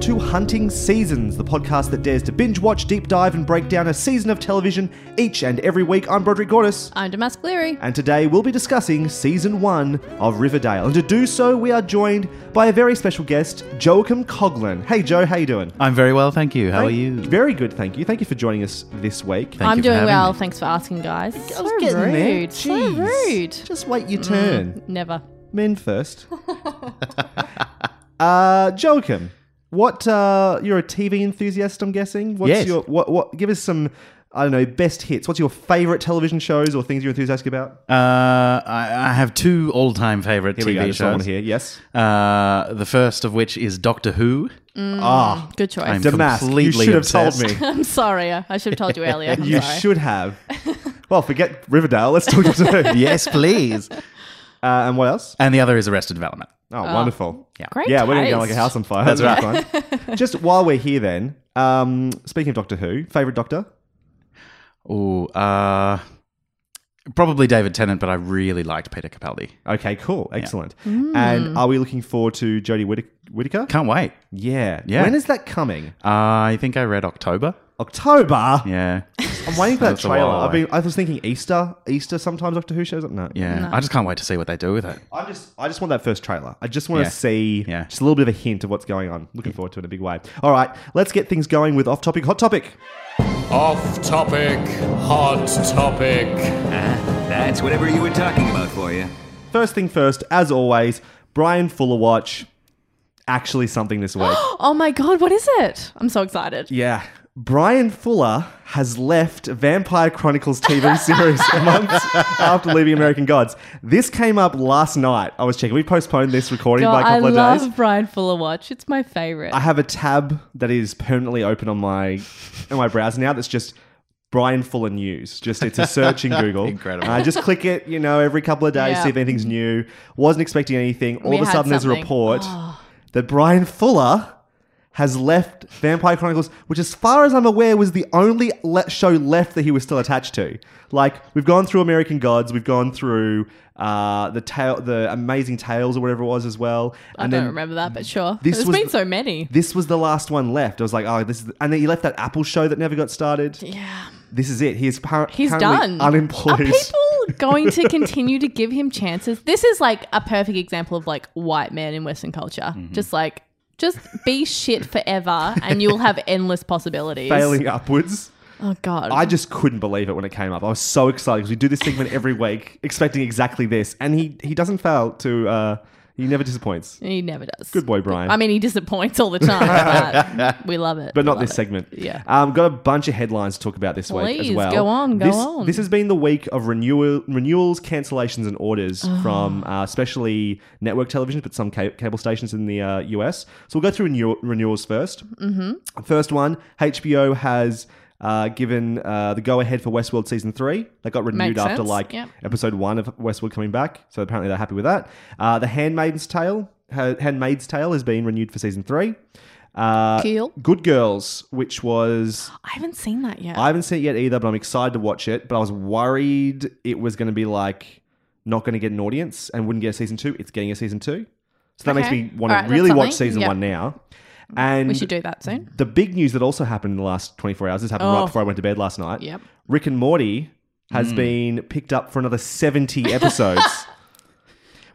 Welcome to Hunting Seasons, the podcast that dares to binge watch, deep dive, and break down a season of television each and every week. I'm Broderick Gordis, I'm Damask Cleary. and today we'll be discussing season one of Riverdale. And to do so, we are joined by a very special guest, Joachim Coughlin. Hey Joe, how you doing? I'm very well, thank you. How are you? Very good, thank you. Thank you for joining us this week. Thank I'm you doing having well. me. Thanks for asking, guys. I So was getting rude. there. So rude. Just wait your turn. Never. Men first. uh, Joachim, what? Uh, you're a TV enthusiast, I'm guessing. What's Yes. your what? What? Give us some. I don't know. Best hits. What's your favorite television shows or things you're enthusiastic about? Uh, I, I have two all-time favorite Here we go. TV Just I want shows. to hear. Yes. Uh, the first of which is Doctor Who. Ah, Good choice. I'm Damask. You completely should have told me. I'm sorry. I I should have told you earlier. I'm you sorry. should have. Well, forget Riverdale. Let's talk Doctor Who. yes, please. Uh, and what else? And the other is Arrested Development. Oh, wonderful. Yeah. Great Yeah, we're going to go like a taste. house on fire. That's That'll be fun. Just while we're here, then. Um, speaking of Doctor Who, favorite Doctor? Ooh, uh, probably David Tennant, but I really liked Peter Capaldi. Okay, cool, excellent. And are we looking forward to Jodie Whitt- Whittaker? Can't wait. Yeah. Yeah. When is that coming? Uh, I think I read October. October. Yeah. I'm waiting for that That's a trailer. while I've away. been. I was thinking Easter. Easter. Sometimes Doctor Who shows up. No. Yeah. I just can't wait to see what they do with it. I just. I just want that first trailer. I just want to see Yeah. just a little bit of a hint of what's going on. Looking forward to it in a big way. All right, let's get things going with off topic, hot topic. Off topic, hot topic. Ah, that's whatever you were talking about for you. First thing first, as always, Bryan Fuller watch. Actually, something this week. Oh my god, what is it? I'm so excited. Yeah. Bryan Fuller has left Vampire Chronicles TV series months after leaving American Gods. This came up last night. I was checking. We postponed this recording God, by a couple of days. I love. Bryan Fuller Watch. It's my favorite. I have a tab that is permanently open on my on my browser now that's just Bryan Fuller News. Just it's a search in Google. Incredible. And I just click it, you know, every couple of days, Yeah. see if anything's new. Wasn't expecting anything. All We of a sudden there's a something. report that Bryan Fuller has left Vampire Chronicles, which, as far as I'm aware, was the only le- show left that he was still attached to. Like we've gone through American Gods, we've gone through uh, the tale, the Amazing Tales, or whatever it was as well. I and don't then remember that, but sure. this There's was been the- so many. This was the last one left. I was like, oh, this is, and then he left that Apple show that never got started. Yeah. This is it. He is par- He's done. unemployed. Are people going to continue to give him chances? This is like a perfect example of like white man in Western culture. Mm-hmm. Just like, just be shit forever and you'll have endless possibilities. Failing upwards. Oh, God. I just couldn't believe it when it came up. I was so excited because we do this segment every week, expecting exactly this, and he he doesn't fail to. Uh, he never disappoints. he never does. Good boy, Bryan. I mean, he disappoints all the time, but we love it. but not this it. segment. Yeah. Um, got a bunch of headlines to talk about this week as Please, well. go on, go this, on. This has been the week of renewal, renewals, cancellations, and orders from uh, especially network television, but some ca- cable stations in the uh, US. So we'll go through renew- renewals 1st Mm-hmm. First one, HBO has. Uh, given uh, the go ahead for Westworld season three, that got renewed Makes after sense, like yep. episode one of Westworld coming back. So apparently they're happy with that. Uh, the Handmaid's Tale, Ha- Handmaid's Tale has been renewed for season three. Uh, Cool. Good Girls, which was I haven't seen that yet. I haven't seen it yet either, but I'm excited to watch it. But I was worried it was going to be like not going to get an audience and wouldn't get a season two. It's getting a season two, so that makes Okay. me want to that's really watch something. season Yep. one now. And we should do that soon. the big news that also happened in the last 24 hours. This happened right Oh. before I went to bed last night. Yep. Rick and Morty has hmm. been picked up for another 70 episodes.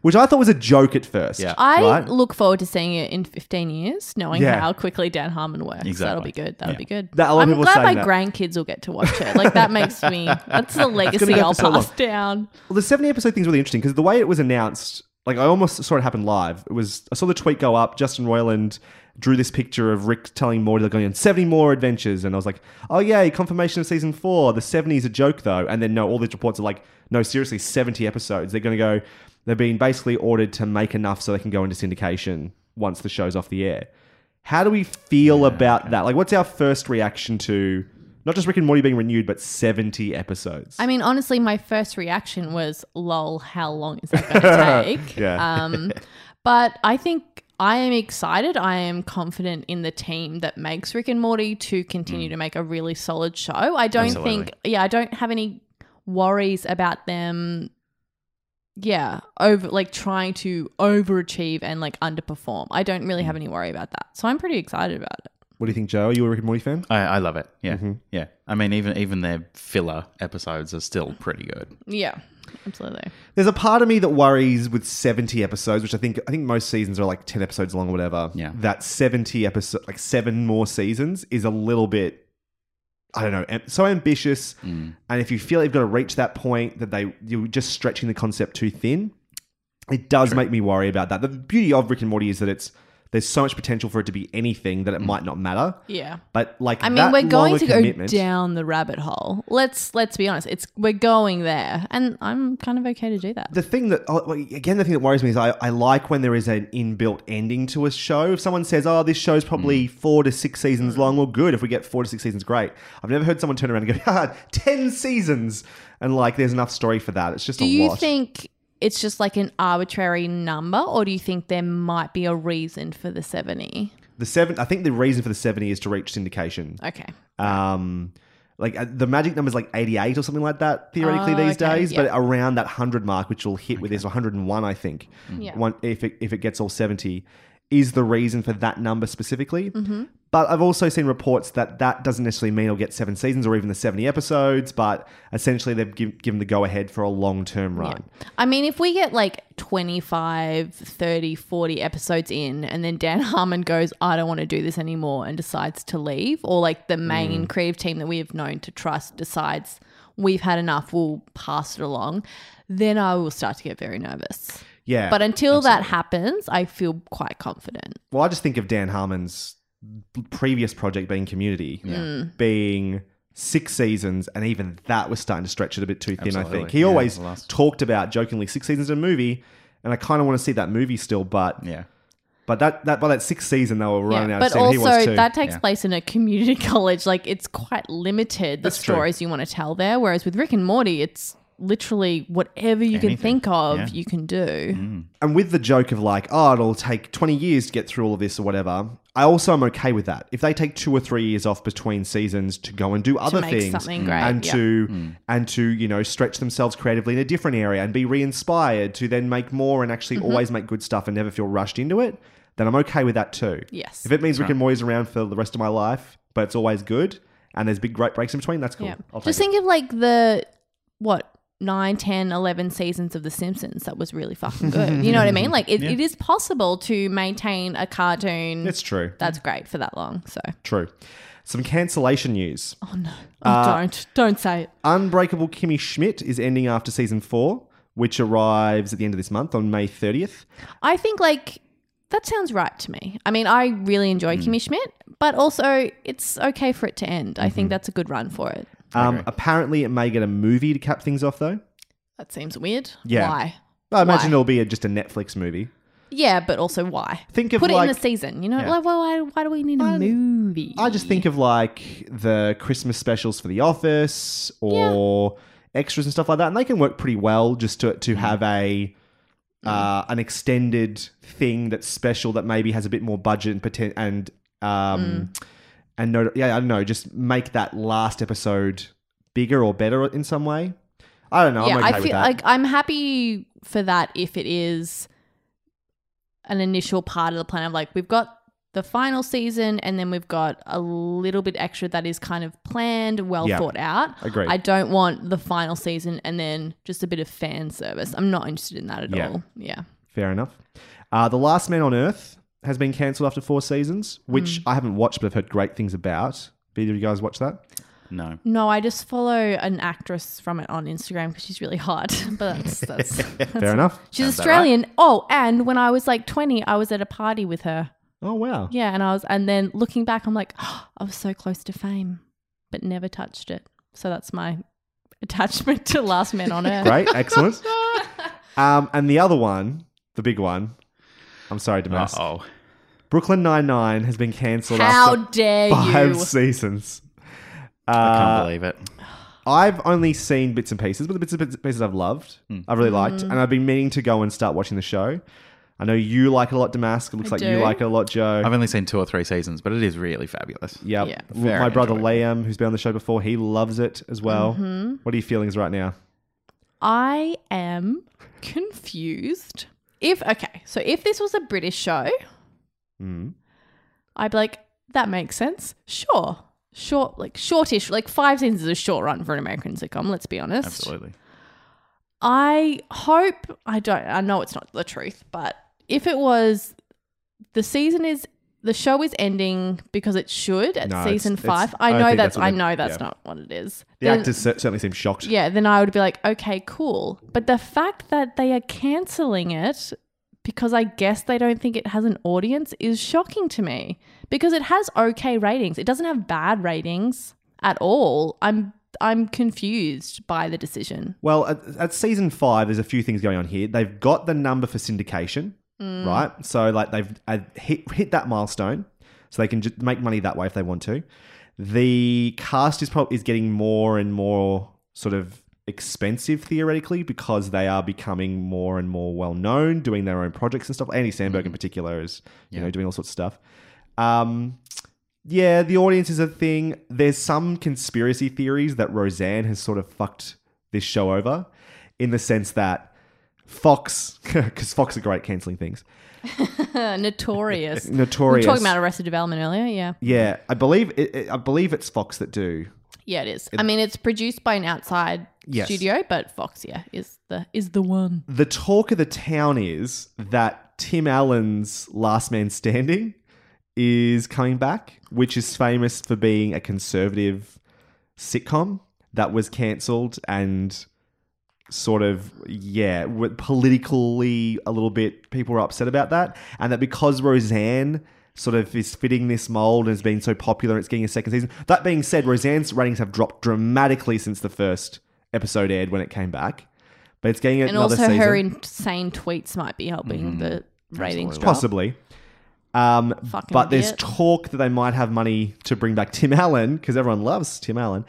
which I thought was a joke at first. Yeah. I right? look forward to seeing it in 15 years, knowing Yeah. how quickly Dan Harmon works. Exactly. That'll be good. That'll Yeah. be good. That- a lot of I'm glad my that. grandkids will get to watch it. Like that makes me. That's the legacy I'll for so long. pass down. Well, the 70 episode thing's really interesting because the way it was announced, like I almost saw it happen live. It was I saw the tweet go up. Justin Roiland drew this picture of Rick telling Morty they're going on 70 more adventures, and I was like, oh yay, confirmation of season four. The 70 is a joke though, and then no, all these reports are like, no, seriously, 70 episodes. They're going to go. They're being basically ordered to make enough so they can go into syndication once the show's off the air. How do we feel about that? Like, what's our first reaction to not just Rick and Morty being renewed, but 70 episodes? I mean, honestly, my first reaction was, "Lol, how long is that going to take?" Yeah. Um, but I think I am excited. I am confident in the team that makes Rick and Morty to continue to make a really solid show. I don't Absolutely. think, yeah, I don't have any worries about them. Yeah, over like trying to overachieve and like underperform. I don't really have any worry about that. So I'm pretty excited about it. what do you think, Joe? Are you a Rick and Morty fan? I, I love it. Yeah, Mm-hmm. yeah. I mean, even even their filler episodes are still pretty good. Yeah, absolutely. There's a part of me that worries with 70 episodes, which I think I think most seasons are like 10 episodes long or whatever. Yeah. That 70 episode, like seven more seasons, is a little bit, I don't know, so ambitious. Mm. And if you feel you've got to reach that point that they you're just stretching the concept too thin, it does make me worry about that. The beauty of Rick and Morty is that it's there's so much potential for it to be anything that it Mm. might not matter. Yeah. But like, I mean, that we're going to go down the rabbit hole. Let's let's be honest. It's we're going there, and I'm kind of okay to do that. the thing that oh, again the thing that worries me is I, I like when there is an inbuilt ending to a show if someone says oh this show's probably four to six seasons long well good if we get four to six seasons great i've never heard someone turn around and go ah, 10 seasons and like there's enough story for that it's just do a you lot think it's just like an arbitrary number, or do you think there might be a reason for the seventy? the seven i think the reason for the 70 is to reach syndication Okay. um like uh, the magic number is like 88 or something like that theoretically Oh, these okay, days yeah. but around that 100 mark which will hit with this 101 i think Yeah. one if it, if it gets all 70 is the reason for that number specifically Mm-hmm. But i've also seen reports that that doesn't necessarily mean it'll get seven seasons or even the 70 episodes but essentially they've give, given the go ahead for a long-term run I mean, if we get like 25, 30, 40 episodes in, and then Dan Harmon goes, I don't want to do this anymore, and decides to leave, or like the main mm. creative team that we have known to trust decides we've had enough, we'll pass it along, then I will start to get very nervous. yeah But until that happens, I feel quite confident. Well, I just think of Dan Harmon's previous project being Community, Mm. being six seasons, and even that was starting to stretch it a bit too thin. I think he Yeah, always last- talked about jokingly six seasons of a movie, and I kind of want to see that movie still, but Yeah. but that that by that sixth season they were running out but of steam. he was also too. that takes Yeah. place in a community college. Like it's quite limited the That's true. stories you want to tell there. Whereas with Rick and Morty, it's literally whatever you can think of, Yeah. you can do. Mm. and with the joke of like, oh, it'll take 20 years to get through all of this or whatever, I also am okay with that. If they take two or three years off between seasons to go and do other make things something mm. great, and yeah. to mm. and to, you know, stretch themselves creatively in a different area and be re-inspired to then make more and actually Mm-hmm. always make good stuff and never feel rushed into it, then I'm okay with that too. Yes. If it means Rick and Morty's around for the rest of my life, but it's always good and there's big great breaks in between, that's cool. Yeah. I'll take Just it. think of like the what 9, 10, 11 seasons of The Simpsons that was really fucking good. You know what I mean? Like it, it is possible to maintain a cartoon It's true. that's great for that long. So True. Some cancellation news. oh no, oh, Uh, don't don't say it. Unbreakable Kimmy Schmidt is ending after season four, which arrives at the end of this month on May 30th. I think like that sounds right to me. I mean, I really enjoy Kimmy Schmidt, but also it's okay for it to end. I think that's a good run for it. Um, apparently, it may get a movie to cap things off, though. That seems weird. Yeah. Why? I imagine Why? it'll be a, just a Netflix movie. Yeah, but also why? Think of Put it in a season. You know, Yeah. like why, why, why do we need a I- movie? I just think of like the Christmas specials for The Office or extras and stuff like that, and they can work pretty well just to to have a uh, an extended thing that's special that maybe has a bit more budget and poten- and um and no, yeah, I don't know, just make that last episode bigger or better in some way. I don't know. yeah, I'm okay I feel like I'm happy for that if it is an initial part of the plan of like we've got the final season and then we've got a little bit extra that is kind of planned, well Yeah. thought out. Agreed. I don't want the final season and then just a bit of fan service. I'm not interested in that at Yeah. all. Yeah. Fair enough. Uh, the Last Man on Earth has been cancelled after four seasons, which I haven't watched, but I've heard great things about. Have either of you guys watch that? No. No, I just follow an actress from it on Instagram because she's really hot. But that's, that's, Fair enough. she's Australian. Oh, and when I was like 20, I was at a party with her. Oh wow. Yeah, and I was, and then looking back, I'm like, I was so close to fame, but never touched it. So that's my attachment to Last Man on Earth. Great, excellent. Um, and the other one, the big one. I'm sorry, Damas. Oh. Brooklyn Nine Nine has been cancelled How after dare five you? seasons. I Uh, can't believe it. I've only seen bits and pieces, but the bits and pieces I've loved, I've really liked, Mm. and I've been meaning to go and start watching the show. I know you like it a lot, Damask. It looks I like you like it a lot, Joe. I've only seen two or three seasons, but it is really fabulous. Yep. Yeah. Very My brother enjoyable. Liam, who's been on the show before, he loves it as well. Mm-hmm. What are your feelings right now? I am confused. If okay, so if this was a British show, Mm. I'd be like, that makes sense. Sure. Short, like shortish, like five seasons is a short run for an American sitcom, let's be honest. Absolutely. I hope I don't I know it's not the truth, but if it was the season is the show is ending because it should at No, it's- season it's- five. I I know think that's that's what I they- know that's yeah. not what it is. The Then- actors cer- certainly seem shocked. yeah, then I would be like, okay, cool. But the fact that they are canceling it because I guess they don't think it has an audience is shocking to me because it has okay ratings. It doesn't have bad ratings at all. I'm I'm confused by the decision. Well, at, at season five, there's a few things going on here. They've got the number for syndication, Mm. right? So, like, they've uh, hit, hit that milestone, so they can just make money that way if they want to. The cast is probably is getting more and more sort of expensive theoretically because they are becoming more and more well known, doing their own projects and stuff. Andy Samberg Mm. in particular is, you know, doing all sorts of stuff. Um, yeah, the audience is a thing. There's some conspiracy theories that Roseanne has sort of fucked this show over in the sense that Fox, because Fox are great canceling things. Notorious. Notorious. We were talking about Arrested Development earlier. Yeah. Yeah, I believe it, it- I believe it's Fox that do. Yeah, it is. I mean, it's produced by an outside Yes. studio, but Fox, yeah, is the is the one. The talk of the town is that Tim Allen's Last Man Standing is coming back, which is famous for being a conservative sitcom that was cancelled and sort of yeah politically a little bit people were upset about that and that because roseanne sort of is fitting this mold and has been so popular it's getting a second season. That being said roseanne's ratings have dropped dramatically since the first episode aired when it came back but it's getting And another also, season. her insane tweets might be helping the ratings drop. possibly. Um, Fucking but there's talk that they might have money to bring back Tim Allen because everyone loves Tim Allen.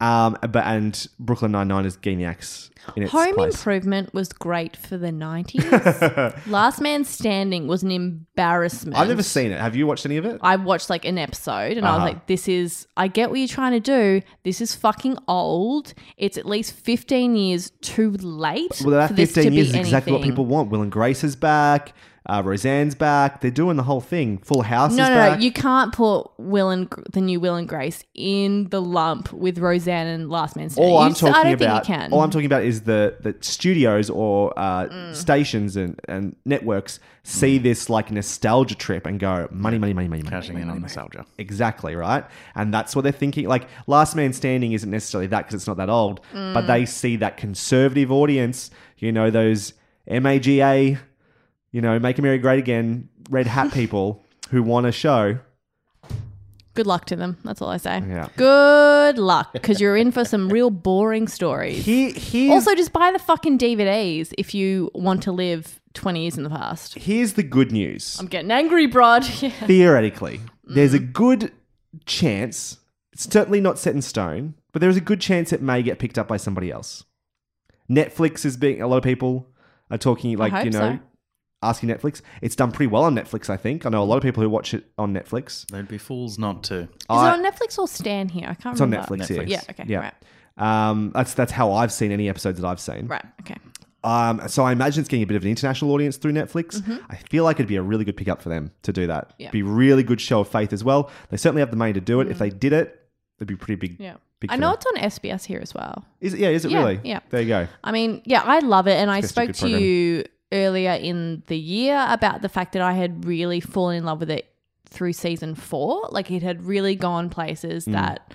Um, but and Brooklyn Nine Nine is axe in its Home place. Improvement was great for the 90s. Last Man Standing was an embarrassment. I've never seen it. Have you watched any of it? I watched like an episode and I was Uh-huh. like, this is, I get what you're trying to do. This is fucking old. It's at least 15 years too late. well, that for this to 15 be years is exactly what anything. people want. Will and Grace is back. Uh, Roseanne's back. They're doing the whole thing. Full House No, is no, back. no. You can't put Will and Gr- the new Will and Grace in the lump with Roseanne and Last Man Standing. all I'm s- talking I don't about, think you can. all I'm talking about is the the studios or uh, Mm. stations and, and networks see this like nostalgia trip and go money, money, money, money, money, Cashing money, in money, on money. nostalgia. Exactly right, and that's what they're thinking. Like Last Man Standing isn't necessarily that because it's not that old, Mm. but they see that conservative audience. You know those MAGA, you know, Make America Great Again, red hat people who want a show. Good luck to them. That's all I say. Yeah. Good luck because you're in for some real boring stories. Here, here's, Also, just buy the fucking DVDs if you want to live 20 years in the past. here's the good news. I'm getting angry, Brod. Yeah. theoretically, mm. there's a good chance, it's certainly not set in stone, but there's a good chance it may get picked up by somebody else. Netflix is being, a lot of people are talking, like, hope you know, so. Asking Netflix. It's done pretty well on Netflix, I think. I know a lot of people who watch it on Netflix. They'd be fools not to. Is I- it on Netflix or Stan here? I can't remember. It's on. Netflix, Netflix. yes. Yeah, okay, Yeah. right. Um, that's that's how I've seen any episodes that I've seen. Right, okay. Um, so I imagine it's getting a bit of an international audience through Netflix. I feel like it'd be a really good pickup for them to do that. Mm-hmm. Yeah. Be really good show of faith as well. They certainly have the money to do it. If they did it, it'd be pretty big. Mm. Yeah. big I know it's on SBS here as well. Is it? Yeah, is it Yeah, really? yeah. There you go. I mean, yeah, I love it. And I It's a spoke good to you earlier in the year about the fact that I had really fallen in love with it through season four. Like it had really gone places that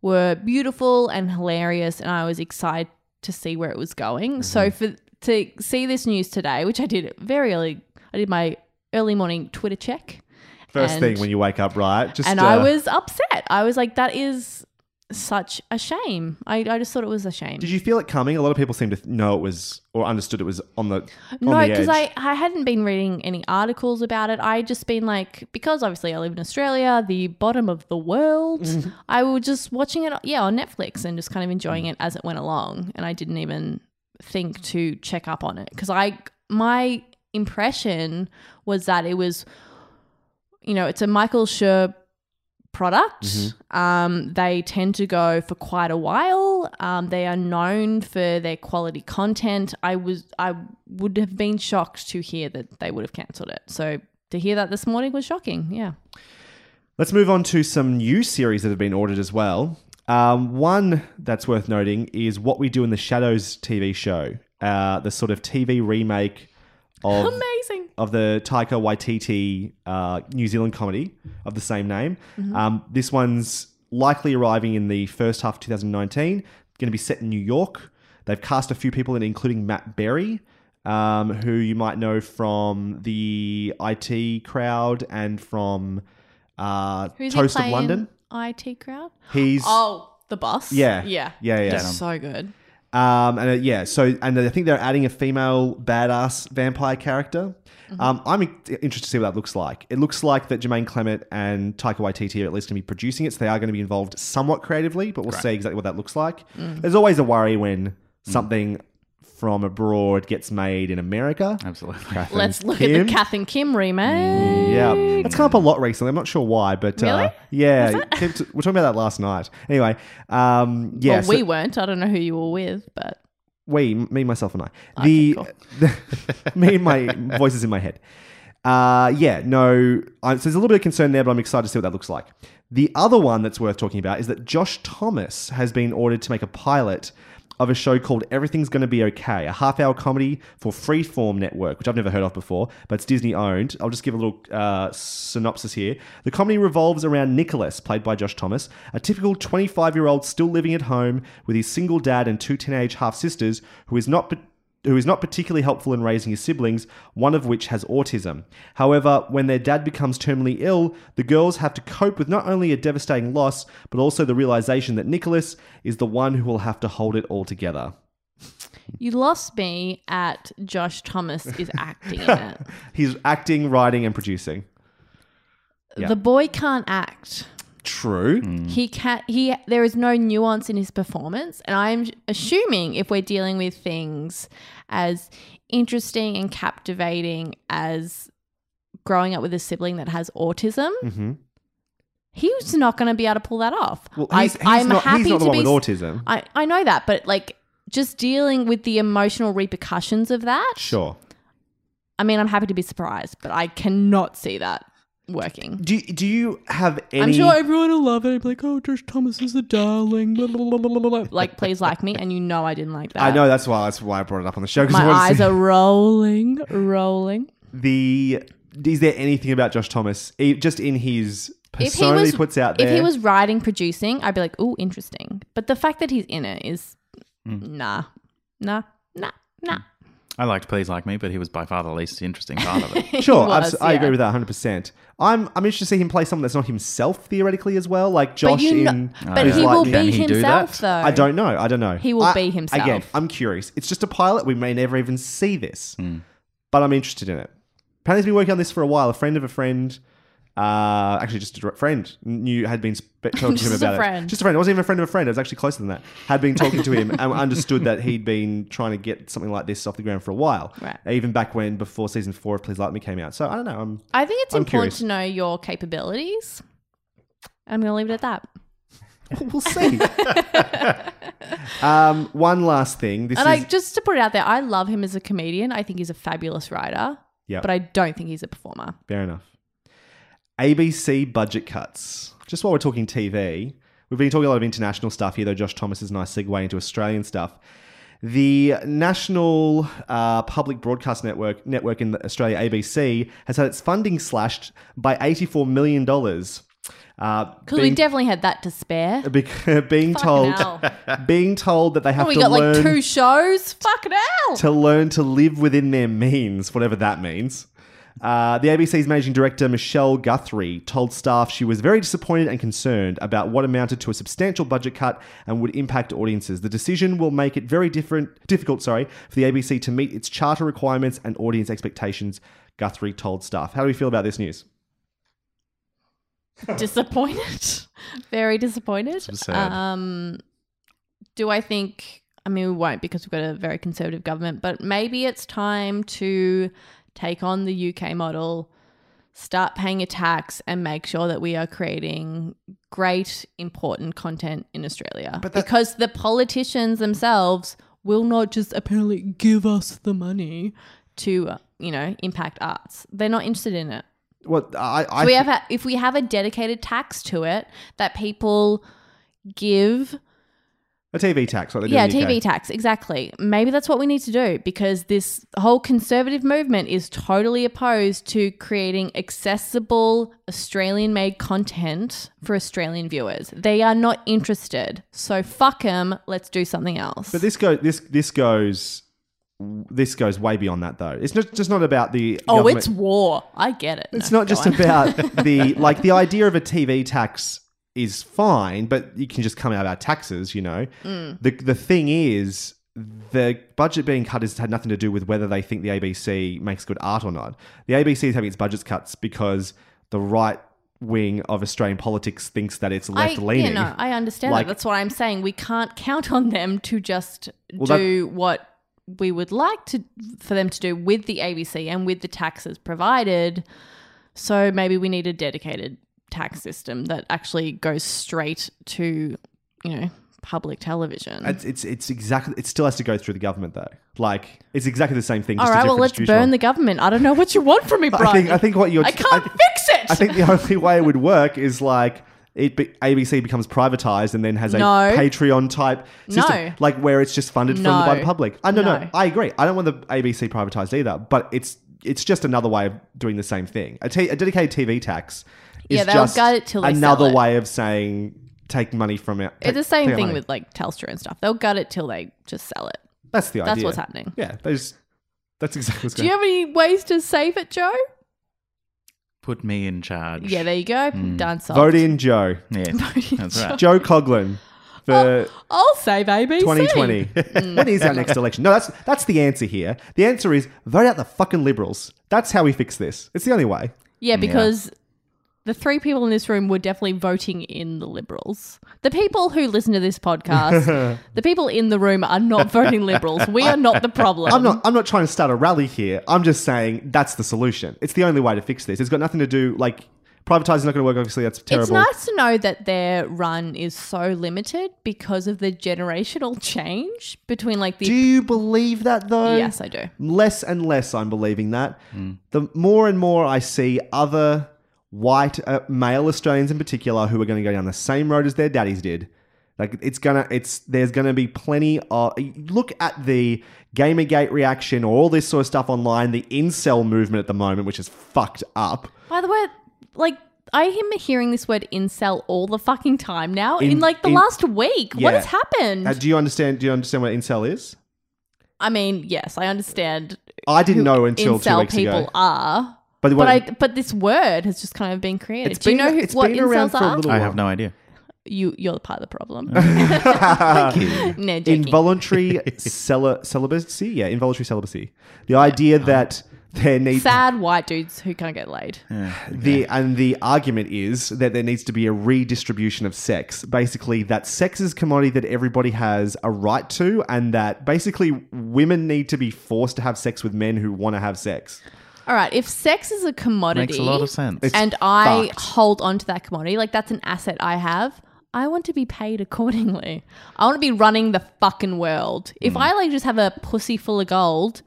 were beautiful and hilarious, and I was excited to see where it was going. So for to see this news today, which I did very early, I did my early morning Twitter check. First and- thing when you wake up, right? Just and uh, I was upset. I was like, that is such a shame. I, I just thought it was a shame. Did you feel it coming? A lot of people seem to th- know it was or understood it was on the no, on the because. I, I hadn't been reading any articles about it. I just been like, because obviously I live in Australia, the bottom of the world, Mm-hmm. I was just watching it, yeah, on Netflix and just kind of enjoying it as it went along. And I didn't even think to check up on it because I, my impression was that it was, you know, it's a Michael Schur product. Mm-hmm. Um, they tend to go for quite a while. Um, they are known for their quality content. I was I would have been shocked to hear that they would have cancelled it. So to hear that this morning was shocking. Yeah. Let's move on to some new series that have been ordered as well. Um, one that's worth noting is What We Do in the Shadows TV show, uh, the sort of TV remake of Amazing. of the Taika Waititi uh, New Zealand comedy of the same name. Um, this one's likely arriving in the first half of 2019. Going to be set in New York. They've cast a few people in, including Matt Berry, um, who you might know from the IT crowd and from uh, Toast of? London. IT crowd. He's Oh, the boss. Yeah. Yeah. Yeah, yeah. He's so good. Um, and uh, yeah, so and I think they're adding a female badass vampire character. Um, I'm interested to see what that looks like. It looks like that Jermaine Clement and Taika Waititi are at least going to be producing it, so they are going to be involved somewhat creatively. But we'll see exactly what that looks like. There's always a worry when something from abroad gets made in America. Absolutely. Kath Let's look at Kim? the Kath and Kim remake. Yeah, it's come up a lot recently. I'm not sure why, but Really? uh, yeah, Kim- we're talking about that last night. Anyway, um, yeah, well, so- we weren't. I don't know who you were with, but we, me, myself, and I. The, cool. me and my voices in my head. Uh, yeah, no. I, so there's a little bit of concern there, but I'm excited to see what that looks like. The other one that's worth talking about is that Josh Thomas has been ordered to make a pilot of a show called Everything's Gonna Be Okay, a half-hour comedy for Freeform Network, which I've never heard of before, but it's Disney owned. I'll just give a little uh, synopsis here. The comedy revolves around Nicholas, played by Josh Thomas, a typical 25-year-old still living at home with his single dad and two teenage half-sisters, who is not who is not particularly helpful in raising his siblings, one of which has autism. However, when their dad becomes terminally ill, the girls have to cope with not only a devastating loss, but also the realization that Nicholas is the one who will have to hold it all together. you lost me at Josh Thomas is acting in it. He's acting, writing, and producing. Yeah. The boy can't act. True. He can he there is no nuance in his performance and I'm assuming if we're dealing with things as interesting and captivating as growing up with a sibling that has autism, Mhm. he's not going to be able to pull that off. Well, I- he's, I'm not, happy he's not the to one be with autism. I, I know that, but like just dealing with the emotional repercussions of that. Sure. I mean, I'm happy to be surprised, but I cannot see that working. Do, do you have any... I'm sure everyone will love it. I'd be like, oh, Josh Thomas is a darling. blah, blah, blah, blah, blah, blah. Like, please like me. And you know I didn't like that. I know that's why that's why I brought it up on the show. My eyes see- are rolling, rolling. the is there anything about Josh Thomas just in his If he was he puts out there? if he was writing, producing, I'd be like, oh, interesting. But the fact that he's in it is mm. nah, nah, nah, nah. I liked Please Like Me, but he was by far the least interesting part of it. sure, was, abs- I agree with that 100. percent I'm I'm interested to see him play someone that's not himself theoretically as well, like Josh But you know, but he Like will Me. Be he himself, though. I don't know. I don't know. He will I- be himself. Again, I'm curious. It's just a pilot. We may never even see this, Hmm. but I'm interested in it. Apparently, he's been working on this for a while. A friend of a friend, uh, actually just a friend, knew had been sp- talking to him about it. Just a friend. It wasn't even a friend of a friend. It was actually closer than that. Had been talking to him and understood that he'd been trying to get something like this off the ground for a while. Right. Even back when before season four of Please Like Me came out. So I don't know. I'm I think it's I'm important curious. to know your capabilities. I'm going to leave it at that. we'll see. um, one last thing. This and is I just to put it out there, I love him as a comedian. I think he's a fabulous writer. Yep. But I don't think he's a performer. Fair enough. ABC budget cuts. Just while we're talking TV, we've been talking a lot of international stuff here, though Josh Thomas is a nice segue into Australian stuff. The National uh, Public Broadcast Network network in Australia, ABC, has had its funding slashed by $84 million. Uh, Because we definitely had that to spare. bec- being told, hell. being told that they have Oh, we to got learn like two shows. Fucking hell. to learn to live within their means, whatever that means. Uh, the ABC's managing director, Michelle Guthrie, told staff she was very disappointed and concerned about what amounted to a substantial budget cut and would impact audiences. The decision will make it very different, difficult sorry, for the ABC to meet its charter requirements and audience expectations, Guthrie told staff. How do we feel about this news? disappointed. Very disappointed. Um, do I think? I mean, we won't because we've got a very conservative government. But maybe it's time to take on the UK model, start paying a tax, and make sure that we are creating great, important content in Australia. But that- because the politicians themselves will not just apparently give us the money to, uh, you know, impact arts. They're not interested in it. What I, I So we have a, if we have a dedicated tax to it that people give a TV tax. Do yeah in the UK. tv tax exactly maybe that's what we need to do because this whole conservative movement is totally opposed to creating accessible australian made content for australian viewers they are not interested so fuck them let's do something else But this go this this goes this goes way beyond that though. It's not just not about the oh government- it's war i get it It's No, not just on. about the like the idea of a TV tax is fine, but you can just come out of our taxes, you know. Mm. The the thing is the budget being cut has had nothing to do with whether they think the ABC makes good art or not. The ABC is having its budgets cuts because the right wing of Australian politics thinks that it's left leaning. I understand Like- that. That's what I'm saying. We can't count on them to just Well, that- do what we would like to for them to do with the ABC and with the taxes provided. So maybe we need a dedicated tax system that actually goes straight to, you know, public television. It's, it's it's exactly it still has to go through the government though. Like it's exactly the same thing. All a well, let's burn the government. I don't know what you want from me, Brian. I think I think what you're I can't fix it. I think the only way it would work is like it be, ABC becomes privatized and then has a No. Patreon type system, No. like where it's just funded from by the public. I no, no, No. I agree. I don't want the ABC privatized either, but it's it's just another way of doing the same thing. A, t- a dedicated TV tax is Yeah, they'll just gut it till they another sell it. Another way of saying take money from it. it's the same thing money. with like Telstra and stuff. They'll gut it till they just sell it. that's the idea. That's what's happening. Yeah, they just, that's exactly what's Do going. you have any ways to save it, Joe? Put me in charge. Yeah, there you go. Hmm. Done. Solved. Vote in Joe, Yeah, that's right. Joe Coughlin for. I'll save ABC. 2020. Mm. when is our next election? No, that's that's the answer here. The answer is vote out the fucking liberals. That's how we fix this. It's the only way. Yeah, because the three people in this room were definitely voting in the Liberals. The people who listen to this podcast, the people in the room are not voting Liberals. We are not the problem. I'm not I'm not trying to start a rally here. I'm just saying that's the solution. It's the only way to fix this. It's got nothing to do like privatizing is not going to work. Obviously, that's terrible. It's nice to know that their run is so limited because of the generational change between like the. do you believe that though? yes, I do. Less and less, I'm believing that. Hmm. The more and more I see other white uh, male Australians in particular who are going to go down the same road as their daddies did. Like it's gonna, it's there's gonna be plenty of. Look at the GamerGate reaction or all this sort of stuff online. The incel movement at the moment, which is fucked up. By the way, like. I am hearing this word incel all the fucking time now. In, In- like the in- last week, what has happened? Uh, do you understand? Do you understand what incel is? I mean, yes, I understand. I didn't know until two incel weeks people ago. are. But, But what- I but this word has just kind of been created. It's Do you know who, it's what been around incels for a are? little I while. have no idea. You you're the part of the problem. Thank you. no, joking. involuntary cel- celibacy. Yeah, involuntary celibacy. The idea that there needs Sad white dudes who can't get laid. the and the argument is that there needs to be a redistribution of sex. Basically, that sex is a commodity that everybody has a right to, and that basically women need to be forced to have sex with men who want to have sex. All right, if sex is a commodity, Makes a lot of sense. It's and I fucked. hold on to that commodity, like that's an asset I have. I want to be paid accordingly. I want to be running the fucking world. If hmm. I like just have a pussy full of gold,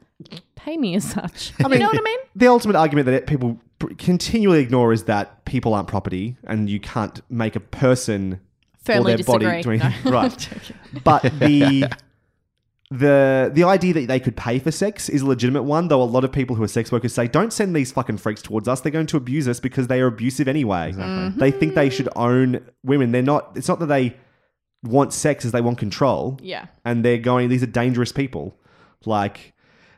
pay me as such. I mean, you know what I mean? The ultimate argument that people pr- continually ignore is that people aren't property, and you can't make a person Firmly or their body disagree. doing No. right. But the the the idea that they could pay for sex is a legitimate one, though a lot of people who are sex workers say, "Don't send these fucking freaks towards us. They're going to abuse us because they are abusive anyway. Mm-hmm. They think they should own women. They're not. It's not that they want sex; as they want control. Yeah. and they're going. These are dangerous people. Like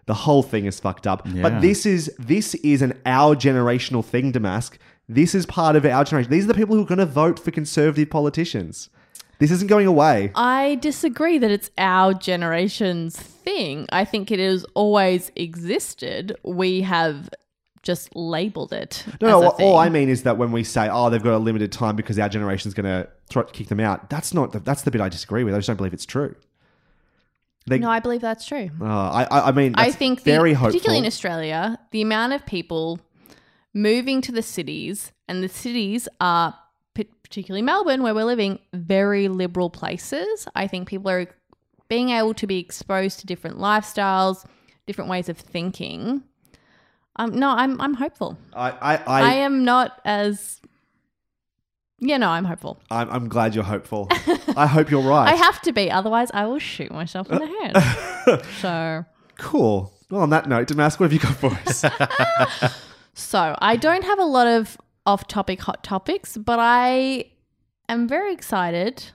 the whole thing is fucked up. Yeah. But this is this is an our generational thing, Damask. This is part of our generation. These are the people who are going to vote for conservative politicians. This isn't going away. I disagree that it's our generation's thing. I think it has always existed. We have just labeled it. No, as no all, all I mean is that when we say, "Oh, they've got a limited time because our generation's going to throw, kick them out," that's not the, that's the bit I disagree with. I just don't believe it's true. They, No, I believe that's true. uh, I, I, I mean, I think, the, very hopeful. particularly in Australia, the amount of people moving to the cities, and the cities are, particularly Melbourne, where we're living, very liberal places. I think people are being able to be exposed to different lifestyles, different ways of thinking. Um, no, I'm I'm hopeful. I, I, I, I, am not as. Yeah, no, I'm hopeful. I'm, I'm glad you're hopeful. I hope you're right. I have to be, otherwise I will shoot myself in the head. so. cool. Well, on that note, Damask, what have you got for us? So I don't have a lot of off-topic hot topics, but I am very excited,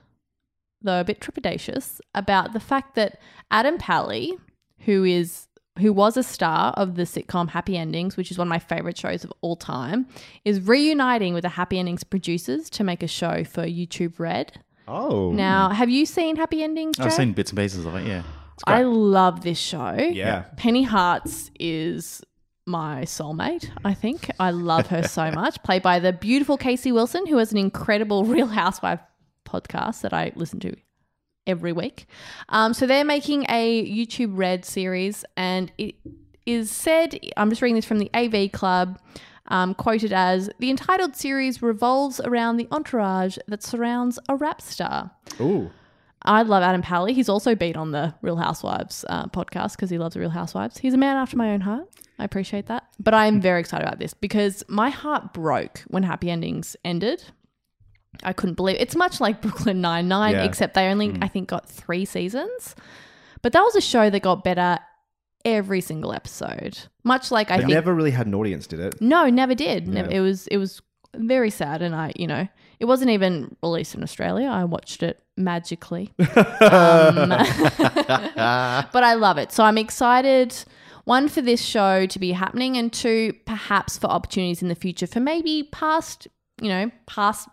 though a bit trepidatious, about the fact that Adam Pally, who is who was a star of the sitcom Happy Endings, which is one of my favorite shows of all time, is reuniting with the Happy Endings producers to make a show for YouTube Red. oh, Now, have you seen Happy Endings? I've seen bits and pieces of it. Yeah, I love this show. Yeah. Penny Hartz is my soulmate, I think. I love her so much. Played by the beautiful Casey Wilson, who has an incredible Real Housewife podcast that I listen to every week. Um, so they're making a YouTube Red series, and it is said, I'm just reading this from the AV Club. Um, quoted as the entitled series revolves around the entourage that surrounds a rap star. Ooh. I love Adam Pally. He's also been on the Real Housewives uh, podcast because he loves Real Housewives. He's a man after my own heart. I appreciate that. But I am very excited about this because my heart broke when Happy Endings ended. I couldn't believe it's much like Brooklyn Nine Nine, Yeah. except they only I think got three seasons. But that was a show that got better every single episode. Much like I think never really had an audience, did it? no, never did. Never, it was it was very sad, and I, you know, it wasn't even released in Australia. I watched it magically, um, but I love it. So I'm excited. One for this show to be happening, and two perhaps for opportunities in the future for maybe past, you know, past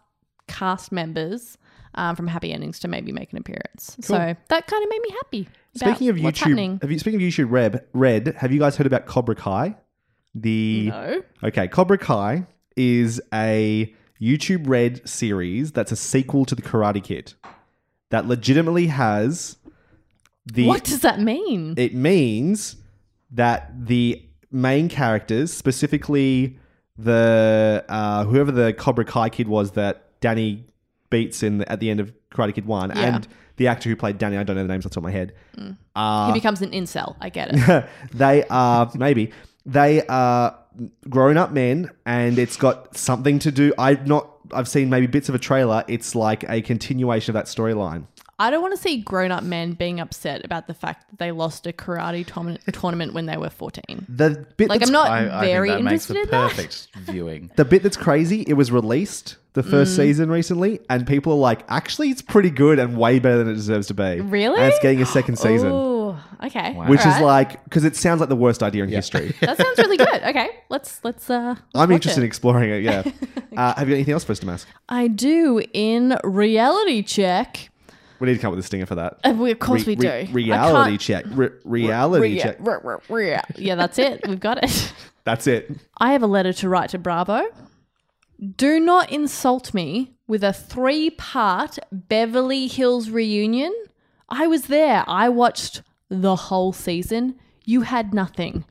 cast members um, from Happy Endings to maybe make an appearance. So that kind of made me happy. Speaking of YouTube, have you speaking of YouTube Red, Red, have you guys heard about Cobra Kai? The No. Okay, Cobra Kai is a YouTube Red series that's a sequel to the Karate Kid that legitimately has the what does that mean? it means that the main characters, specifically the uh, whoever the Cobra Kai kid was that Danny beats in the, at the end of Karate Kid One, Yeah. and the actor who played Danny, I don't know the names off the top of my head. he becomes an incel. I get it. they are maybe they are grown up men, and it's got something to do. I've not. I've seen maybe bits of a trailer. It's like a continuation of that storyline. I don't want to see grown up men being upset about the fact that they lost a karate tourna- tournament when they were 14. The bit Like, I'm not I, I very think that makes interested the in that. perfect viewing. The bit that's crazy, it was released the Mm. first season recently, and people are like, actually, it's pretty good and way better than it deserves to be. Really? And it's getting a second season, Oh, okay. which is like, because it sounds like the worst idea in history. that sounds really good. Okay, let's let's. uh let's I'm watch interested in exploring it, yeah. uh, have you got anything else for us to ask? I do in reality check. We need to come up with a stinger for that. Uh, we, of course Re- we re- do. Reality check. Re- reality Rea- check. re- re- rea- Yeah, that's it. We've got it. That's it. I have a letter to write to Bravo. Do not insult me with a three part Beverly Hills reunion. I was there. I watched the whole season. You had nothing.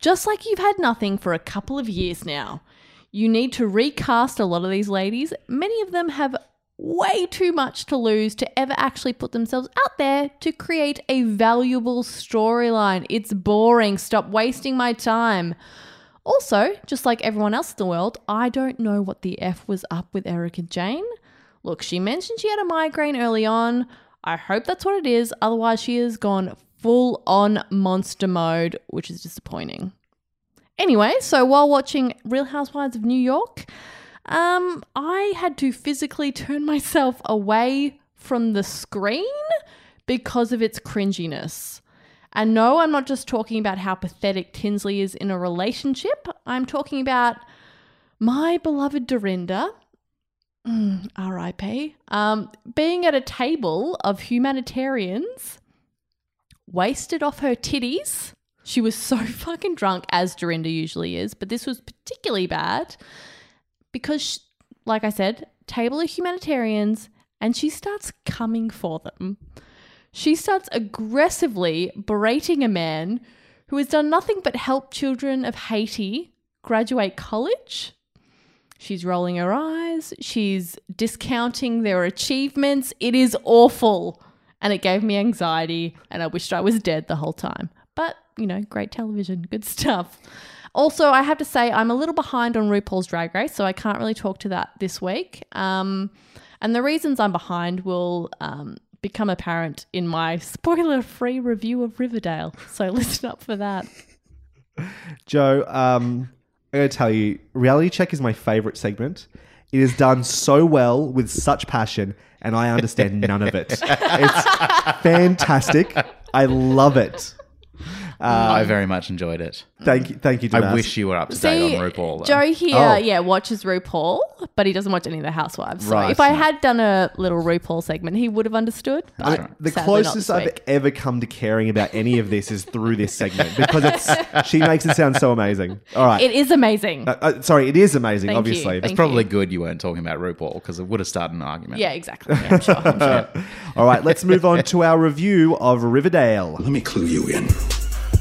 Just like you've had nothing for a couple of years now. You need to recast a lot of these ladies. Many of them have way too much to lose to ever actually put themselves out there to create a valuable storyline. It's boring. Stop wasting my time. Also, just like everyone else in the world, I don't know what the F was up with Erika Jayne. Look, she mentioned she had a migraine early on. I hope that's what it is. Otherwise, she has gone full on monster mode, which is disappointing. Anyway, so while watching Real Housewives of New York, um, I had to physically turn myself away from the screen because of its cringiness. And no, I'm not just talking about how pathetic Tinsley is in a relationship. I'm talking about my beloved Dorinda, mm, RIP, um, being at a table of humanitarians, wasted off her titties. She was so fucking drunk, as Dorinda usually is, but this was particularly bad because, sh like I said, table of humanitarians, and she starts coming for them. She starts aggressively berating a man who has done nothing but help children of Haiti graduate college. She's rolling her eyes. She's discounting their achievements. It is awful. And it gave me anxiety, and I wished I was dead the whole time. But, you know, great television, good stuff. Also, I have to say, I'm a little behind on RuPaul's Drag Race, so I can't really talk to that this week. Um, and the reasons I'm behind will um, become apparent in my spoiler free review of Riverdale. So listen up for that. Joe, um, I'm going to tell you, reality check is my favorite segment. It is done so well with such passion, and I understand none of it. It's fantastic. I love it. I very much enjoyed it. Thank you, thank you. I wish you were up to date on RuPaul. though. Joe here, Oh. yeah, watches RuPaul, but he doesn't watch any of the Housewives. So Right. if I had done a little RuPaul segment, he would have understood. I But mean, the sadly not closest this I've week. ever come to caring about any of this is through this segment because it's she makes it sound so amazing. All right, It is amazing. Uh, uh, sorry, it is amazing. Thank you. obviously, Thank It's probably you. good you weren't talking about RuPaul because it would have started an argument. yeah, exactly. Yeah, I'm sure. I'm sure. all right. Let's move on to our review of Riverdale. Let me clue you in.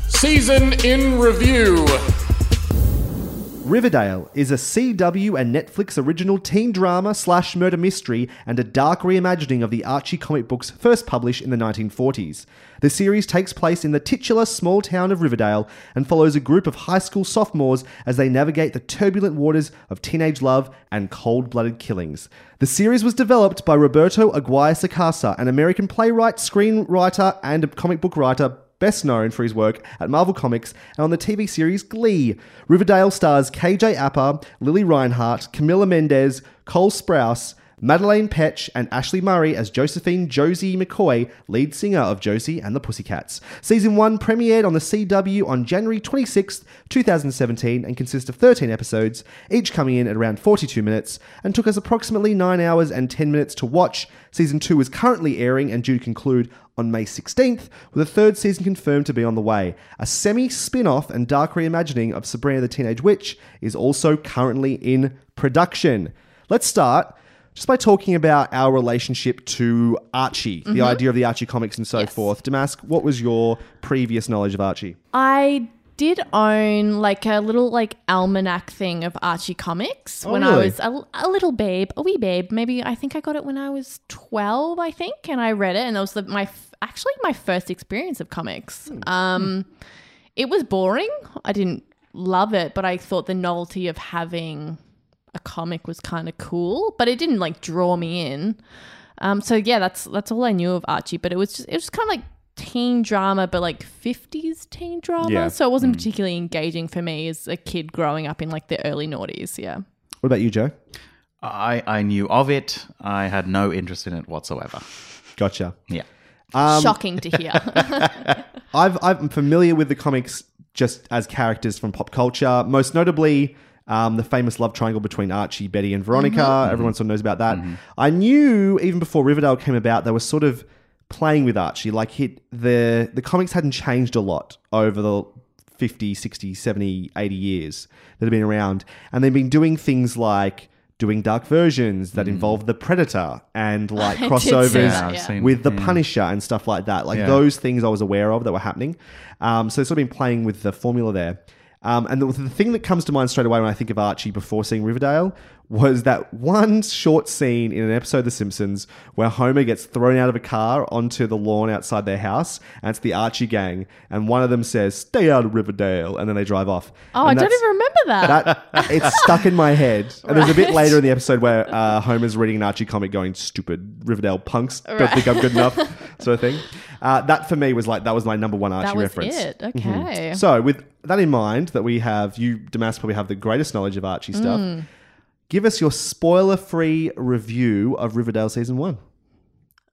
Season in review. Riverdale is a CW and Netflix original teen drama slash murder mystery and a dark reimagining of the Archie comic books first published in the 1940s. The series takes place in the titular small town of Riverdale and follows a group of high school sophomores as they navigate the turbulent waters of teenage love and cold blooded killings. The series was developed by Roberto Aguirre Sacasa, an American playwright, screenwriter, and comic book writer best known for his work at Marvel Comics and on the TV series Glee. Riverdale stars KJ Apa, Lili Reinhart, Camila Mendes, Cole Sprouse, Madelaine Petsch, and Ashley Murray as Josephine Josie McCoy, lead singer of Josie and the Pussycats. Season 1 premiered on the CW on January 26th, 2017, and consists of 13 episodes, each coming in at around 42 minutes, and took us approximately 9 hours and 10 minutes to watch. Season 2 is currently airing and due to conclude on May 16th, with a third season confirmed to be on the way. A semi spin off and dark reimagining of Sabrina the Teenage Witch is also currently in production. Let's start just by talking about our relationship to Archie, the idea of the Archie comics and so Yes. forth. Damask, what was your previous knowledge of Archie? I did own like a little like almanac thing of Archie comics Oh, when I was a, a little babe, a wee babe. Maybe I think I got it when I was twelve, I think, and I read it, and it was the, my f- actually my first experience of comics. Hmm. Um, it was boring. I didn't love it, but I thought the novelty of having a comic was kind of cool, but it didn't like draw me in. Um, so yeah, that's that's all I knew of Archie. But it was just it was kind of like teen drama, but like fifties teen drama. Yeah. So it wasn't particularly engaging for me as a kid growing up in like the early noughties. Yeah. What about you, Joe? I, I knew of it. I had no interest in it whatsoever. Gotcha. Yeah. Um, Shocking to hear. I've, I'm familiar with the comics just as characters from pop culture, most notably um, the famous love triangle between Archie, Betty, and Veronica. Mm-hmm. Mm-hmm. Everyone sort of knows about that. Mm-hmm. I knew even before Riverdale came about, they were sort of playing with Archie. Like hit the the comics hadn't changed a lot over the 50, 60, 70, 80 years that have been around. And they've been doing things like doing dark versions that involve the Predator and like I crossovers that, Yeah, I've yeah. with the yeah. Punisher and stuff like that. Like Yeah. those things I was aware of that were happening. Um, so it's sort of been playing with the formula there. Um, and the, the thing that comes to mind straight away when I think of Archie before seeing Riverdale was that one short scene in an episode of The Simpsons where Homer gets thrown out of a car onto the lawn outside their house, and it's the Archie gang, and one of them says, "Stay out of Riverdale," and then they drive off. oh, I don't even remember that. that it's stuck in my head. And there's a bit later in the episode where uh, Homer's reading an Archie comic, going, "Stupid Riverdale punks don't think I'm good enough." Sort of thing. Uh, that for me was like that was my number one Archie that was reference. it. Okay. So, with that in mind, that we have you, Damas, probably have the greatest knowledge of Archie stuff. Mm. Give us your spoiler-free review of Riverdale season one.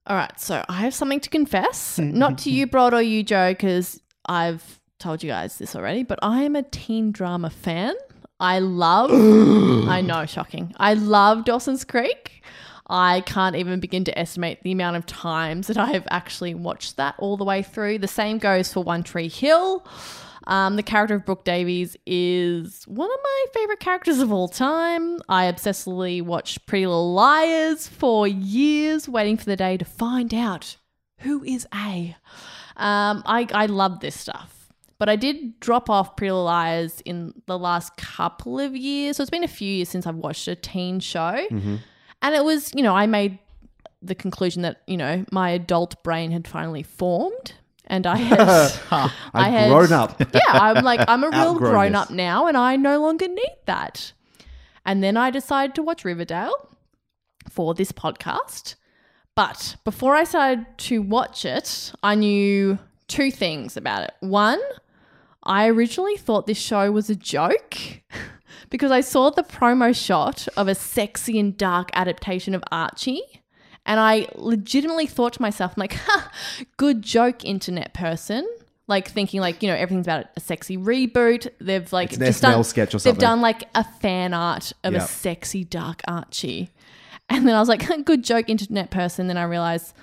All right, so I have something to confess. Not to you, Brod, or you, Joe, because I've told you guys this already, but I am a teen drama fan. I love, I know, shocking. I love Dawson's Creek. I can't even begin to estimate the amount of times that I have actually watched that all the way through. The same goes for One Tree Hill. Um, the character of Brooke Davis is one of my favorite characters of all time. I obsessively watched Pretty Little Liars for years, waiting for the day to find out who is A. Um, I, I love this stuff. But I did drop off Pretty Little Liars in the last couple of years. So it's been a few years since I've watched a teen show. And it was, you know, I made the conclusion that, you know, my adult brain had finally formed. And I had, I had grown up. yeah, I'm like, I'm a real grown up now and I no longer need that. And then I decided to watch Riverdale for this podcast. But before I started to watch it, I knew two things about it. One, I originally thought this show was a joke because I saw the promo shot of a sexy and dark adaptation of Archie. And I legitimately thought to myself, I'm like, ha, good joke, internet person. Like thinking like, you know, everything's about a sexy reboot. They've like It's an just SNL done, sketch or something. They've done like a fan art of Yep. a sexy dark Archie. And then I was like, good joke, internet person. Then I realized,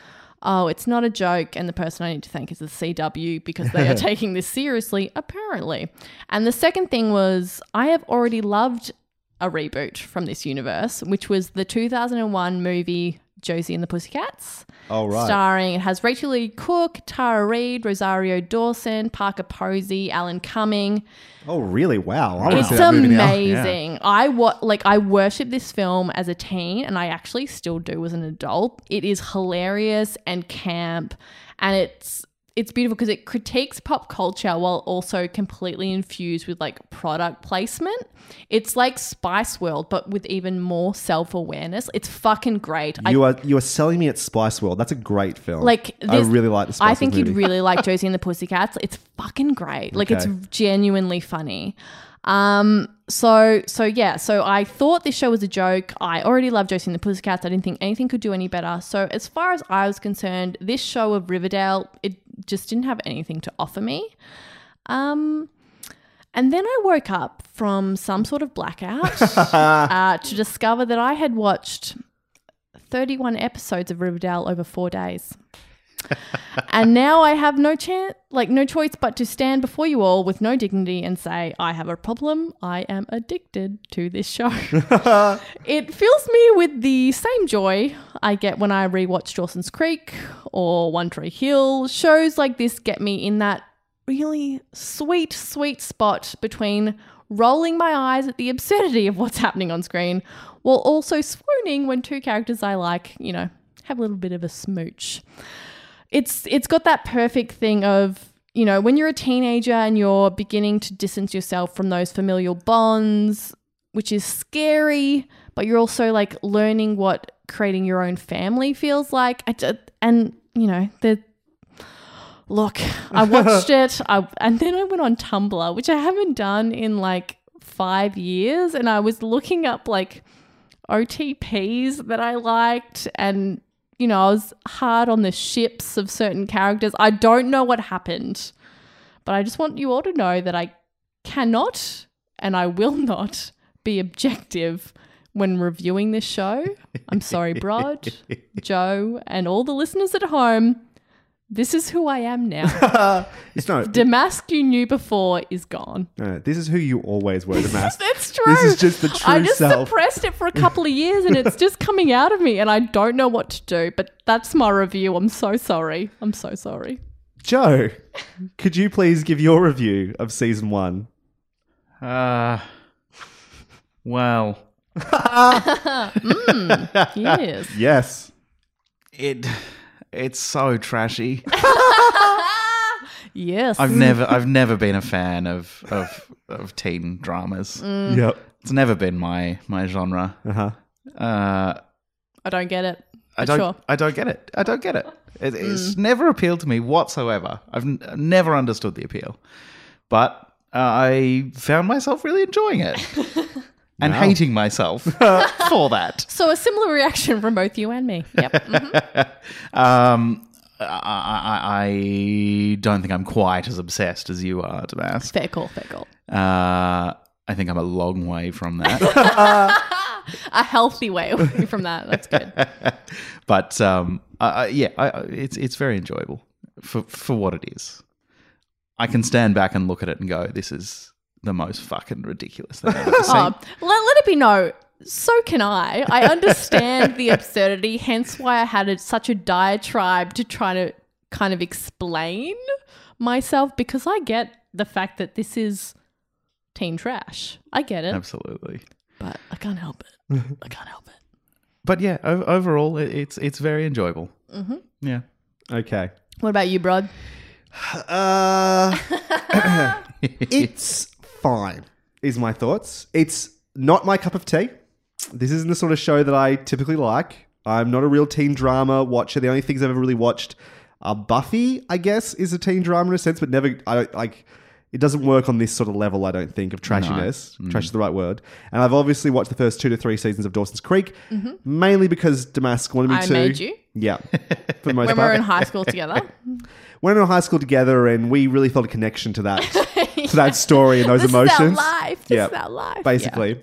oh, it's not a joke. And the person I need to thank is the CW because they are taking this seriously, apparently. And the second thing was, I have already loved a reboot from this universe, which was the 2001 movie Josie and the Pussycats. Oh, right. Starring, it has Rachael Leigh Cook, Tara Reid, Rosario Dawson, Parker Posey, Alan Cumming. Oh, really? Wow. I It's see that movie now. amazing. I wa- like I worship this film as a teen, and I actually still do as an adult. It is hilarious and camp, and it's it's beautiful because it critiques pop culture while also completely infused with like product placement. It's like Spice World, but with even more self awareness. It's fucking great. I You are you are selling me at Spice World. That's a great film. like I really like the Spice I think World you'd really like Josie and the Pussycats. It's fucking great. Like it's genuinely funny. Um so so yeah, so I thought this show was a joke. I already love Josie and the Pussycats. I didn't think anything could do any better. So as far as I was concerned, this show of Riverdale, it just didn't have anything to offer me. Um and then I woke up from some sort of blackout uh, to discover that I had watched 31 episodes of Riverdale over four days. and now I have no chance, like no choice but to stand before you all with no dignity and say, I have a problem. I am addicted to this show. it fills me with the same joy I get when I rewatch Dawson's Creek or One Tree Hill. Shows like this get me in that really sweet, sweet spot between rolling my eyes at the absurdity of what's happening on screen while also swooning when two characters I like, you know, have a little bit of a smooch. It's it's got that perfect thing of, you know, when you're a teenager and you're beginning to distance yourself from those familial bonds, which is scary, but you're also like learning what creating your own family feels like. I ju- And, you know, the Look, I watched it, I, and then I went on Tumblr, which I haven't done in like five years, and I was looking up like OTPs that I liked, and you know, I was hard on the ships of certain characters. I don't know what happened, but I just want you all to know that I cannot and I will not be objective when reviewing this show. I'm sorry, Brod, Joe, and all the listeners at home. This is who I am now. It's not. Damask you knew before is gone. no, this is who you always were, Damas. That's true. This is just the true I just self. suppressed it for a couple of years and it's just coming out of me and I don't know what to do. But that's my review. I'm so sorry. I'm so sorry. Joe, could you please give your review of season one? Uh, well, Yes. Yes. it it's so trashy. yes. I've never I've never been a fan of of, of teen dramas. Mm. Yep. It's never been my my genre. Uh huh. Uh, I don't get it. I don't. sure. I don't get it. I don't get it. it it's never appealed to me whatsoever. I've n- never understood the appeal, but I found myself really enjoying it and hating myself for that. So a similar reaction from both you and me. Yep. Mhm. Um, I, I, I don't think I'm quite as obsessed as you are, Damas. fair call. Fair call. Uh, I think I'm a long way from that. A healthy way away from that. That's good. but um, I, I, yeah, I, I- it's it's very enjoyable for for what it is. I can stand back and look at it and go, "This is the most fucking ridiculous thing I've ever seen." Oh, let, let it be known. So can I. I understand the absurdity, hence why I had a, such a diatribe to try to kind of explain myself because I get the fact that this is teen trash. I get it, Absolutely. but I can't help it. I can't help it. But yeah, o- overall, it, it's it's very enjoyable. Mm-hmm. Yeah. Okay. What about you, Brod? Uh, it's fine, is my thoughts. It's not my cup of tea. This isn't the sort of show that I typically like. I'm not a real teen drama watcher. The only things I've ever really watched are Buffy, I guess, is a teen drama in a sense, but never, I don't like, it doesn't work on this sort of level, I don't think, of trashiness. Mm. Trash is the right word. And I've obviously watched the first two to three seasons of Dawson's Creek, mm-hmm. mainly because Damask wanted me I to. made you. Yeah. For the most When we were in high school together. went to high school together and we really felt a connection to that to that story and those This is emotions. our life. This is our life. Basically.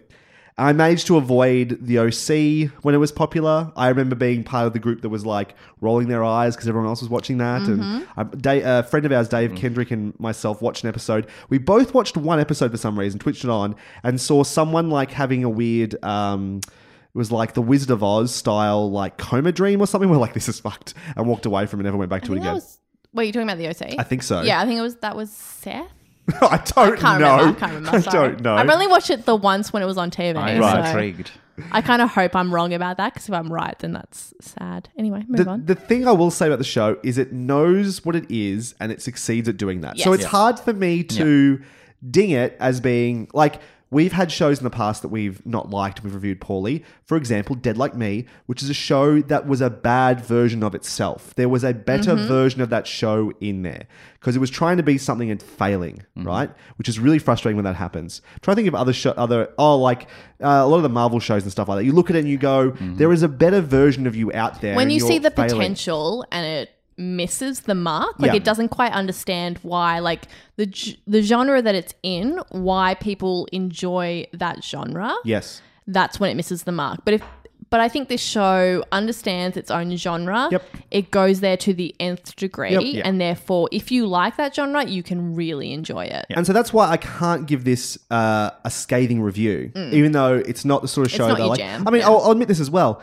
I managed to avoid the OC when it was popular. I remember being part of the group that was like rolling their eyes because everyone else was watching that. Mm-hmm. And I, Da- a friend of ours, Dave Kendrick, and myself watched an episode. We both watched one episode for some reason, twitched it on, and saw someone like having a weird. Um, it was like the Wizard of Oz style, like coma dream or something. We're like, this is fucked, and walked away from it. Never went back to I it think that again. was, wait, you're talking about the OC? I think so. Yeah, I think it was that was Seth. I don't Can't know. remember. I can't remember. I don't know. I've only watched it the once when it was on TV. I am Right. so intrigued. I kind of hope I'm wrong about that because if I'm right, then that's sad. Anyway, move the, on. the thing I will say about the show is it knows what it is and it succeeds at doing that. So Yes. it's hard for me to ding it as being like we've had shows in the past that we've not liked, and we've reviewed poorly. For example, Dead Like Me, which is a show that was a bad version of itself. There was a better Mm-hmm. version of that show in there because it was trying to be something and failing, Mm-hmm. right? Which is really frustrating when that happens. Try to think of other show, other oh like uh, a lot of the Marvel shows and stuff like that. You look at it and you go, there is a better version of you out there. when you see the failing. potential and it misses the mark, like Yeah. it doesn't quite understand why, like the the genre that it's in, why people enjoy that genre. Yes. that's when it misses the mark. But if but I think this show understands its own genre. Yep. It goes there to the nth degree, Yep. Yeah. and therefore, if you like that genre, you can really enjoy it. And so that's why I can't give this uh, a scathing review, even though it's not the sort of show that I like. jam, I mean, yeah. I'll, I'll admit this as well.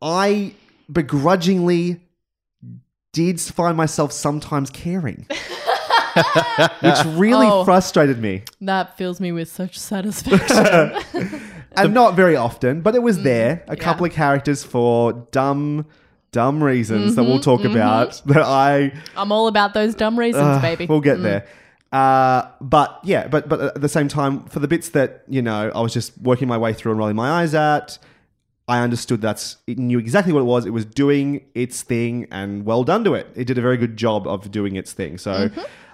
I begrudgingly did find myself sometimes caring, which really Oh. frustrated me. That fills me with such satisfaction. And not very often, but it was there. A yeah. couple of characters for dumb, dumb reasons that we'll Mm-hmm, talk about that I I'm all about those dumb reasons, Uh, baby. We'll get there. Uh, but yeah, but but at the same time, for the bits that you know, I was just working my way through and rolling my eyes at. I understood that's it knew exactly what it was. It was doing its thing, and well done to it. It did a very good job of doing its thing. So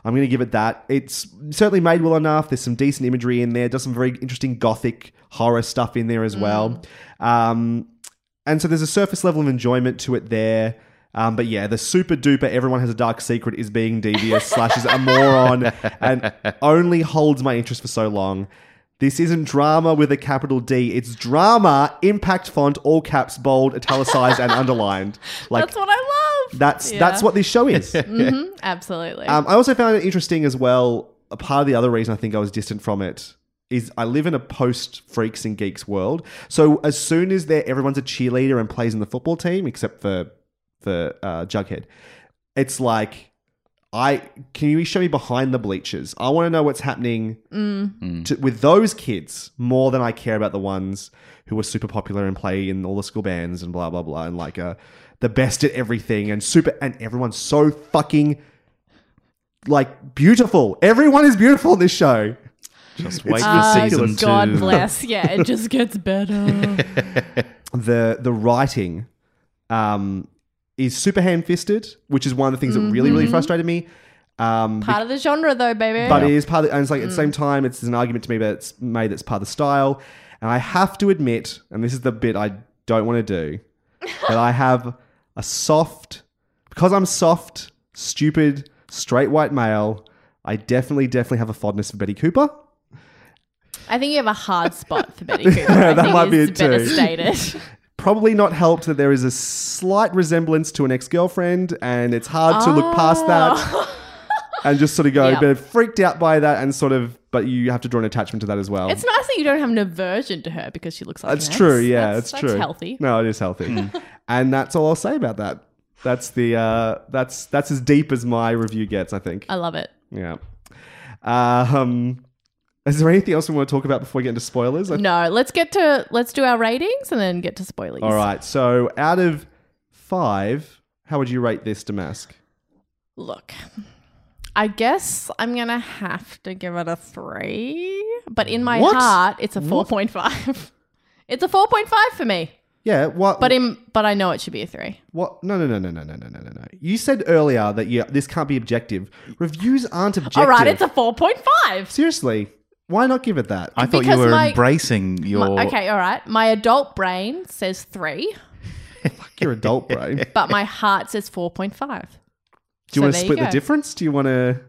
I'm going to give it that. It's certainly made well enough. There's some decent imagery in there. Does some very interesting gothic horror stuff in there as well. Um, and so there's a surface level of enjoyment to it there. Um, but yeah, the super duper everyone has a dark secret is being devious slash is a moron and only holds my interest for so long. This isn't drama with a capital D. It's drama, impact font, all caps, bold, italicized, and underlined. Like That's what I love. that's Yeah. that's what this show is. Absolutely. Um, I also found it interesting as well. A part of the other reason I think I was distant from it is I live in a post freaks and geeks world. So as soon as there, everyone's a cheerleader and plays in the football team, except for for uh, Jughead, it's like. I can you show me behind the bleachers? I want to know what's happening to, with those kids more than I care about the ones who are super popular and play in all the school bands and blah blah blah and like uh, the best at everything and super and everyone's so fucking like beautiful. Everyone is beautiful in this show. Just wait for Ah, season two. God bless. Yeah, it just gets better. The the writing um, is super ham fisted, which is one of the things that really, Mm-hmm. really frustrated me. Um, Part of the genre, though, baby. but it is part of, and it's like at the Mm. same time, it's an argument to me that it's made that's part of the style. And I have to admit, and this is the bit I don't want to do, that I have a soft, because I'm soft, stupid, straight white male. I definitely, definitely have a fondness for Betty Cooper. I think you have a hard spot for Betty Cooper. I That think might be it better too. stated. Probably not helped that there is a slight resemblance to an ex girlfriend, and it's hard to look past that and just sort of go, Yeah. but freaked out by that, and sort of, but you have to draw an attachment to that as well. It's nice that you don't have an aversion to her because she looks like That's an ex. true. Yeah, that's, it's that's true. healthy. No, it is healthy, and that's all I'll say about that. That's the uh, that's that's as deep as my review gets. I think. I love it. Yeah. Um, is there anything else we want to talk about before we get into spoilers? No, let's get to let's do our ratings and then get to spoilers. All right. So, out of five, how would you rate this Damask? Look, I guess I'm gonna have to give it a three, but in my What? heart, it's a four point five. it's a four point five for me, Yeah. What? but in but I know it should be a three. what? No, no, no, no, no, no, no, no, no, no. You said earlier that yeah, this can't be objective. Reviews aren't objective. All right, it's a four point five. seriously. Why not give it that? I thought you were my- embracing your. Okay, all right. My adult brain says three, Your adult brain. but my heart says four point five. Do you So want to there split the go. difference? Do you want to?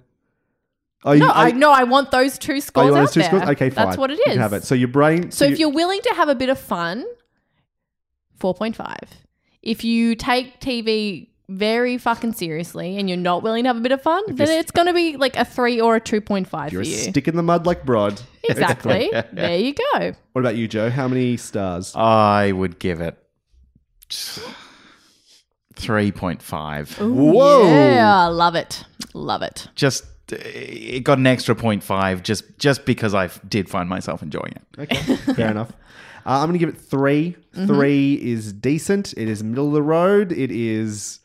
Oh, you, No, I no, I want those two oh, scores you want out those two there. scores? Okay, fine. That's what it You is. can have it. So your brain. So if you- you're willing to have a bit of fun, 4.5. If you take TV very fucking seriously and you're not willing to have a bit of fun, then it's going to be like a 3 or a 2.5 you're for you. stick in the mud like Brod. Exactly. there you go. What about you, Joe? How many stars? I would give it three point five. Whoa. Yeah, love it. Love it. Just uh, it got an extra point five just just because I did find myself enjoying it. Okay, fair enough. Uh, I'm going to give it 3 Mm-hmm. Three is decent. It is middle of the road. It is,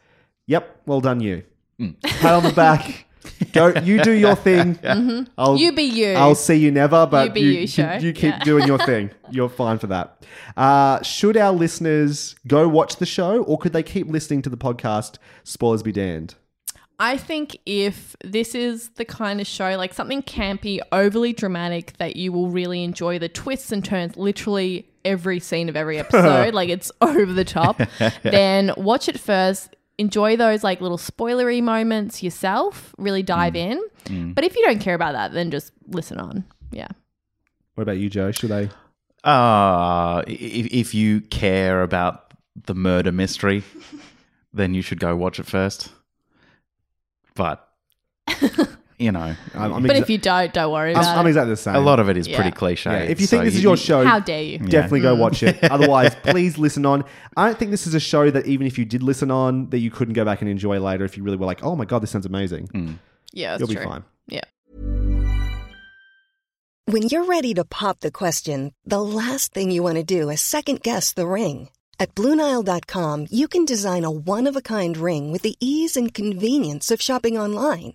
yep, well done, you. Mm. Pat on the back. Go, you do your thing. I'll, Mm-hmm. You be you. I'll see you never, but You be you, you, show. you keep Yeah. doing your thing. You're fine for that. Uh, should our listeners go watch the show, or could they keep listening to the podcast? Spoilers be damned. I think if this is the kind of show, like something campy, overly dramatic, that you will really enjoy the twists and turns, literally every scene of every episode, like it's over the top, then watch it first. Enjoy those like little spoilery moments yourself, really dive in. But if you don't care about that, then just listen on. Yeah. What about you, Joe? Should I? Uh, if, if you care about the murder mystery, then you should go watch it first. But you know, I'm, I'm But exa- if you don't, don't worry I'm, about I'm exactly the same. a lot of it is Yeah. pretty cliche. Yeah, if you think so this is your show, How dare you? definitely go watch it. Otherwise, please listen on. I don't think this is a show that even if you did listen on, that you couldn't go back and enjoy later if you really were like, oh my god, this sounds amazing. Hmm. Yeah, that's You'll be true. fine. Yeah. When you're ready to pop the question, the last thing you want to do is second guess the ring. At Bluenile.com, you can design a one of a kind ring with the ease and convenience of shopping online.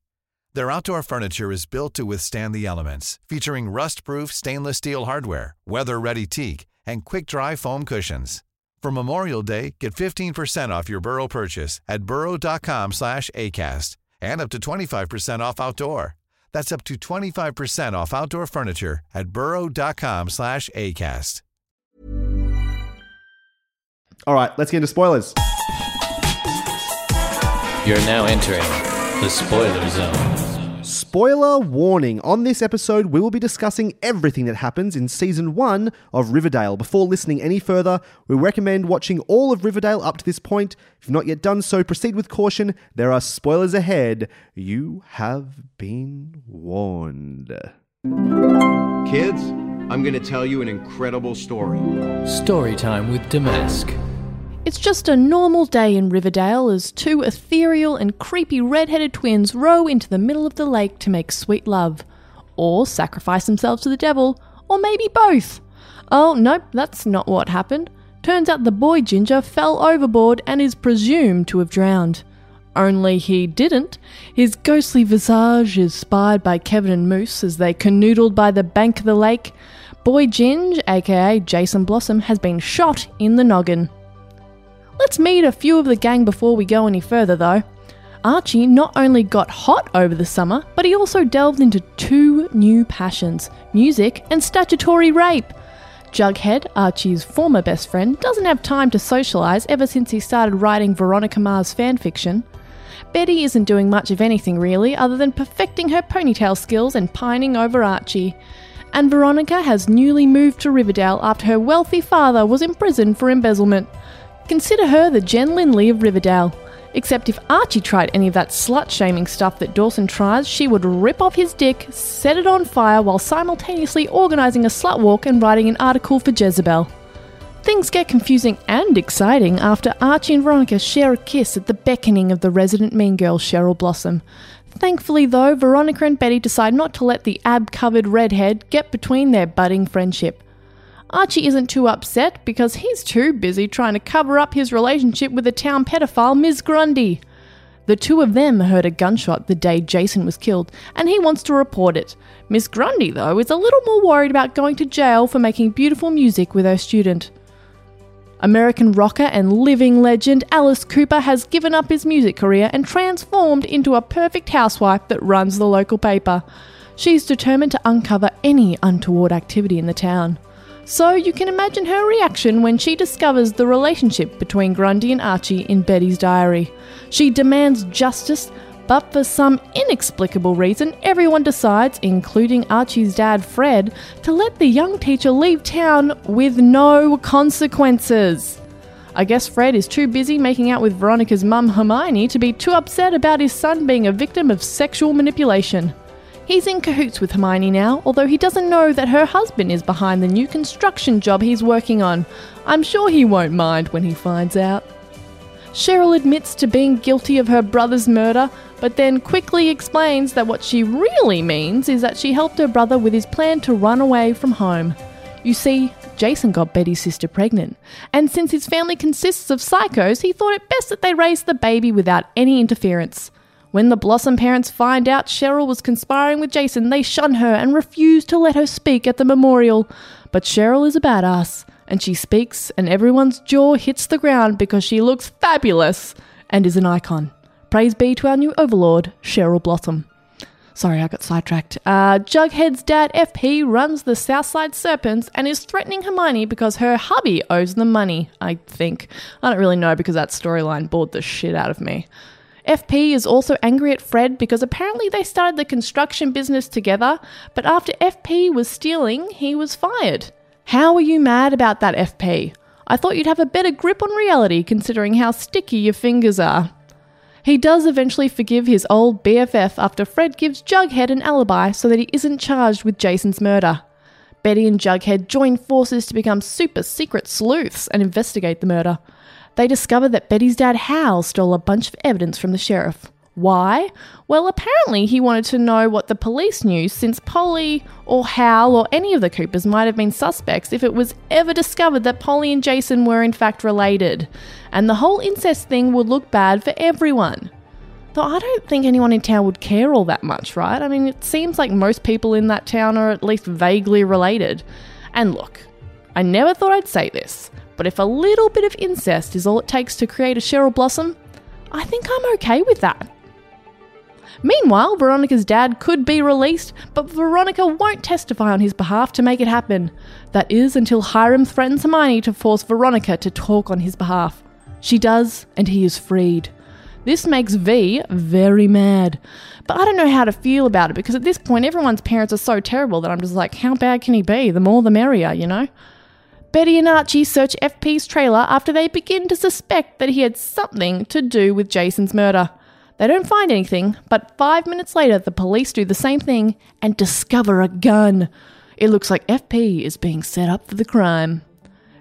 Their outdoor furniture is built to withstand the elements, featuring rust-proof stainless steel hardware, weather-ready teak, and quick-dry foam cushions. For Memorial Day, get 15% off your Burrow purchase at burrow.com slash ACAST and up to 25% off outdoor. That's up to 25% off outdoor furniture at burrow.com slash ACAST. All right, let's get into spoilers. You're now entering the spoiler zone. Spoiler warning. On this episode, we will be discussing everything that happens in season one of Riverdale. Before listening any further, we recommend watching all of Riverdale up to this point. If not yet done so, proceed with caution. There are spoilers ahead. You have been warned. Kids, I'm going to tell you an incredible story. Story time with Damask. It's just a normal day in Riverdale as two ethereal and creepy red-headed twins row into the middle of the lake to make sweet love, or sacrifice themselves to the devil, or maybe both. Oh, nope, that's not what happened. Turns out the boy Ginger fell overboard and is presumed to have drowned. Only he didn't. His ghostly visage is spied by Kevin and Moose as they canoodled by the bank of the lake. Boy Ginge, aka Jason Blossom, has been shot in the noggin. Let's meet a few of the gang before we go any further, though. Archie not only got hot over the summer, but he also delved into two new passions music and statutory rape. Jughead, Archie's former best friend, doesn't have time to socialise ever since he started writing Veronica Mars fanfiction. Betty isn't doing much of anything really, other than perfecting her ponytail skills and pining over Archie. And Veronica has newly moved to Riverdale after her wealthy father was imprisoned for embezzlement. Consider her the Jen Lindley of Riverdale. Except if Archie tried any of that slut shaming stuff that Dawson tries, she would rip off his dick, set it on fire while simultaneously organising a slut walk and writing an article for Jezebel. Things get confusing and exciting after Archie and Veronica share a kiss at the beckoning of the resident mean girl Cheryl Blossom. Thankfully, though, Veronica and Betty decide not to let the ab covered redhead get between their budding friendship. Archie isn't too upset because he's too busy trying to cover up his relationship with the town pedophile Ms. Grundy. The two of them heard a gunshot the day Jason was killed, and he wants to report it. Miss Grundy, though, is a little more worried about going to jail for making beautiful music with her student. American rocker and living legend Alice Cooper has given up his music career and transformed into a perfect housewife that runs the local paper. She's determined to uncover any untoward activity in the town. So you can imagine her reaction when she discovers the relationship between Grundy and Archie in Betty's diary. She demands justice, but for some inexplicable reason, everyone decides, including Archie's dad Fred, to let the young teacher leave town with no consequences. I guess Fred is too busy making out with Veronica's mum Hermione to be too upset about his son being a victim of sexual manipulation. He's in cahoots with Hermione now, although he doesn't know that her husband is behind the new construction job he's working on. I'm sure he won't mind when he finds out. Cheryl admits to being guilty of her brother's murder, but then quickly explains that what she really means is that she helped her brother with his plan to run away from home. You see, Jason got Betty's sister pregnant, and since his family consists of psychos, he thought it best that they raise the baby without any interference. When the Blossom parents find out Cheryl was conspiring with Jason, they shun her and refuse to let her speak at the memorial. But Cheryl is a badass, and she speaks, and everyone's jaw hits the ground because she looks fabulous and is an icon. Praise be to our new overlord, Cheryl Blossom. Sorry, I got sidetracked. Uh, Jughead's dad, FP, runs the Southside Serpents and is threatening Hermione because her hubby owes them money, I think. I don't really know because that storyline bored the shit out of me. FP is also angry at Fred because apparently they started the construction business together, but after FP was stealing, he was fired. How are you mad about that, FP? I thought you'd have a better grip on reality considering how sticky your fingers are. He does eventually forgive his old BFF after Fred gives Jughead an alibi so that he isn't charged with Jason's murder. Betty and Jughead join forces to become super secret sleuths and investigate the murder. They discover that Betty's dad Hal stole a bunch of evidence from the sheriff. Why? Well, apparently he wanted to know what the police knew since Polly or Hal or any of the Coopers might have been suspects if it was ever discovered that Polly and Jason were in fact related. And the whole incest thing would look bad for everyone. Though I don't think anyone in town would care all that much, right? I mean, it seems like most people in that town are at least vaguely related. And look, I never thought I'd say this, but if a little bit of incest is all it takes to create a Cheryl Blossom, I think I'm okay with that. Meanwhile, Veronica's dad could be released, but Veronica won't testify on his behalf to make it happen. That is until Hiram threatens Hermione to force Veronica to talk on his behalf. She does, and he is freed. This makes V very mad. But I don't know how to feel about it because at this point, everyone's parents are so terrible that I'm just like, how bad can he be? The more the merrier, you know? Betty and Archie search FP's trailer after they begin to suspect that he had something to do with Jason's murder. They don't find anything, but five minutes later, the police do the same thing and discover a gun. It looks like FP is being set up for the crime.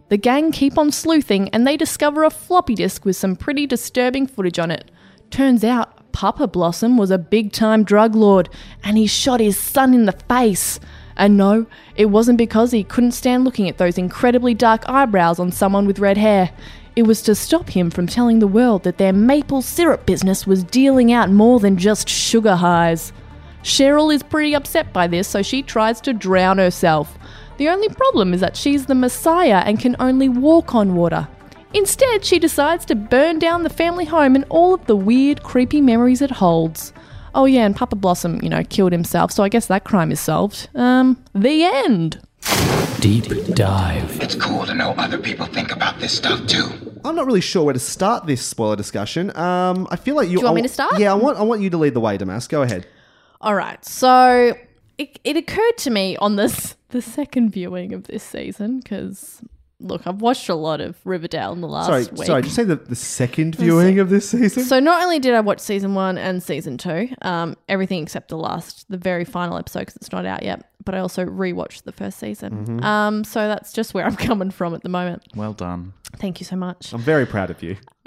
The gang keep on sleuthing and they discover a floppy disk with some pretty disturbing footage on it. Turns out Papa Blossom was a big time drug lord and he shot his son in the face. And no, it wasn't because he couldn't stand looking at those incredibly dark eyebrows on someone with red hair. It was to stop him from telling the world that their maple syrup business was dealing out more than just sugar highs. Cheryl is pretty upset by this, so she tries to drown herself. The only problem is that she's the Messiah and can only walk on water. Instead, she decides to burn down the family home and all of the weird, creepy memories it holds. Oh, yeah, and Papa Blossom, you know, killed himself, so I guess that crime is solved. Um, the end. Deep dive. It's cool to know other people think about this stuff too. I'm not really sure where to start this spoiler discussion. Um, I feel like you. Do you want I me to start? Yeah, I want. I want you to lead the way, Damas. Go ahead. All right, so it, it occurred to me on this the second viewing of this season because look, I've watched a lot of Riverdale in the last sorry, week. sorry. Did you say the, the second viewing of this season? So not only did I watch season one and season two, um, everything except the last, the very final episode because it's not out yet, but I also rewatched the first season. Mhm. Um, so that's just where I'm coming from at the moment. Well done. Thank you so much. I'm very proud of you.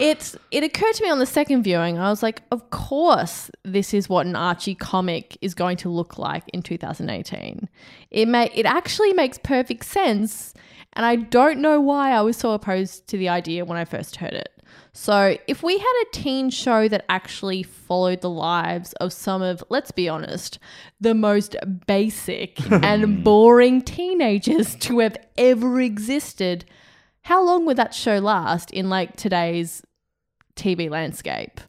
it's it occurred to me on the second viewing. I was like, of course, this is what an Archie comic is going to look like in 2018. It may it actually makes perfect sense, and I don't know why I was so opposed to the idea when I first heard it. So, if we had a teen show that actually followed the lives of some of, let's be honest, the most basic and boring teenagers to have ever existed, how long would that show last in like today's TV landscape?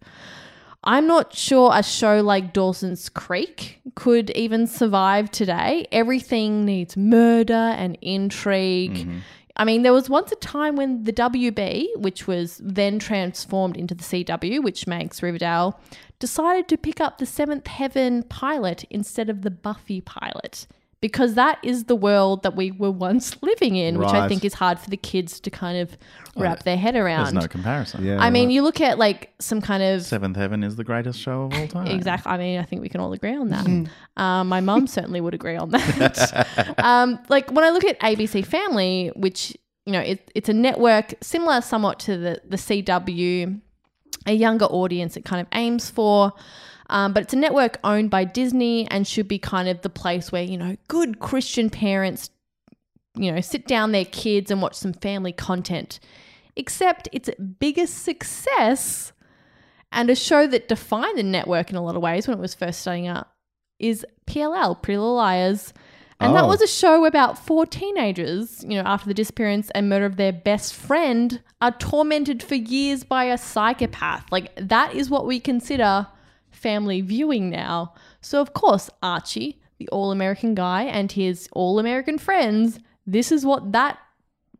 I'm not sure a show like Dawson's Creek could even survive today. Everything needs murder and intrigue. Mm-hmm. I mean, there was once a time when the WB, which was then transformed into the CW, which makes Riverdale, decided to pick up the Seventh Heaven pilot instead of the Buffy pilot. Because that is the world that we were once living in, which I think is hard for the kids to kind of wrap their head around. There's no comparison. Yeah. I mean, you look at like some kind of Seventh Heaven is the greatest show of all time. Exactly. I mean, I think we can all agree on that. um, my mum certainly would agree on that. um, like when I look at ABC Family, which you know, it, it's a network similar somewhat to the the CW, a younger audience it kind of aims for. Um, but it's a network owned by Disney and should be kind of the place where you know good Christian parents, you know, sit down their kids and watch some family content. Except its biggest success and a show that defined the network in a lot of ways when it was first starting up is PLL, Pretty Little Liars. And that Oh. was a show about four teenagers, you know, after the disappearance and murder of their best friend, are tormented for years by a psychopath. Like, that is what we consider family viewing now. So, of course, Archie, the all American guy, and his all American friends, this is what that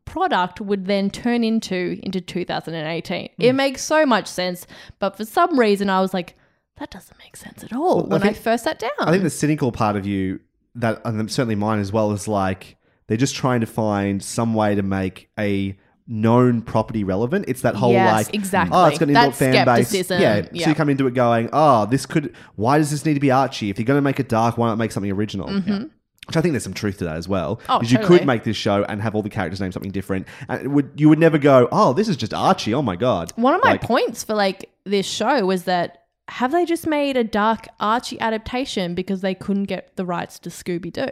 product would then turn into into 2018. Hmm. It makes so much sense, but for some reason I was like that doesn't make sense at all Well, when I, think- first sat down. I think the cynical part of you, that and certainly mine as well, is like they're just trying to find some way to make a known property relevant. It's that whole Yes, like, exactly. oh, it's got an inbuilt fan base. Yeah, so yeah. you come into it going, oh, this could. Why does this need to be Archie? If you're going to make it dark, why not make something original? Mhm. Which I think there's some truth to that as well. Oh, Because you could make this show and have all the characters name something different, and it would you would never go, oh, this is just Archie. Oh my god. One of my Like, points for like this show was that have they just made a dark Archie adaptation because they couldn't get the rights to Scooby Doo?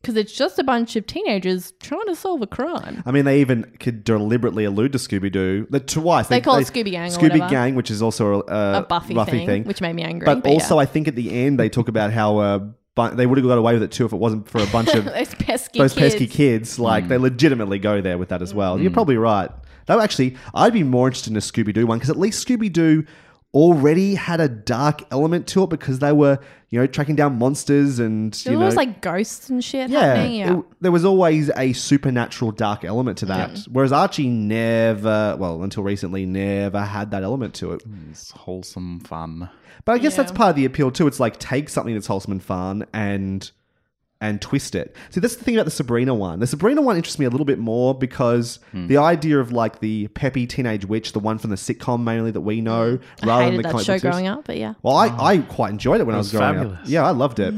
Because it's just a bunch of teenagers trying to solve a crime. I mean, they even could deliberately allude to Scooby Doo. Twice They call it Scooby Gang or Scooby whatever. Gang, which is also a, A Buffy thing, which made me angry, But, but also, yeah. I think at the end they talk about how uh, bu- they would have got away with it too if it wasn't for a bunch of Those pesky those kids. pesky kids. Like they legitimately go there with that as well. Mm. You're probably right. Though actually, I'd be more interested in a Scooby Doo one because at least Scooby Doo already had a dark element to it because they were you know tracking down monsters and There you was know like ghosts and shit yeah, happening. Yeah. it- there was always a supernatural dark element to that. Whereas Archie never, well, until recently, never had that element to it. Mm, it's wholesome fun. But I guess that's part of the appeal too. It's like take something that's wholesome and fun and and twist it. See, that's the thing about the Sabrina one. The Sabrina one interests me a little bit more because Hmm. the idea of like the peppy teenage witch, the one from the sitcom mainly that we know, I rather hated than the that show growing up, but yeah. Well, I, I quite enjoyed it when I It was was growing up. Yeah, I loved it.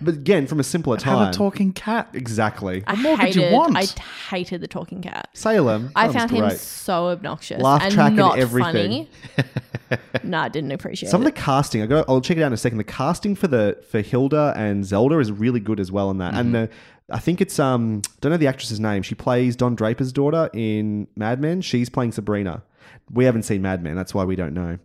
but again, from a simpler time. Have a talking cat. Exactly. I more could hated, you want? I hated the talking cat. Salem. I Salem's found him so obnoxious Laugh and track and not everything. funny. no, I didn't appreciate Some of the casting, I go. I'll check it out in a second. The casting for the for Hilda and Zelda is really good as well in that. And the, I think it's um don't know the actress's name. She plays Don Draper's daughter in Mad Men. She's playing Sabrina. We haven't seen Mad Men, that's why we don't know.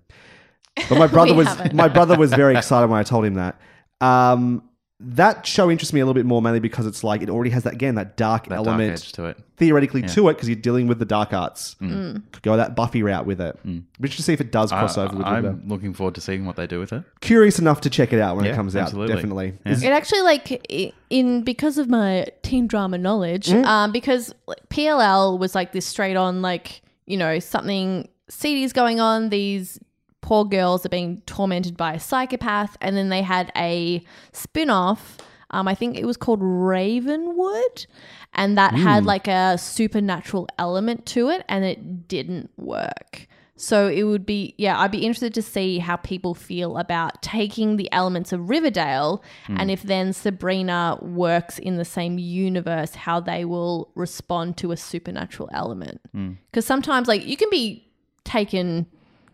But my brother was haven't. my brother was very excited when I told him that. Um, that show interests me a little bit more mainly because it's like it already has that again that dark That dark element edge to it. theoretically to it because you're dealing with the dark arts. Mm. Could go that Buffy route with it. Which to see if it does cross I- over with I'm River. looking forward to seeing what they do with it. Curious enough to check it out when it comes absolutely. out. Definitely. Yeah. It actually like in because of my teen drama knowledge, Mm. um, because PLL was like this straight on like you know something CDs going on. These poor girls are being tormented by a psychopath, and then they had a spin off. Um, I think it was called Ravenswood, and that had hmm. like a supernatural element to it, and it didn't work. So it would be, yeah, I'd be interested to see how people feel about taking the elements of Riverdale hmm. and if then Sabrina works in the same universe, how they will respond to a supernatural element. Hmm. Because sometimes, like, you can be taken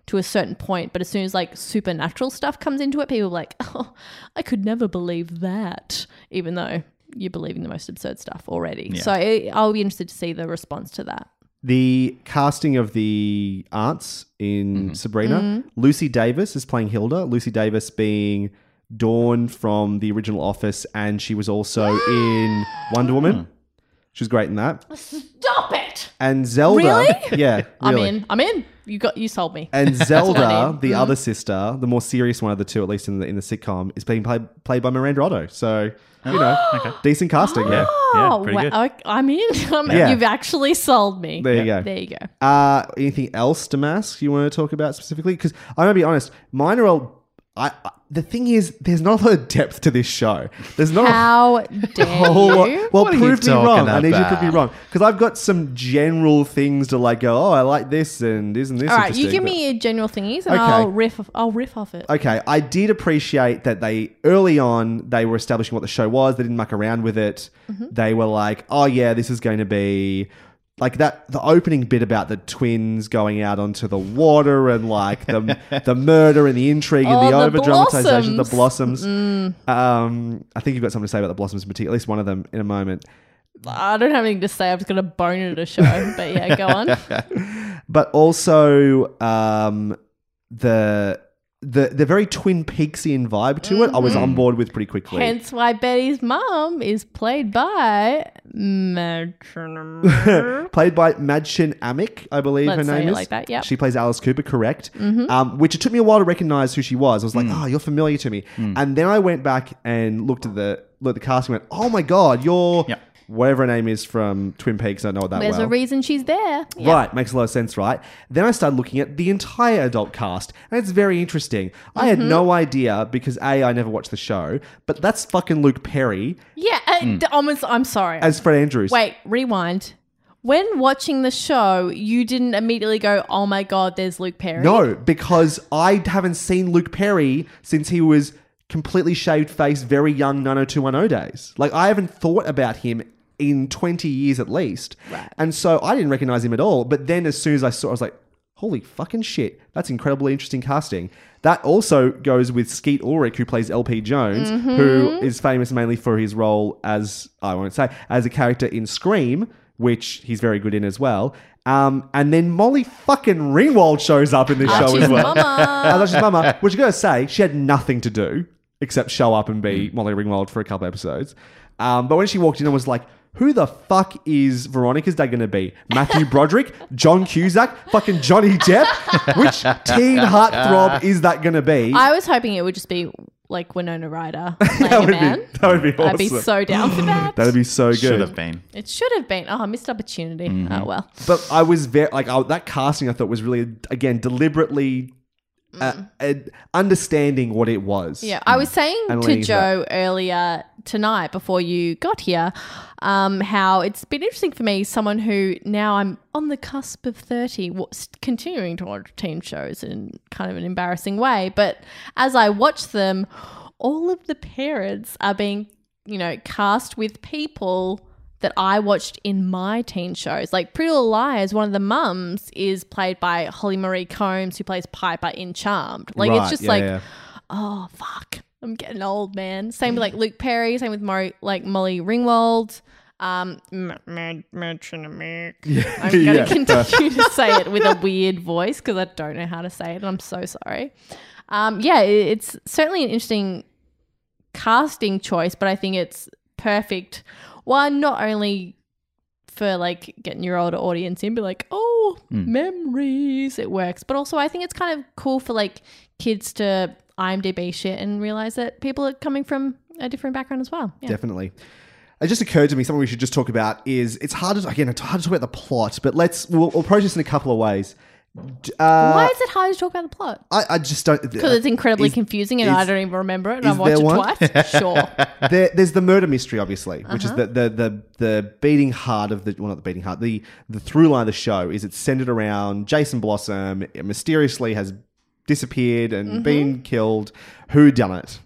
to a certain point, but as soon as like supernatural stuff comes into it, people are like, oh, I could never believe that, even though you're believing the most absurd stuff already. So I I'll be interested to see the response to that. the casting of the aunts in mm-hmm. Sabrina, mm-hmm. Lucy Davis is playing Hilda. Lucy Davis being Dawn from the original Office, and she was also in Wonder Woman. She was great in that. Stop it! And Zelda, Really? yeah, I'm really. in. I'm in. You got you sold me. And Zelda, need. the other sister, the more serious one of the two, at least in the in the sitcom, is being played played by Miranda Otto. So you know, decent casting. Yeah. Oh, pretty wow. good. I- I'm in. I'm- Yeah. You've actually sold me. There you go. There you go. Uh, anything else, Damask, you want to talk about specifically? Because I'm gonna be honest, mine are all. I, I the thing is, there's not a lot of depth to this show. There's not. a How dare whole lot- you? well, What are you prove me talking wrong. I need you to prove me wrong because I've got some general things to like go. Oh, I like this, and isn't this? All right, you give But- me general thingies, and Okay. I'll riff. I'll riff off it. Okay, I did appreciate that they early on they were establishing what the show was. They didn't muck around with it. Mm-hmm. They were like, "Oh yeah, this is going to be like that." The opening bit about the twins going out onto the water and like the the murder and the intrigue and Oh, the the over dramatization, the blossoms. blossoms. Um, I think you've got something to say about the blossoms, in particular, at least one of them in a moment. I don't have anything to say. I'm just gonna bone at a show, but yeah, go on. but also um, the the the very Twin Peaksian vibe to it. I was on board with pretty quickly. Hence why Betty's mom is played by Madchen. played by Madchen Amick, I believe Let's her say name it is. like that, yep. Mm-hmm. She plays Alice Cooper, correct? Um, which it took me a while to recognize who she was. I was like, oh, you're familiar to me. And then I went back and looked at the looked at the cast and went, oh my god, you're Yeah. Whatever her name is from Twin Peaks. I don't know it that There's well. a reason she's there. Yeah. Right, makes a lot of sense, right? Then I started looking at the entire adult cast, and it's very interesting. I had Mm-hmm. no idea because A, I never watched the show, but that's fucking Luke Perry Yeah, uh, d- almost. I'm sorry. as Fred Andrews. Wait, rewind. When watching the show, you didn't immediately go, "Oh my god, there's Luke Perry." No, because I haven't seen Luke Perry since he was completely shaved face, very young 90210 days. Like, I haven't thought about him in 20 years at least. Right. And so I didn't recognize him at all. But then as soon as I saw, I was like, holy fucking shit. That's incredibly interesting casting. That also goes with Skeet Ulrich, who plays LP Jones, who is famous mainly for his role as, I won't say, as a character in Scream, which he's very good in as well. Um, and then Molly fucking Ringwald shows up in this show as well. mama. Archie's mama, which I gotta say, she had nothing to do except show up and be Molly Ringwald for a couple episodes. Um, but when she walked in, I was like, who the fuck is Veronica's dad going to be? Matthew Broderick? John Cusack? Fucking Johnny Depp? Which teen heartthrob is that going to be? I was hoping it would just be like Winona Ryder that playing would man. be that would be awesome. I'd be so down for that. That'd be so good. Should have been. it should have been. Oh, I missed opportunity. Mm-hmm. Oh well. But I was very like I, that casting. I thought was really again deliberately uh, uh, understanding what it was. Yeah, I was saying to Joe earlier tonight before you got here, um, how it's been interesting for me, someone who now I'm on the cusp of 30, what's continuing to watch teen shows in kind of an embarrassing way. But as I watch them, all of the parents are being, you know, cast with people that I watched in my teen shows. Like Pretty Little Liars, one of the mums is played by Holly Marie Combs, who plays Piper in Charmed. Like Right, it's just yeah, like, yeah. oh fuck, I'm getting old, man. Same with like Luke Perry. Same with Mo- like Molly Ringwald. Um, m- m- mention a Mick. I'm gonna Yeah. continue to say it with a weird voice because I don't know how to say it. and I'm so sorry. Um, yeah, it- it's certainly an interesting casting choice, but I think it's perfect. One, not only for like getting your older audience in, be like, oh, hmm. memories, it works. But also, I think it's kind of cool for like kids to IMDb shit and realize that people are coming from a different background as well. Yeah. Definitely. It just occurred to me something we should just talk about is it's hard to again it's hard to talk about the plot, but let's we'll, we'll approach this in a couple of ways. Uh, Why is it hard to talk about the plot? I, I just don't Because it's incredibly is- confusing and is- I don't even remember it and I've watched it one? twice. Sure. there, there's the murder mystery, obviously, which Uh-huh. is the, the the the beating heart of the well, not the beating heart. The the through line of the show is it's centered around Jason Blossom mysteriously has disappeared and Mm-hmm. been killed. Who done it?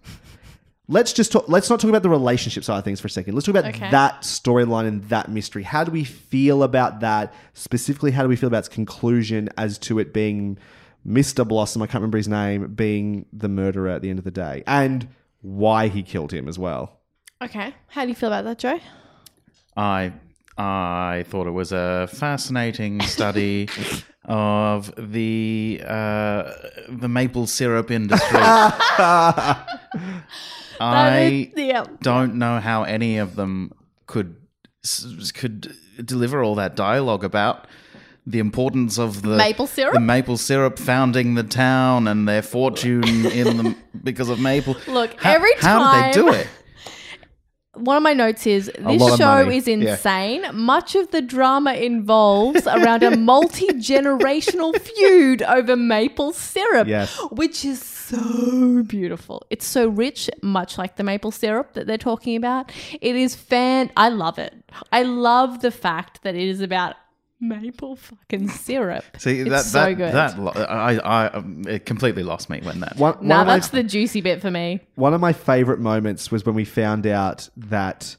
Let's just talk. Let's not talk about the relationship side of things for a second. Let's talk about Okay. that storyline and that mystery. How do we feel about that specifically? How do we feel about its conclusion as to it being Mr. Blossom? I can't remember his name, being the murderer at the end of the day, and why he killed him as well. okay. How do you feel about that, Joe? I I thought it was a fascinating study of the uh, the maple syrup industry. I yeah. don't know how any of them could could deliver all that dialogue about the importance of the Maple syrup? the maple syrup founding the town and their fortune in the because of maple. Look, How- every how did they do it? One of my notes is this show is Yeah. insane. Much of the drama involves around a multi generational feud over maple syrup, Yes. which is so beautiful. It's so rich, much like the maple syrup that they're talking about. It is fan. I love it. I love the fact that it is about maple fucking syrup. See it's that so that good. that lo- I I um, it completely lost me when that. One, one nah, of my- that's the juicy bit for me. one of my favorite moments was when we found out that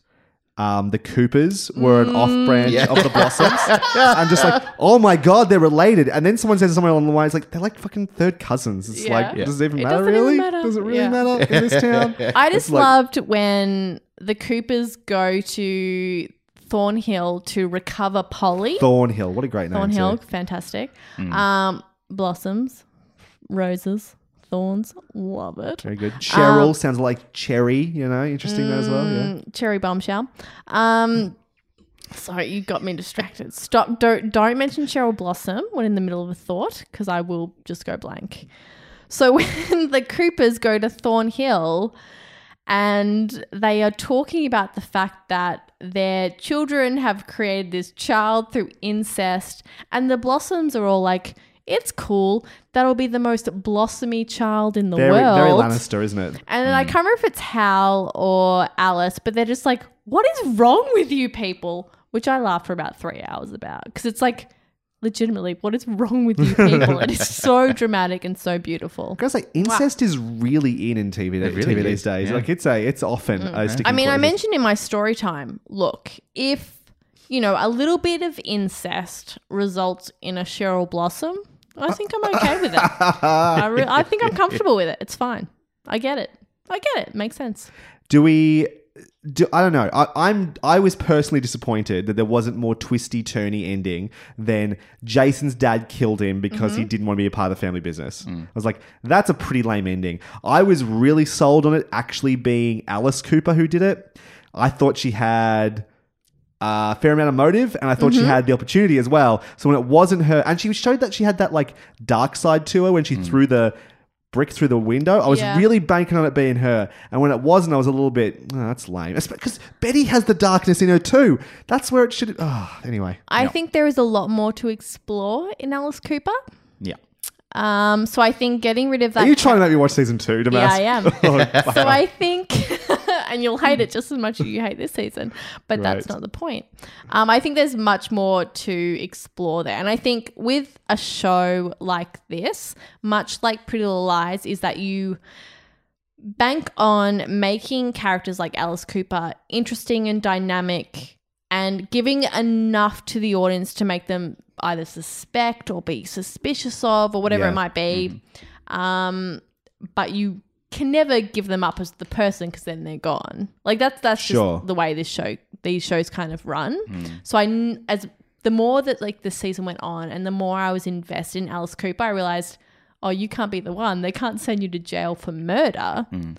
um, the Coopers were an off branch of the Blossoms. I'm just like, oh my god, they're related. And then someone says somewhere along the way, it's like they're like fucking third cousins. It's Yeah. like, Yeah. does it even It matter? doesn't even Really? matter. Does it really Yeah. matter in this town? I just like- loved when the Coopers go to Thornhill to recover Polly. Thornhill. What a great name. Thornhill, too. fantastic. Mm. Um, blossoms, roses, thorns, love it. Very good. Cheryl Um, sounds like cherry. You know, interesting that as well. Yeah. Mm, Cherry bombshell. Um, sorry, you got me distracted. Stop! Don't don't mention Cheryl Blossom when in the middle of a thought because I will just go blank. So when the Coopers go to Thornhill and they are talking about the fact that their children have created this child through incest, and the Blossoms are all like, "It's cool. That'll be the most blossomy child in the Very, world." very Lannister, isn't it? And then I mm. can't remember if it's Hal or Alice, but they're just like, what is wrong with you people? Which I laughed for about three hours about because it's like, legitimately, what is wrong with you people? it is so dramatic and so beautiful. I gotta say, incest is really in in TV, really TV is, these days. yeah. Like it's a, it's often a sticking Mm. I mean, I mentioned in my story time, look, if, you know, a little bit of incest results in a Cheryl Blossom, I think I'm okay with it. I, re- I think I'm comfortable with it. It's fine. I get it. I get it. Makes sense. Do we? Do, I don't know. I, I'm. I was personally disappointed that there wasn't more twisty, turny ending than Jason's dad killed him because Mm-hmm. he didn't want to be a part of the family business. I was like, that's a pretty lame ending. I was really sold on it actually being Alice Cooper who did it. I thought she had a fair amount of motive, and I thought Mm-hmm. she had the opportunity as well. So when it wasn't her, and she showed that she had that like dark side to her when she threw the brick through the window. I was Yeah. really banking on it being her, and when it wasn't, I was a little bit. Oh, that's lame. Because Betty has the darkness in her too. That's where it should. Oh, anyway. I think there is a lot more to explore in Alice Cooper. Yeah. Um, so I think getting rid of that. Are you trying to make me watch season two, Yeah, Damas? I am. Oh, so I think, and you'll hate it just as much as you hate this season, but that's not the point. Um, I think there's much more to explore there, and I think with a show like this, much like Pretty Little Liars, is that you bank on making characters like Alice Cooper interesting and dynamic and giving enough to the audience to make them either suspect or be suspicious of or whatever Yeah. it might be. Um, but you can never give them up as the person because then they're gone. Like that's that's Sure. just the way this show these shows kind of run. Hmm. So I as the more that like the season went on and the more I was invested in Alice Cooper, I realized, oh, you can't be the one. They can't send you to jail for murder. Hmm.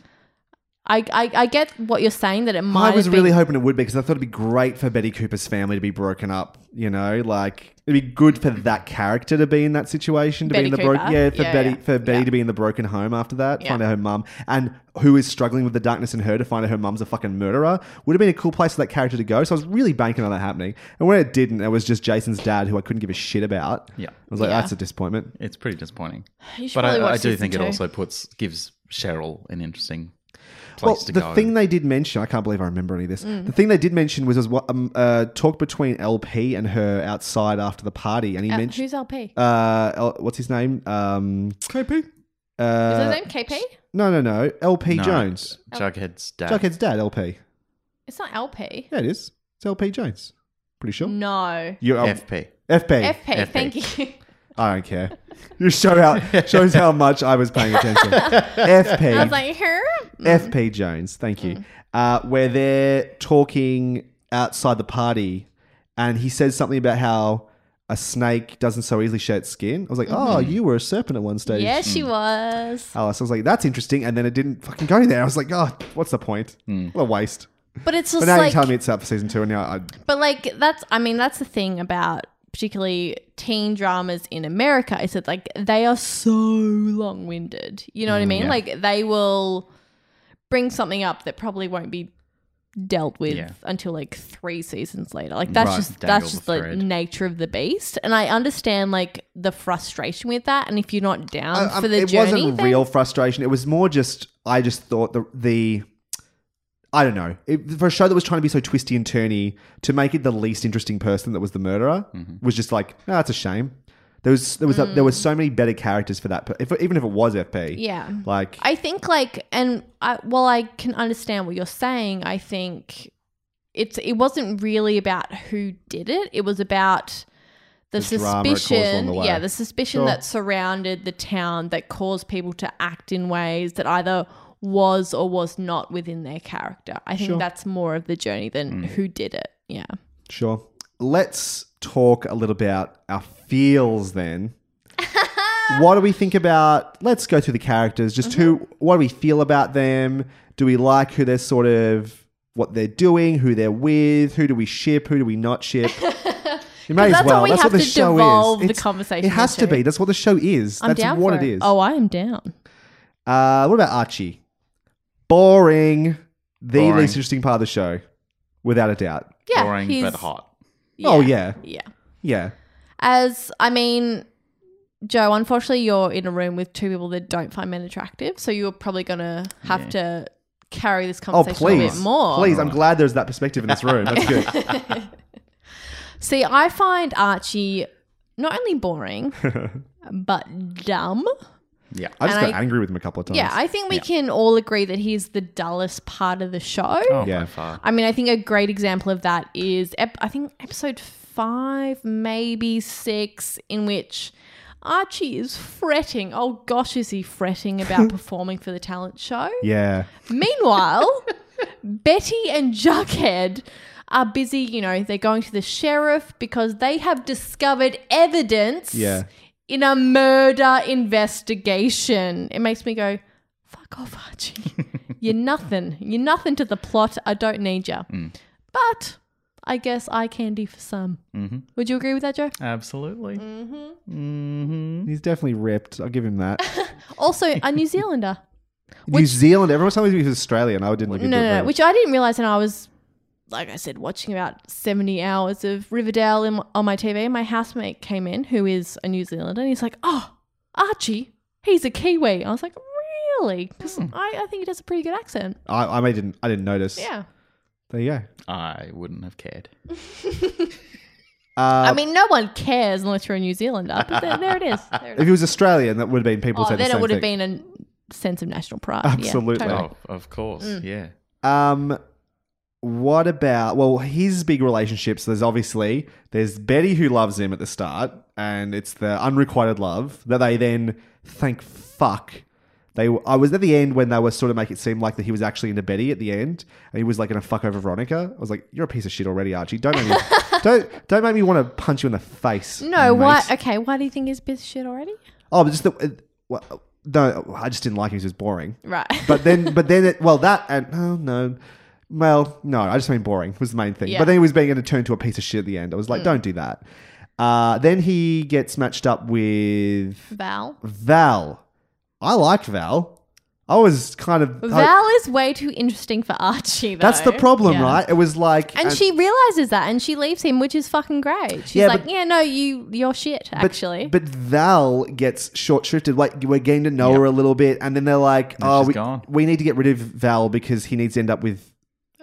I, I I get what you're saying that it might. I was have really been, hoping it would be because I thought it'd be great for Betty Cooper's family to be broken up. You know, like it'd be good for that character to be in that situation, to Betty be in the broken, yeah, for Yeah, Betty, yeah. for Betty Yeah. to be in the broken home after that, Yeah. find out her mum, and who is struggling with the darkness in her to find out her mum's a fucking murderer would have been a cool place for that character to go. So I was really banking on that happening, and when it didn't, it was just Jason's dad, who I couldn't give a shit about. Yeah. I was like, Yeah. that's a disappointment. It's pretty disappointing. You should But probably I, I do season think it also puts gives Cheryl an interesting Well, to the go. thing they did mention, I can't believe I remember any of this. Mm. The thing they did mention was, was what um, uh, talk between LP and her outside after the party, and he Uh, mentioned who's LP? uh, L- what's his name? Um, KP. Is Uh, his name KP? no, no, no. LP No, Jones. Jughead's dad. Jughead's dad. LP. It's not LP. Yeah, it is. It's LP Jones. Pretty sure. No. You oh, FP. FP. FP. Thank you. I don't care. You show out shows how much I was paying attention. FP. I was like, her. FP Jones, thank you. Mm. Uh, where they're talking outside the party, and he says something about how a snake doesn't so easily shed skin. I was like, oh, mm-hmm. you were a serpent at one stage. Yeah, she mm. was. Oh, Alice. I was like, that's interesting. And then it didn't fucking go there. I was like, oh, what's the point? Mm. What a waste. But it's But just now like you tell me it's up for season two, and now I, But like that's I mean that's the thing about particularly teen dramas in America is that like they are so long-winded. You know what I mean? yeah. Like they will bring something up that probably won't be dealt with Yeah. until like 3 seasons later. Like that's Right. just that's just the the thread. nature of the beast. And I understand like the frustration with that and if you're not down I- um, for the it journey it wasn't then- real frustration. It was more just I just thought the the I don't know it, for a show that was trying to be so twisty and turny to make it the least interesting person that was the murderer mm-hmm. was just like oh, that's a shame. There was there was a, there was mm. so many better characters for that. If, even if it was FP, Yeah. like I think like, and I, while I can understand what you're saying, I think it's it wasn't really about who did it. It was about the, The suspicion. the yeah, the suspicion Sure. that surrounded the town that caused people to act in ways that either was or was not within their character. I think Sure. that's more of the journey than who did it. Yeah. Sure. Let's talk a little about our feels then. what do we think about? Let's go through the characters. Just who? What do we feel about them? Do we like who they're sort of what they're doing? Who they're with? Who do we ship? Who do we not ship? You may as that's well. what we That's have what the to show devolve is. the conversation It has to be. That's what the show is. I'm That's down what for it is. Oh, I am down. Uh, what about Archie? Boring. The Boring. least interesting part of the show, without a doubt. Yeah. Boring he's- but hot. Oh, yeah. Yeah. Yeah. As I mean, Joe, unfortunately, you're in a room with two people that don't find men attractive, so you're probably gonna have to carry this Oh, conversation a please. bit more. Please, I'm glad there's that perspective in this room. That's good. See, I find Archie not only boring, but dumb. Yeah. I just And got I- angry with him a couple of times. Yeah, I think we can all agree that he's the dullest part of the show. Oh, Yeah. by far. I mean, I think a great example of that is ep- I think episode five, maybe six, in which Archie is fretting. Oh gosh, is he fretting about performing for the talent show? yeah. Meanwhile, Betty and Jughead are busy, you know, they're going to the sheriff because they have discovered evidence Yeah. In a murder investigation. It makes me go, fuck off, Archie. You're nothing. You're nothing to the plot. I don't need you. Mm. But I guess eye candy for some. Mm-hmm. Would you agree with that, Joe? Absolutely. Mm-hmm. Mm-hmm. He's definitely ripped. I'll give him that. Also, a New Zealander. New Zealand. Everyone's telling me he was Australian. I didn't look No, into no, it. no, which I didn't realize, and I was, like I said, watching about seventy hours of Riverdale in, on my TV. My housemate came in, who is a New Zealander, and he's like, "Oh, Archie, he's a Kiwi." I was like, "Really?" Because I, I think he does a pretty good accent. I, I didn't. I didn't notice. Yeah, There you go. I wouldn't have cared. Uh, I mean, no one cares unless you're a New Zealander. But there, there it is. There it if he was Australian, that would have been people Oh, say the then same it would have been a sense of national pride. Absolutely. Yeah, totally. Oh, of course. Mm. Yeah. Um, what about well his big relationships? There's obviously there's Betty who loves him at the start, and it's the unrequited love that they then thank fuck. They I was at the end when they were sort of make it seem like that he was actually into Betty at the end, and he was like gonna fuck over Veronica. I was like, you're a piece of shit already, Archie. Don't make me don't don't make me want to punch you in the face. No, mate. why? Okay, why do you think he's piece of shit already? Oh, but just the. Uh, well, no, I just didn't like him. He was boring. Right. But then, but then, it, well, that and oh no, well, no, I just mean boring was the main thing. Yeah. But then he was being going to turn to a piece of shit at the end. I was like, Mm. don't do that. Uh, then he gets matched up with Val. Val. I liked Val. I was kind of Val is way too interesting for Archie. Though. That's the problem, Yeah. right? It was like, And she realizes that, and she leaves him, which is fucking great. She's Yeah, like, but- "Yeah, no, you, you're shit." But- Actually, But, Val gets short shrifted. Like we're getting to know her a little bit, and then they're like, And "Oh, she's we, gone. we need to get rid of Val because he needs to end up with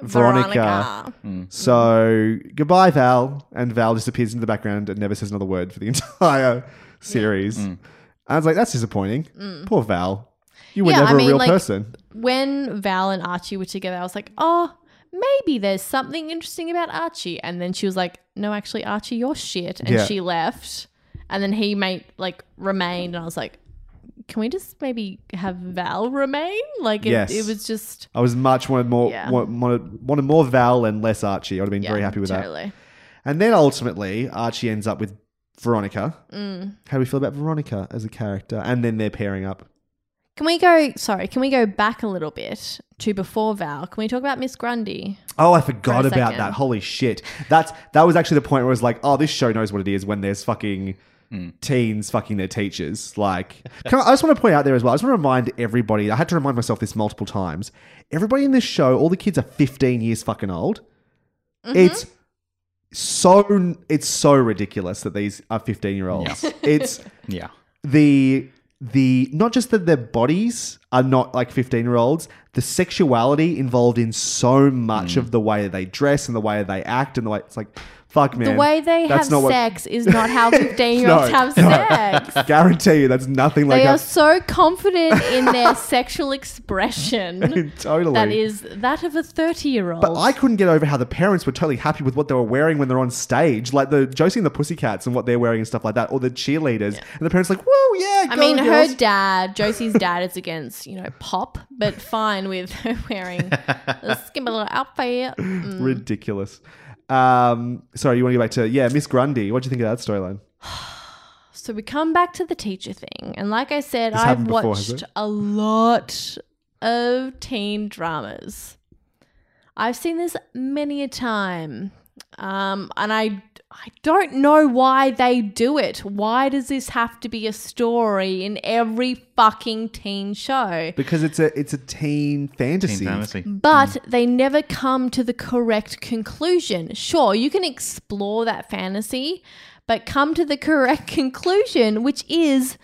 Veronica." Veronica. So goodbye, Val, and Val disappears into the background and never says another word for the entire series. Mm. I was like, "That's disappointing." Poor Val. You were. Yeah, never I mean, a real like- person. when Val and Archie were together, I was like, "Oh, maybe there's something interesting about Archie." And then she was like, "No, actually, Archie, you're shit," and Yeah. she left. And then he made like remained, and I was like, "Can we just maybe have Val remain?" Like, it, Yes. it was just I was much wanted more Yeah. wa- wanted, wanted more Val and less Archie. I would have been very happy with that. totally. And then ultimately, Archie ends up with Veronica. Mm. How do we feel about Veronica as a character? And then they're pairing up. Can we go? Sorry, can we go back a little bit to before Val? Can we talk about Miss Grundy? Oh, I forgot For a about second. that. Holy shit. That's that was actually the point where it was like, oh, this show knows what it is when there's fucking Hmm. teens fucking their teachers. Like, can I, I just want to point out there as well. I just want to remind everybody. I had to remind myself this multiple times. Everybody in this show, all the kids are 15 years fucking old. Mm-hmm. It's so it's so ridiculous that these are 15 year olds. It's Yeah. the the not just that their bodies are not like 15 year olds the sexuality involved in so much hmm. of the way they dress and the way they act and the way it's like fuck man the way they that's have not sex is not how 15 year olds No, have no. sex. guarantee you that's nothing like They how- are so confident in their sexual expression. Totally. That is that of a 30 year old. but I couldn't get over how the parents were totally happy with what they were wearing when they're on stage, like the Josie and the Pussycats and what they're wearing and stuff like that, or the cheerleaders. And the parents like, "Whoa, yeah!" I mean, girls." her dad, Josie's dad, is against, you know, pop, but fine with her wearing a skimpy little outfit. Mm. ridiculous. Um, sorry, you want to go back to yeah, Miss Grundy? What do you think of that storyline? So we come back to the teacher thing. And like I said, This I've happened before, has watched it? a lot of teen dramas. I've seen this many a time. Um, and I I don't know why they do it. Why does this have to be a story in every fucking teen show? Because it's a it's a teen fantasy. Teen fantasy. But mm. they never come to the correct conclusion. Sure, you can explore that fantasy, but come to the correct conclusion, which is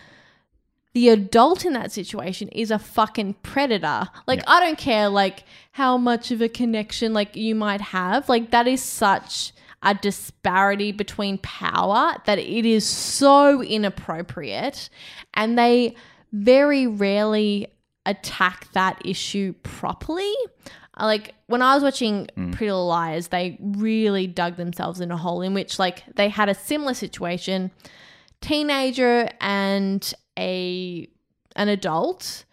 the adult in that situation is a fucking predator. Like, I don't care, like, how much of a connection, like, you might have. Like, that is such a disparity between power that it is so inappropriate. And they very rarely attack that issue properly. Like when I was watching mm. Pretty Little Liars, they really dug themselves in a hole in which like they had a similar situation, teenager and a an adult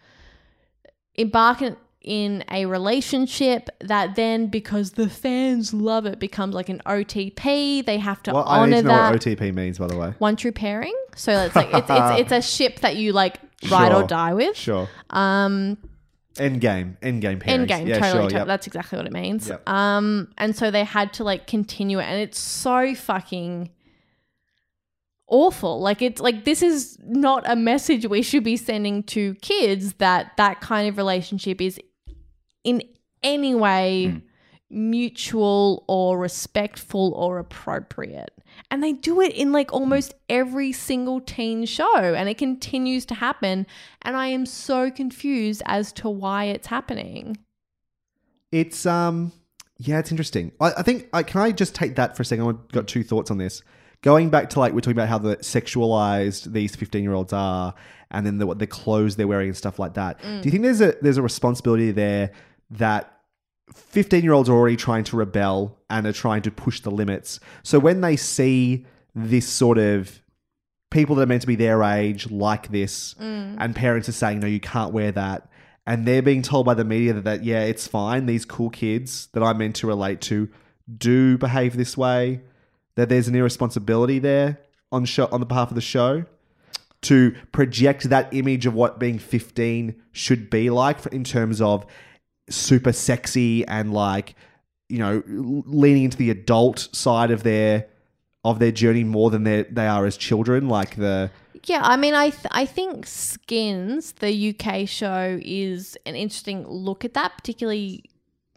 embark in, a relationship that then because the fans love it becomes like an OTP. They have to Well, I need honor to know that what OTP means, by the way. one true pairing. So it's like it's it's, it's a ship that you like ride or die with. Sure. Um, End game. End game. end game, Yeah, totally, sure. totally. yep. That's exactly what it means. Yep. Um, and so they had to like continue it, and it's so fucking awful. Like it's like this is not a message we should be sending to kids that that kind of relationship is in any way mutual or respectful or appropriate. And they do it in like almost every single teen show and it continues to happen and I am so confused as to why it's happening. It's um yeah, it's interesting. I, I think I can I just take that for a second. I've got two thoughts on this. going back to like we're talking about how the sexualized these 15 year olds are and then the, what the clothes they're wearing and stuff like that Mm. do you think there's a there's a responsibility there that 15 year olds are already trying to rebel and are trying to push the limits so when they see this sort of people that are meant to be their age like this Mm. and parents are saying no you can't wear that and they're being told by the media that, that yeah it's fine these cool kids that i'm meant to relate to do behave this way that there's an irresponsibility there on show on the behalf of the show to project that image of what being 15 should be like for, in terms of super sexy and like you know leaning into the adult side of their of their journey more than they they are as children like the Yeah, I mean, I th- I think Skins, the UK show, is an interesting look at that, particularly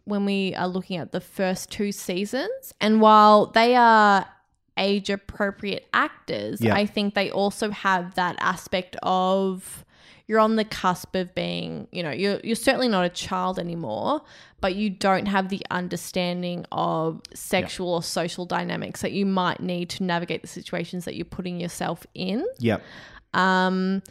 when we are looking at the first two seasons. And while they are age appropriate actors, Yeah. I think they also have that aspect of you're on the cusp of being, you know, you're you're certainly not a child anymore, but you don't have the understanding of sexual or social dynamics that you might need to navigate the situations that you're putting yourself in. yep Um,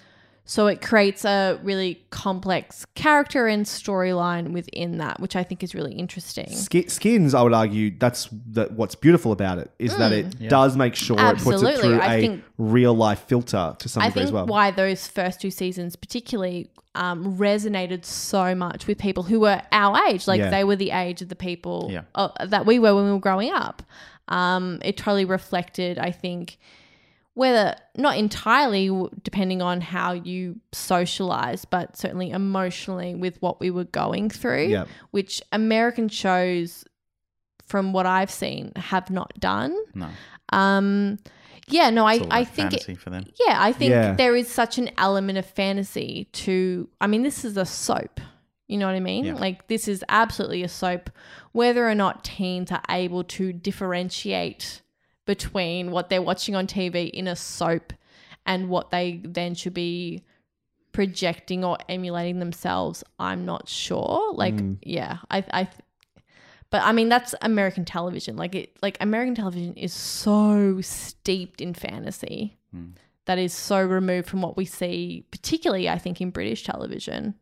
so it creates a really complex character and storyline within that, which I think is really interesting. Sk- skins i would argue that's the, what's beautiful about it is that it does make sure it puts it Mm. Through I a think- real life filter to some I degree think as well why those first two seasons particularly um, resonated so much with people who were our age, like Yeah. they were the age of the people Yeah. uh, that we were when we were growing up. Um, it totally reflected, I think, whether not entirely depending on how you socialize, but certainly emotionally with what we were going through, Yep. which American shows, from what I've seen, have not done. No, Um, yeah, no, I, it's I about think it, fantasy for them. yeah, I think Yeah. there is such an element of fantasy to. I mean, this is a soap. You know what I mean? Yeah. Like, this is absolutely a soap. Whether or not teens are able to differentiate between what they're watching on TV in a soap and what they then should be projecting or emulating themselves, I'm not sure. Like, yeah, I, I, but I mean, that's American television. Like it, like American television is so steeped in fantasy that is so removed from what we see, particularly I think in British television.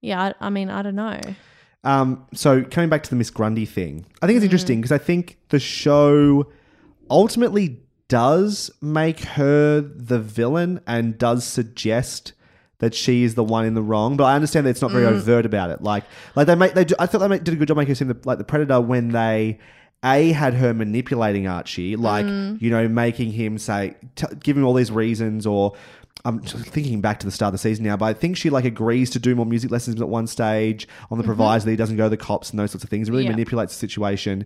Yeah, I, I mean, I don't know. Um, so coming back to the Miss Grundy thing, I think it's Mm. interesting because I think the show ultimately does make her the villain and does suggest that she is the one in the wrong. But I understand that it's not very Mm. overt about it. Like, like they make they. Do, I thought they make, did a good job making her seem the, like the predator when they. A had her manipulating Archie, like Mm. you know, making him say, t- give him all these reasons, or I'm just thinking back to the start of the season now, but I think she like agrees to do more music lessons at one stage on the proviso that he doesn't go to the cops and those sorts of things. It really Mm-hmm. Yeah. manipulates the situation.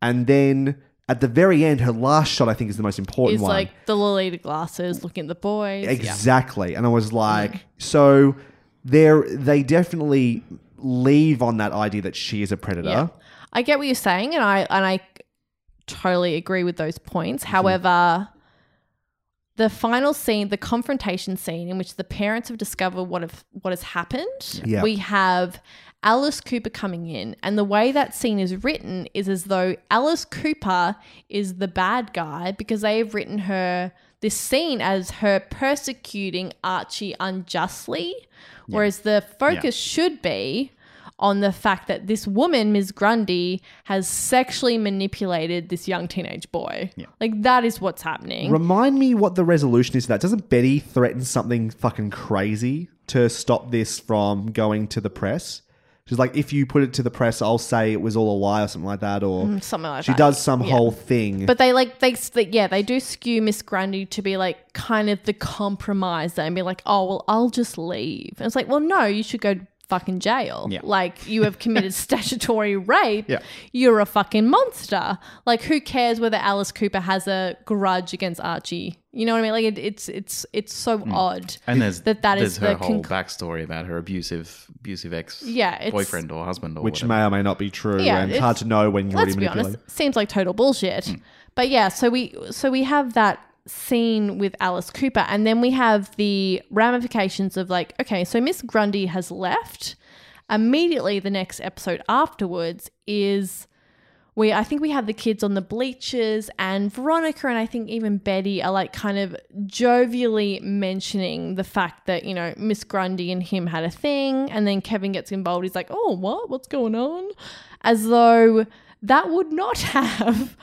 And then at the very end, her last shot I think is the most important one. It's one. like the Lolita glasses looking at the boys. Exactly. And I was like, so they're they definitely leave on that idea that she is a predator. Yeah. I get what you're saying, and I and I totally agree with those points. Mm-hmm. However, the final scene, the confrontation scene, in which the parents have discovered what have what has happened, Yeah. we have Alice Cooper coming in, and the way that scene is written is as though Alice Cooper is the bad guy because they have written her this scene as her persecuting Archie unjustly, whereas the focus should be on the fact that this woman, Ms. Grundy, has sexually manipulated this young teenage boy. Like that is what's happening. Remind me what the resolution is to that. Doesn't Betty threaten something fucking crazy to stop this from going to the press? She's like, if you put it to the press, I'll say it was all a lie or something like that. Or Mm, something like that. she that. does some Yeah. whole thing. But they like they they- yeah they do skew Miss Grundy to be like kind of the compromiser and be like oh well I'll just leave and it's like well no you should go fucking jail Yeah. like you have committed statutory rape Yeah. you're a fucking monster like who cares whether Alice Cooper has a grudge against Archie you know what I mean like it, it's it's it's so hmm. odd And there's that that there's is her the whole conc- backstory about her abusive abusive ex Yeah, boyfriend or husband or which whatever. may or may not be true, Yeah, and it's hard to know when you're let's already be manipulating. honest seems like total bullshit hmm. but yeah so we so we have that scene with alice cooper and then we have the ramifications of like okay so miss grundy has left immediately the next episode afterwards is we I think we have the kids on the bleachers and Veronica and I think even Betty are like kind of jovially mentioning the fact that, you know, Miss Grundy and him had a thing and then Kevin gets involved. He's like, "Oh, what? What's going on?" As though that would not have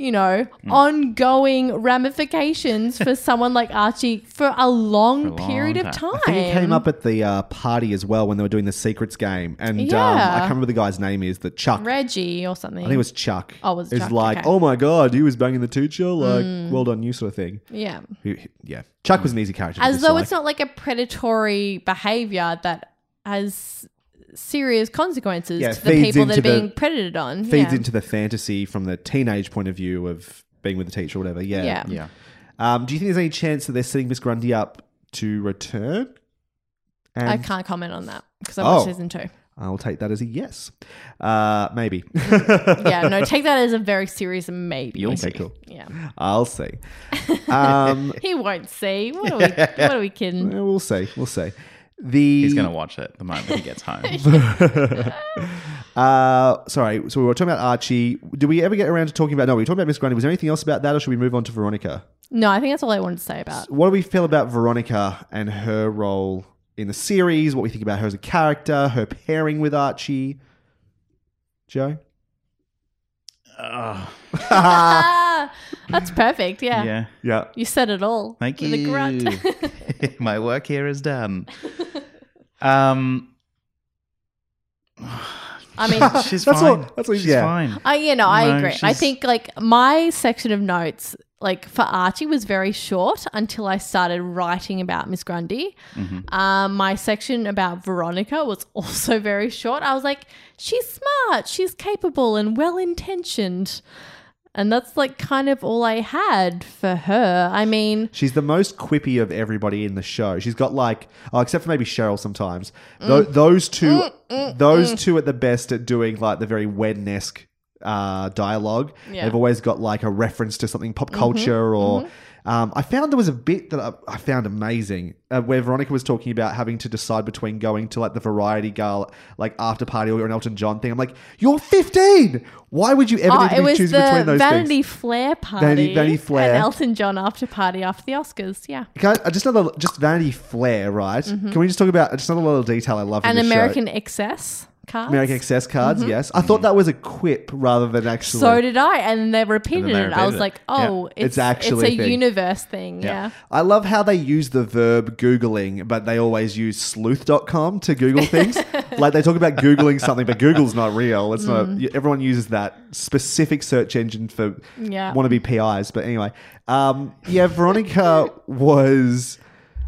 you know, ongoing ramifications for someone like Archie for a long, For a long period of time. time. I think it came up at the uh, party as well when they were doing the secrets game, and um, I can't remember the guy's name is that Chuck. Reggie or something. I think it was Chuck. Oh, was it Is Chuck? like, Okay. Mm. oh my god, he was banging the teacher. Like, well done, you sort of thing. Yeah. He- he- yeah, Chuck was an easy character. As though dislike. it's not like a predatory behavior that has serious consequences Yeah, to the people that are into the- being predated on. feeds yeah. into the fantasy from the teenage point of view of being with the teacher or whatever. Yeah. Yeah. Yeah. Um, do you think there's any chance that they're setting Miss Grundy up to return? And I can't comment on that because I Oh. watched season two. I'll take that as a yes. Uh, maybe. Yeah, no, take that as a very serious maybe. You'll okay, see. cool. Yeah. I'll see. Um, He won't see. What are we, what are we kidding? we'll see. We'll see. The He's going to watch it the moment he gets home. Uh, sorry. So we were talking about Archie. Did we ever get around to talking about? No, we were talking about Miss Grundy. Was there anything else about that, or should we move on to Veronica? No, I think that's all I wanted to say about. What do we feel about Veronica and her role in the series? What we think about her as a character, her pairing with Archie? Joe. Ah, that's perfect. Yeah. yeah. Yeah. You said it all. Thank with you. a grunt. My work here is done. Um, I mean, she's That's fine. what- that's what- she's yeah. fine. I you know, I No, agree. I think like my section of notes like for Archie was very short until I started writing about Miss Grundy. Mm-hmm. Um, my section about Veronica was also very short. I was like, she's smart, she's capable, and well intentioned. And that's like kind of all I had for her. I mean, She's the most quippy of everybody in the show. She's got like, oh, except for maybe Cheryl sometimes. Tho- mm. those two, mm, mm, those two at the best at doing like the very Wed-esque uh, dialogue. Yeah. They've always got like a reference to something pop mm-hmm, culture or. Mm-hmm. Um, I found there was a bit that I, I found amazing uh, where Veronica was talking about having to decide between going to like the variety gala, like after party or an Elton John thing. I'm like, you're 15. Why would you ever oh, need to be choosing between the those Vanity things? Flair party. Vanity- Vanity Flair. And Elton John after party after the Oscars. Yeah. Can I, just another, just Vanity Flair, right? Can we just talk about just another little detail I love? An American show. Excess cards. American Excess cards. Yes, I thought that was a quip rather than actually. So did I, and they repeated And then they it. I was it. like, "Oh, It's it's, actually it's a a thing. universe thing." Yeah. I love how they use the verb googling, but they always use sleuth.com to Google things. like they talk about googling something, but Google's not real. It's not. Everyone uses that specific search engine for Mm. Yeah. wannabe PIs. But anyway, um, yeah, Veronica was.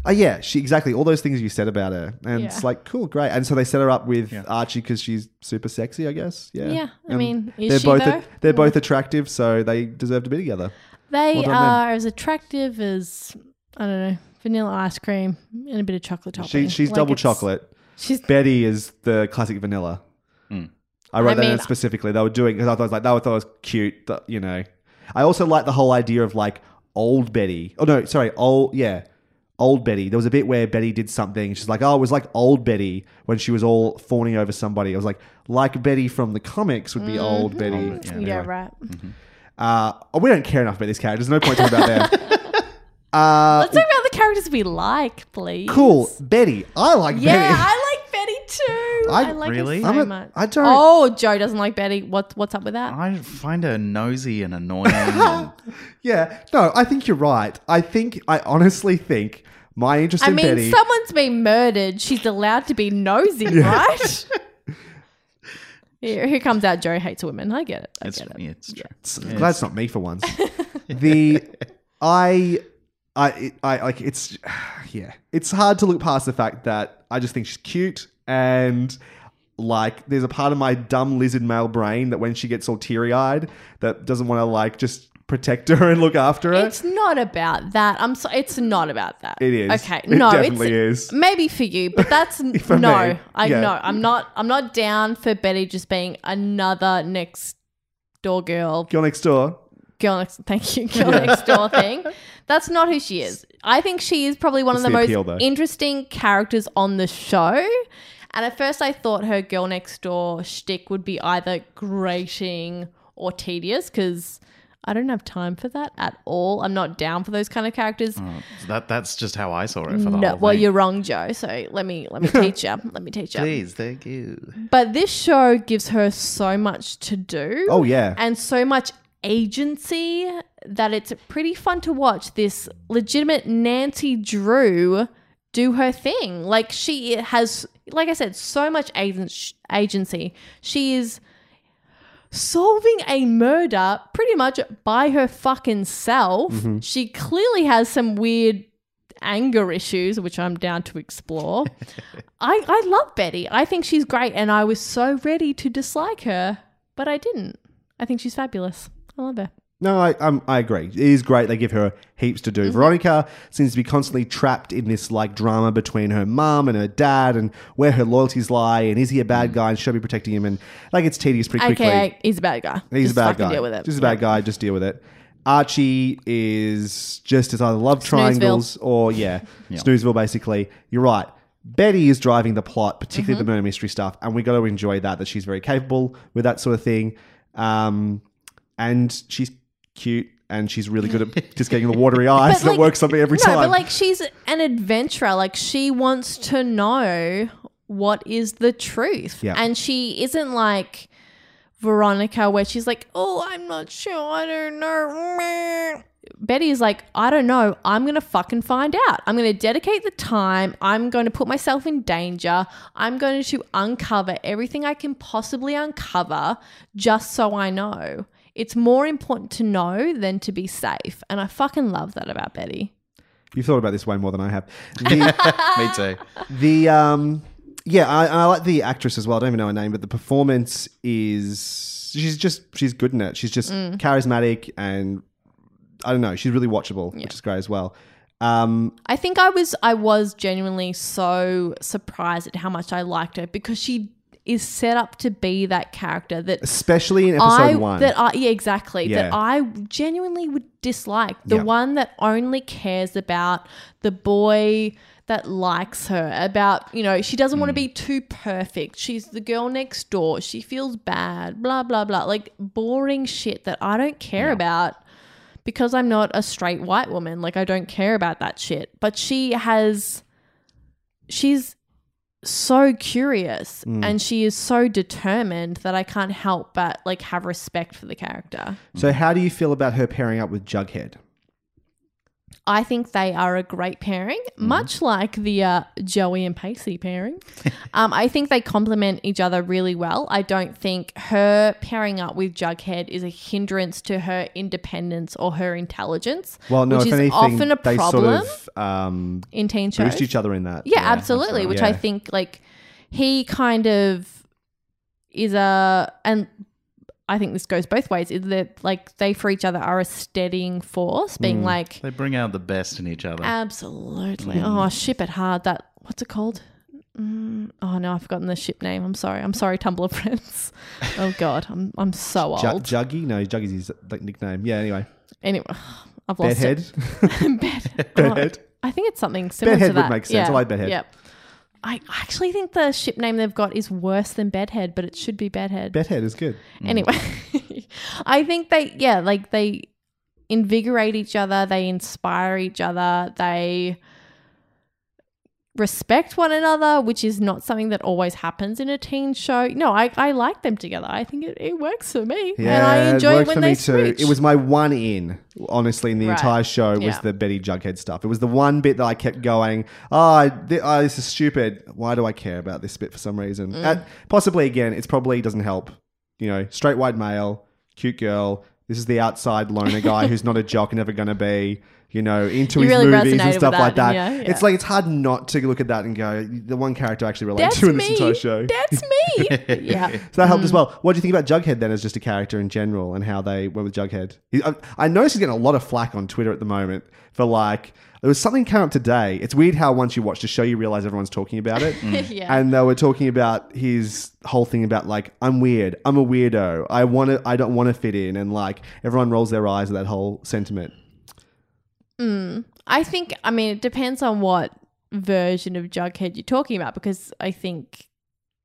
Oh yeah, she exactly all those things you said about her, and it's like cool, great. And so they set her up with Archie because she's super sexy, I guess. Yeah, Yeah, I And mean, is they're she, both though? they're both attractive, so they deserve to be together. They Well done, are as attractive as I don't know vanilla ice cream and a bit of chocolate topping. She, she's Like, double it's- chocolate. She's Betty is the classic vanilla. Mm. I wrote I that mean- down specifically. They were doing because I thought it was like they thought it was cute. that, You know, I also like the whole idea of like old Betty. Oh no, sorry, old yeah, old Betty. There was a bit where Betty did something. She's like, oh, it was like old Betty when she was all fawning over somebody. I was like, like Betty from the comics would be old Betty. Mm-hmm. yeah, Anyway. right. Uh, oh, we don't care enough about these characters. There's no point talking about them. Uh, Let's talk about the characters we like, please. cool, Betty. I like Yeah, Betty. I like Betty too. I- I, like Really? her so I'm a- much. I don't- Oh, Joe doesn't like Betty. What What's up with that? I find her nosy and annoying. and Yeah, no, I think you're right. I think I honestly think my interest I in mean, Betty. someone's been murdered. She's allowed to be nosy, right? here, here comes out. Joe hates women. I get it. I it's, get it. yeah, it's true. It's- I'm glad it's not me for once. the I I I like it's yeah. It's hard to look past the fact that I just think she's cute and like there's a part of my dumb lizard male brain that when she gets all teary eyed that doesn't want to like just protect her and look after her. It's not about that. I'm so. It's not about that. It is. Okay. It no, definitely it's, is. Maybe for you, but that's no. me, I yeah. know. I'm not. I'm not down for Betty just being another next door girl. Girl next door. Girl next. Thank you. Girl next door thing. That's not who she is. I think she is probably one What's of the, the most though? interesting characters on the show. And at first, I thought her girl next door shtick would be either grating or tedious because I don't have time for that at all. I'm not down for those kind of characters. Oh, that that's just how I saw it for the no, whole well, thing. you're wrong, Joe. So let me let me teach you. Let me teach you. Please, thank you. But this show gives her so much to do. Oh, yeah. And so much agency that it's pretty fun to watch this legitimate Nancy Drew do her thing. Like she has like I said so much agency. She is solving a murder pretty much by her fucking self. Mm-hmm. She clearly has some weird anger issues, which I'm down to explore. I, I love Betty. I think she's great, and I was so ready to dislike her, but I didn't. I think she's fabulous. I love her. No, I um, I agree. It is great. They give her heaps to do. Veronica seems to be constantly trapped in this like drama between her mum and her dad, and where her loyalties lie, and is he a bad guy, and should I be protecting him, and like it's tedious pretty quickly. AKA, he's a bad guy. He's Just a bad guy. Deal with it. Just a bad guy. Just deal with it. Archie is just as either love triangles or yeah, Snoozeville. Basically, you're right. Betty is driving the plot, particularly Mm-hmm. the murder mystery stuff, and we got to enjoy that. That she's very capable with that sort of thing, um, and she's cute and she's really good at just getting the watery eyes. That like- works me every no, time. but like she's an adventurer. Like she wants to know what is the truth. Yeah. And she isn't like Veronica where she's like, Oh, I'm not sure. I don't know. Meh." Betty is like, I don't know. I'm going to fucking find out. I'm going to dedicate the time. I'm going to put myself in danger. I'm going to uncover everything I can possibly uncover just so I know. It's more important to know than to be safe. And I fucking love that about Betty. You've thought about this way more than I have. The, Me too. The um yeah, I, I like the actress as well. I don't even know her name, but the performance is she's just she's good in it. She's just Mm. charismatic and I don't know, she's really watchable, which is great as well. Um I think I was I was genuinely so surprised at how much I liked her because she is set up to be that character that especially in episode I one. that I yeah exactly Yeah. that I genuinely would dislike the Yeah. one that only cares about the boy that likes her about you know she doesn't want to Mm. be too perfect she's the girl next door she feels bad blah blah blah like boring shit that I don't care about because I'm not a straight white woman like I don't care about that shit but she has she's so curious Mm. and she is so determined that I can't help but like have respect for the character. so how do you feel about her pairing up with Jughead? I think they are a great pairing, much like the uh, Joey and Pacey pairing. um, I think they complement each other really well. I don't think her pairing up with Jughead is a hindrance to her independence or her intelligence, Well, no, which if is anything, often a they problem sort of um, in teen shows. boost each other in that. Yeah, absolutely. Which I think like he kind of is a and I think this goes both ways. That like they for each other are a steadying force, being Mm. like They bring out the best in each other. absolutely. Mm. Oh, ship it hard. That what's it called? Mm, oh no, I've forgotten the ship name. I'm sorry. I'm sorry, Tumblr friends. Oh god, I'm I'm so old. Juggy? No, Juggy's his like, nickname. Yeah, anyway. anyway, I've lost Bedhead. it. Bed. Bedhead. I think it's something similar Bedhead to would make sense. I like Bedhead. Yep. I actually think the ship name they've got is worse than Bedhead, but it should be Bedhead. Bedhead is good. Mm. Anyway, I think they, yeah, like they invigorate each other, they inspire each other, they respect one another, which is not something that always happens in a teen show. No, I, I like them together. I think it, it works for me. and I enjoy it worked when for they me switch. too. It was my one in, honestly, in the Right. entire show was Yeah. the Betty Jughead stuff. It was the one bit that I kept going, oh, th- oh, this is stupid. Why do I care about this bit for some reason? Mm. Possibly, again, it's probably doesn't help. You know, straight white male, cute girl. This is the outside loner guy who's not a jock and never going to be. You know, into You his really movies resonated and with stuff like that, that. didn't? It's like it's hard not to look at that and go, the one character I actually relate That's to in this me. entire show. That's me. yeah. So that helped as Mm. well. What do you think about Jughead then as just a character in general and how they went with Jughead? He, I, I noticed he's getting a lot of flack on Twitter at the moment for like, there was something came up today. It's weird how once you watch the show, you realize everyone's talking about it. Yeah. And they were talking about his whole thing about like, I'm weird. I'm a weirdo. I want to, I don't want to fit in. And like, everyone rolls their eyes at that whole sentiment. Mm. I think, I mean, it depends on what version of Jughead you're talking about because I think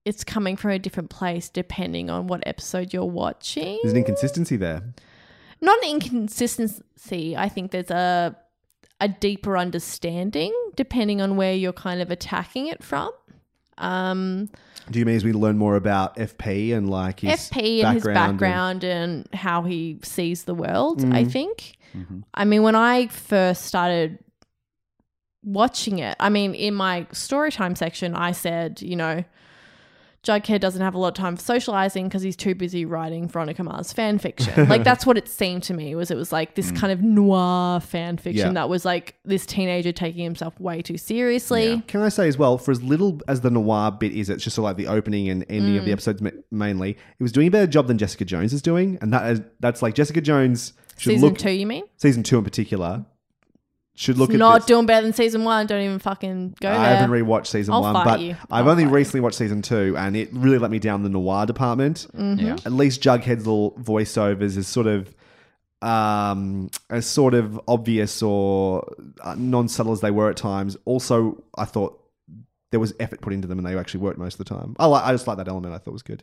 it's coming from a different place depending on what episode you're watching. There's an inconsistency there. Not an inconsistency. I think there's a a deeper understanding depending on where you're kind of attacking it from. Um, Do you mean as we learn more about FP and like his FP and his background background and, how he sees the world, I Mhm. think. Mm-hmm. I mean, when I first started watching it, I mean, in my story time section, I said, you know, Jughead doesn't have a lot of time for socializing because he's too busy writing Veronica Mars fan fiction. like that's what it seemed to me was it was like this kind of noir fan fiction Yeah. that was like this teenager taking himself way too seriously. Can I say as well, for as little as the noir bit is, it's just sort of like the opening and ending of the Mm. episodes ma- mainly. It was doing a better job than Jessica Jones is doing, and that is that's like Jessica Jones should Season look two, you mean? season two in particular should look It's at not this. doing better than season one. Don't even fucking go there. I haven't rewatched season I'll one, fight but you. I've I'll only fight recently watched season two, and it really let me down the noir department. Mhm. Yeah. At least Jughead's little voiceovers is sort of um as sort of obvious or uh, non-subtle as they were at times. Also, I thought there was effort put into them, and they actually worked most of the time. I like, I just like that element. I thought was good.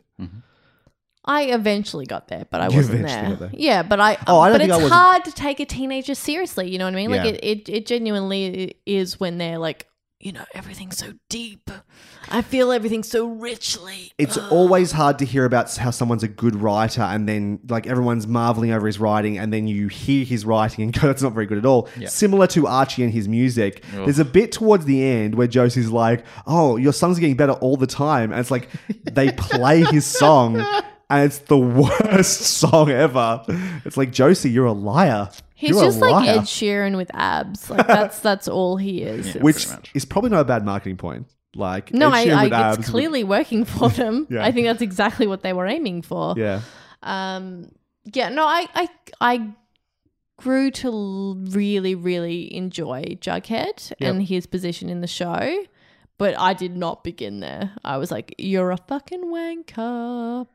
I eventually got there, but I You wasn't eventually there. got there. Yeah, but I. Oh, I don't but think I it's wasn't- hard to take a teenager seriously. You know what I mean? Like Yeah. it, it, it genuinely is when they're like, you know, everything's so deep. I feel everything so richly. It's always hard to hear about how someone's a good writer, and then like everyone's marveling over his writing, and then you hear his writing and go, "That's not very good at all." Yeah. Similar to Archie and his music, Ugh. there's a bit towards the end where Josie's like, "Oh, your songs are getting better all the time," and it's like they play his song, and it's the worst song ever. It's like Josie, you're a liar. He's You're a just like liar." Ed Sheeran with abs. Like that's that's all he is. which is probably not a bad marketing point. Like no, Ed I, Sheeran with I abs it's would- clearly working for them. Yeah. I think that's exactly what they were aiming for. yeah. Um, yeah, no, I, I, I grew to really, really enjoy Jughead Yep. and his position in the show, but I did not begin there. I was like, "You're a fucking wanker."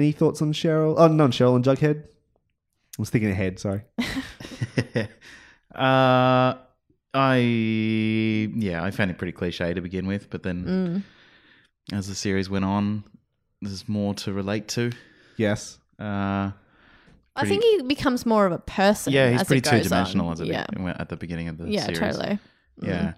Any thoughts on Cheryl? Oh, no, on Cheryl and Jughead. I was thinking ahead. Sorry. Uh, I yeah, I found it pretty cliche to begin with, but then Mm. as the series went on, there's more to relate to. Yes. Uh, I think he becomes more of a person. yeah, he's as it pretty goes two dimensional as it yeah. be- at the beginning of the Yeah, series. Yeah, totally. Yeah.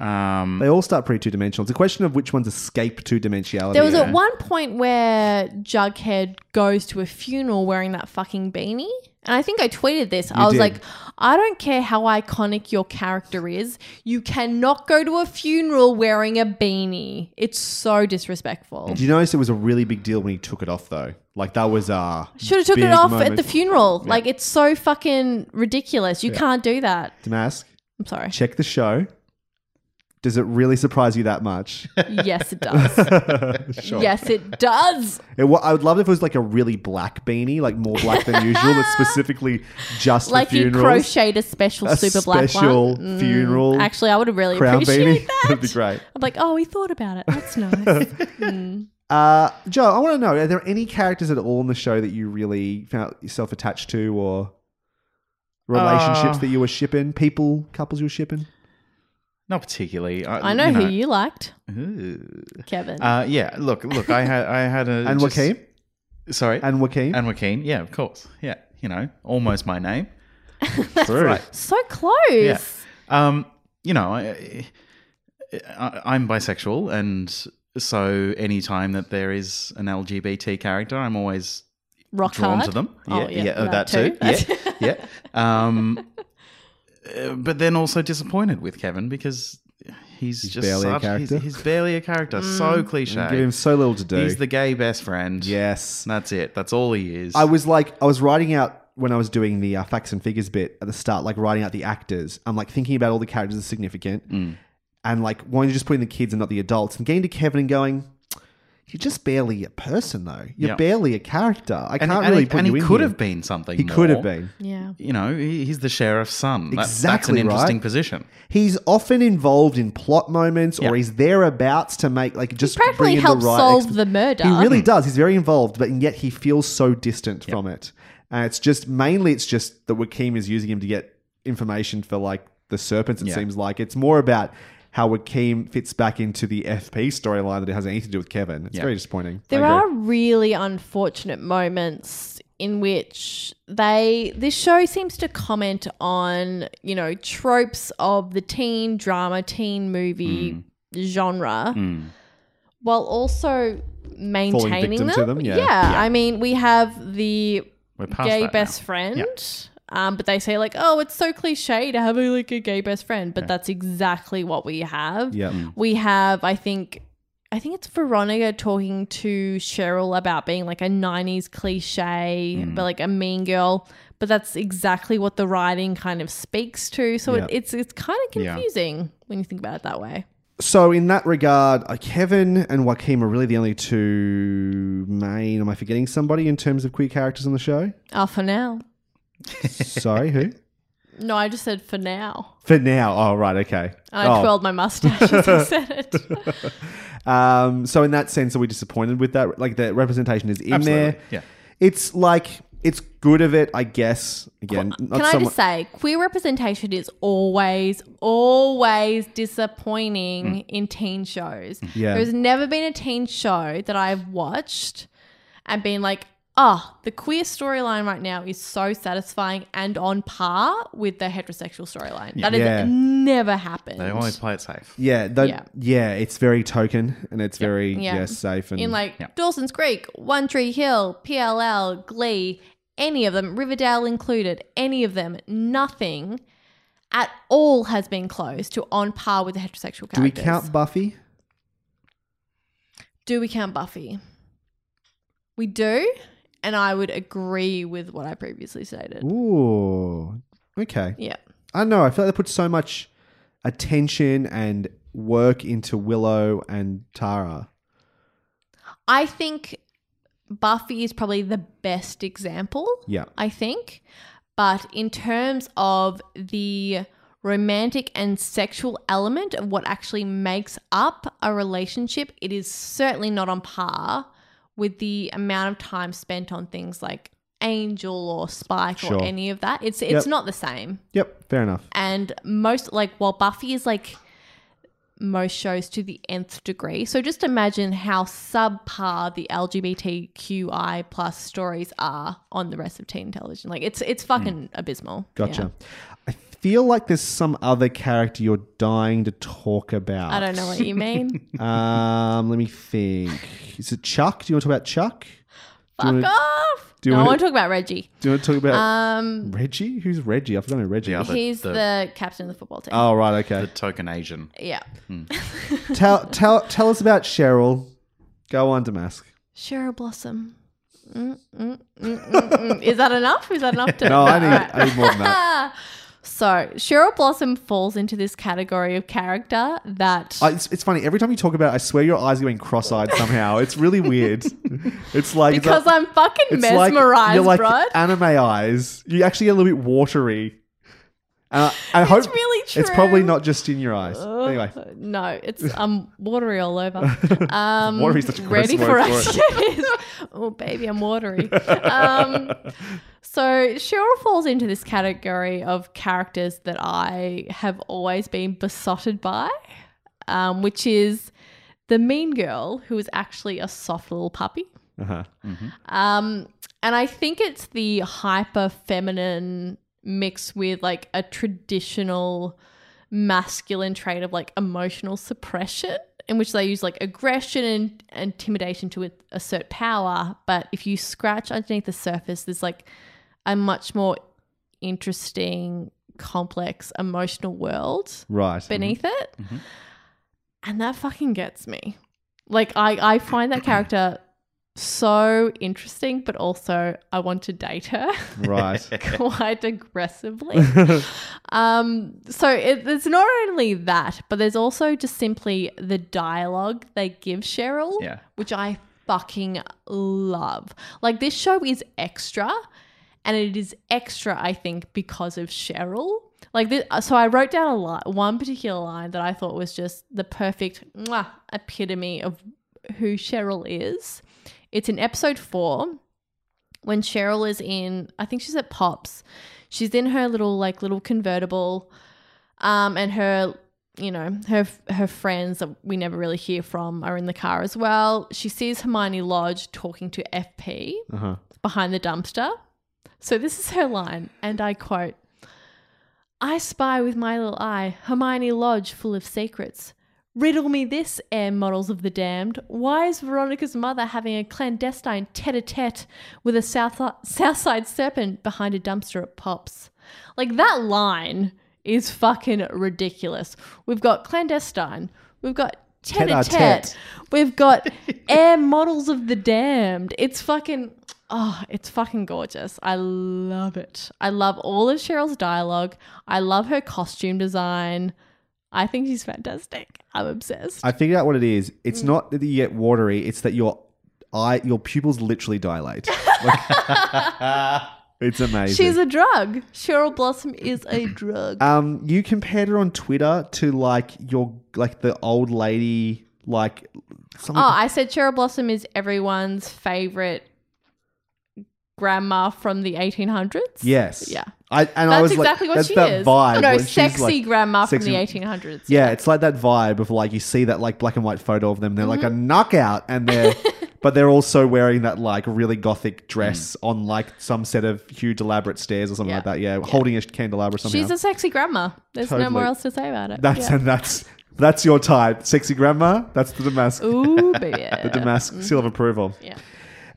Um, They all start pretty two dimensional. It's a question of which ones escape two dimensionality. There was at one point where Jughead goes to a funeral wearing that fucking beanie. And I think I tweeted this. I was did. like, I don't care how iconic your character is. You cannot go to a funeral wearing a beanie. It's so disrespectful. Did you notice it was a really big deal when he took it off though? Like that was uh Should have took it off at the funeral. Yeah. Like it's so fucking ridiculous. You Yeah. can't do that. Damask, I'm sorry. check the show. Does it really surprise you that much? yes, it does. Sure. Yes, it does. It, wa- I would love if it was like a really black beanie, like more black than usual, but specifically just like for you funerals. crocheted a special A super black special one. Mm, funeral Actually, I would have really crown appreciated beanie. that. That'd be great. I'm like, oh, he thought about it. That's nice. Mm. Uh, Joe, I want to know: Are there any characters at all in the show that you really found yourself attached to, or relationships Uh, that you were shipping, people, couples you were shipping? Not particularly. I, I know, who you liked, Ooh. Kevin. Uh, yeah, look, look, I had, I had a And just- Joaquin? Sorry, And Joaquin? and Joaquin. Yeah, of course. Yeah, you know, almost my name. True. right. so close. Yeah. Um, you know, I, I, I'm bisexual, and so anytime that there is an LGBT character, I'm always Rock drawn hard. to them. Oh, yeah, yeah, uh, that that, too. too. Yeah, yeah. Um, uh, but then also disappointed with Kevin because he's, He's just barely a character. He's, he's barely a character. So cliche. Give him so little to do. He's the gay best friend. yes. That's it. That's all he is. I was like, I was writing out when I was doing the uh, facts and figures bit at the start, like writing out the actors. I'm like thinking about all the characters are significant, Mm. and like wanting to just put in the kids and not the adults, and getting to Kevin and going, "You're just barely a person, though. You're Yeah. barely a character. I and, can't and really he, put and you he in could here." have been something. He could have more. been. Yeah. You know, he, he's the sheriff's son. That- Exactly that's an interesting right. position. He's often involved in plot moments, Yeah. or he's thereabouts to make like just Practically bring in helps the right solve exp- the murder. He really does. He's very involved, but yet he feels so distant from it. And it's just mainly it's just that Joaquin is using him to get information for like the serpents. It Yeah. seems like it's more about how Joaquin fits back into the FP storyline that it has anything to do with Kevin. It's Yeah. very disappointing. There are really unfortunate moments in which they this show seems to comment on, you know, tropes of the teen drama, teen movie genre while also maintaining victim them. to them, yeah. I mean, we have the gay that best now. friend. Yeah. Um, but they say like, oh, it's so cliche to have a, like a gay best friend, but that's exactly what we have. Yeah. Mm. We have, I think, I think it's Veronica talking to Cheryl about being like a '90s cliche, Mm. but like a mean girl. But that's exactly what the writing kind of speaks to. So Yeah. it, it's it's kind of Yeah. confusing when you think about it that way. So in that regard, uh, Kevin and Joaquin are really the only two main. Am I forgetting somebody in terms of queer characters on the show? Oh, for now. Sorry, who? No, I just said for now. For now. Oh, right. Okay. And I Oh. twirled my mustache as I said it. Um, so in that sense, are we disappointed with that? Like the representation is in Absolutely, there. yeah. It's like it's good of it, I guess. Again, not Can I somewhat- just say, queer representation is always, always disappointing in teen shows. Yeah. There's never been a teen show that I've watched and been like, oh, the queer storyline right now is so satisfying and on par with the heterosexual storyline. That has Yeah. never happened. They always play it safe. Yeah, that, Yeah. yeah, It's very token and it's very Yeah. yeah. safe and in like Dawson's Creek, One Tree Hill, PLL, Glee, any of them, Riverdale included, any of them, nothing at all has been close to on par with the heterosexual characters. Do we count Buffy? Do we count Buffy? We do, and I would agree with what I previously stated. Ooh, okay. Yeah. I don't know. I feel like they put so much attention and work into Willow and Tara. I think Buffy is probably the best example. Yeah. I think. But in terms of the romantic and sexual element of what actually makes up a relationship, it is certainly not on par with the amount of time spent on things like Angel or Spike Sure. or any of that. It's it's Yep. not the same. Yep, fair enough. And most like while Buffy is like most shows to the nth degree. So just imagine how subpar the LGBTQI plus stories are on the rest of teen television. Like it's it's fucking hmm. abysmal. Gotcha. Yeah. I feel like there's some other character you're dying to talk about. I don't know what you mean. Um, let me think. Is it Chuck? Do you want to talk about Chuck? Do Fuck wanna- off. do you no, I wanna- want to talk about Reggie. Do you want to talk about Um, Reggie? Who's Reggie? I've forgotten who Reggie. is. he's the, captain of the football team. Oh right, okay. The token Asian. yeah. tell tell tell us about Cheryl. Go on, Damask. Cheryl Blossom. Mm, mm, mm, mm, mm. Is that enough? Is that enough to? No, I need Alright. I need more than that. So Cheryl Blossom falls into this category of character that I, it's, it's funny every time you talk about it, I swear your eyes are going cross-eyed somehow. It's really weird. It's like it's because like- I'm fucking it's like mesmerized, you're like anime eyes. You actually get a little bit watery. And I, I hope really true. it's probably true. not just in your eyes. anyway, No, it's I'm watery all over. Um, Watery such a gross ready word for for us. Oh, baby, I'm watery. Um, so Cheryl falls into this category of characters that I have always been besotted by, um, which is the mean girl who is actually a soft little puppy. uh-huh. Um, and I think it's the hyper feminine mixed with like a traditional masculine trait of like emotional suppression, in which they use like aggression and intimidation to assert power. But if you scratch underneath the surface, there's like a much more interesting, complex emotional world right. beneath it. And that fucking gets me. Like I, I find that character so interesting, but also I want to date her Right. quite aggressively. um, so it, it's not only that, but there's also just simply the dialogue they give Cheryl, Yeah. which I fucking love. Like this show is extra, and it is extra, I think, because of Cheryl. Like this, so I wrote down a line, one particular line that I thought was just the perfect mwah, epitome of who Cheryl is. It's in episode four when Cheryl is in, I think she's at Pops. She's in her little like little convertible, um, and her you know, her her friends that we never really hear from are in the car as well. She sees Hermione Lodge talking to FP Uh-huh. behind the dumpster. So this is her line, and I quote I spy with my little eye Hermione Lodge full of secrets. Riddle me this, air models of the damned. Why is Veronica's mother having a clandestine tete a tete with a South Southside serpent behind a dumpster at Pops? Like that line is fucking ridiculous. We've got clandestine. We've got tete a tete. We've got air models of the damned. It's fucking oh, it's fucking gorgeous. I love it. I love all of Cheryl's dialogue. I love her costume design. I think she's fantastic. I'm obsessed. I figured out what it is. It's Mm. not that you get watery, it's that your eye your pupils literally dilate. Like- it's amazing. She's a drug. Cheryl Blossom is a drug. Um, you compared her on Twitter to like your like the old lady, like Oh. I said Cheryl Blossom is everyone's favorite grandma from the 1800s. yes, Yeah. I and That's I was exactly like, what that's she that is. vibe. no, sexy like, grandma sexy- from the 1800s. Yeah, it's like that vibe of like you see that like black and white photo of them. They're like a Mm-hmm. knockout, and they're but they're also wearing that like really gothic dress on like some set of huge elaborate stairs or something Yeah. like that. Yeah, holding a candelabra or something. She's a sexy grandma. There's no more else to say about it. That's Yeah. and that's that's your type, sexy grandma. That's the Damask, Ooh, baby. the Damask seal of approval. Yeah.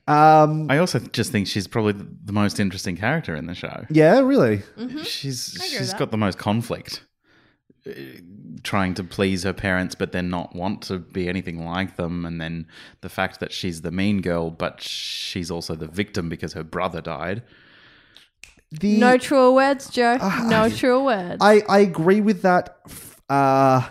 Um, I also just think she's probably the most interesting character in the show. yeah, really. Mm-hmm. She's agree with she's that. got the most conflict, Uh, trying to please her parents, but then not want to be anything like them, and then the fact that she's the mean girl, but she's also the victim because her brother died. The No truer words, Joe. no truer words. I, I agree with that. f- Uh,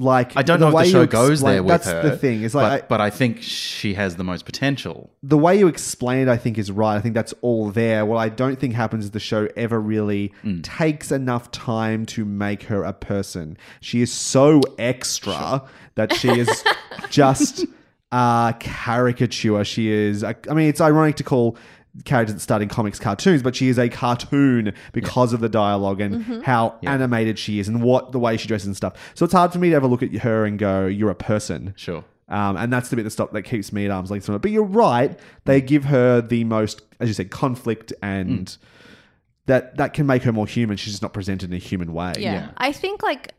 like I don't know if the show goes explain- there with that's her. the thing. It's like but, I- but I think she has the most potential. the way you explain it, I think, is right. I think that's all there. What I don't think happens is the show ever really Mm. takes enough time to make her a person. She is so extra that she is just a caricature. She is. I mean, it's ironic to call characters that start in comics cartoons, but she is a cartoon because of the dialogue and Mm-hmm. how animated she is and what the way she dresses and stuff. So it's hard for me to ever look at her and go, "You're a person." Sure. Um, and that's the bit that stop that keeps me at arm's length from it. But you're right; they give her the most, as you said, conflict, and that that can make her more human. She's just not presented in a human way. Yeah. I think like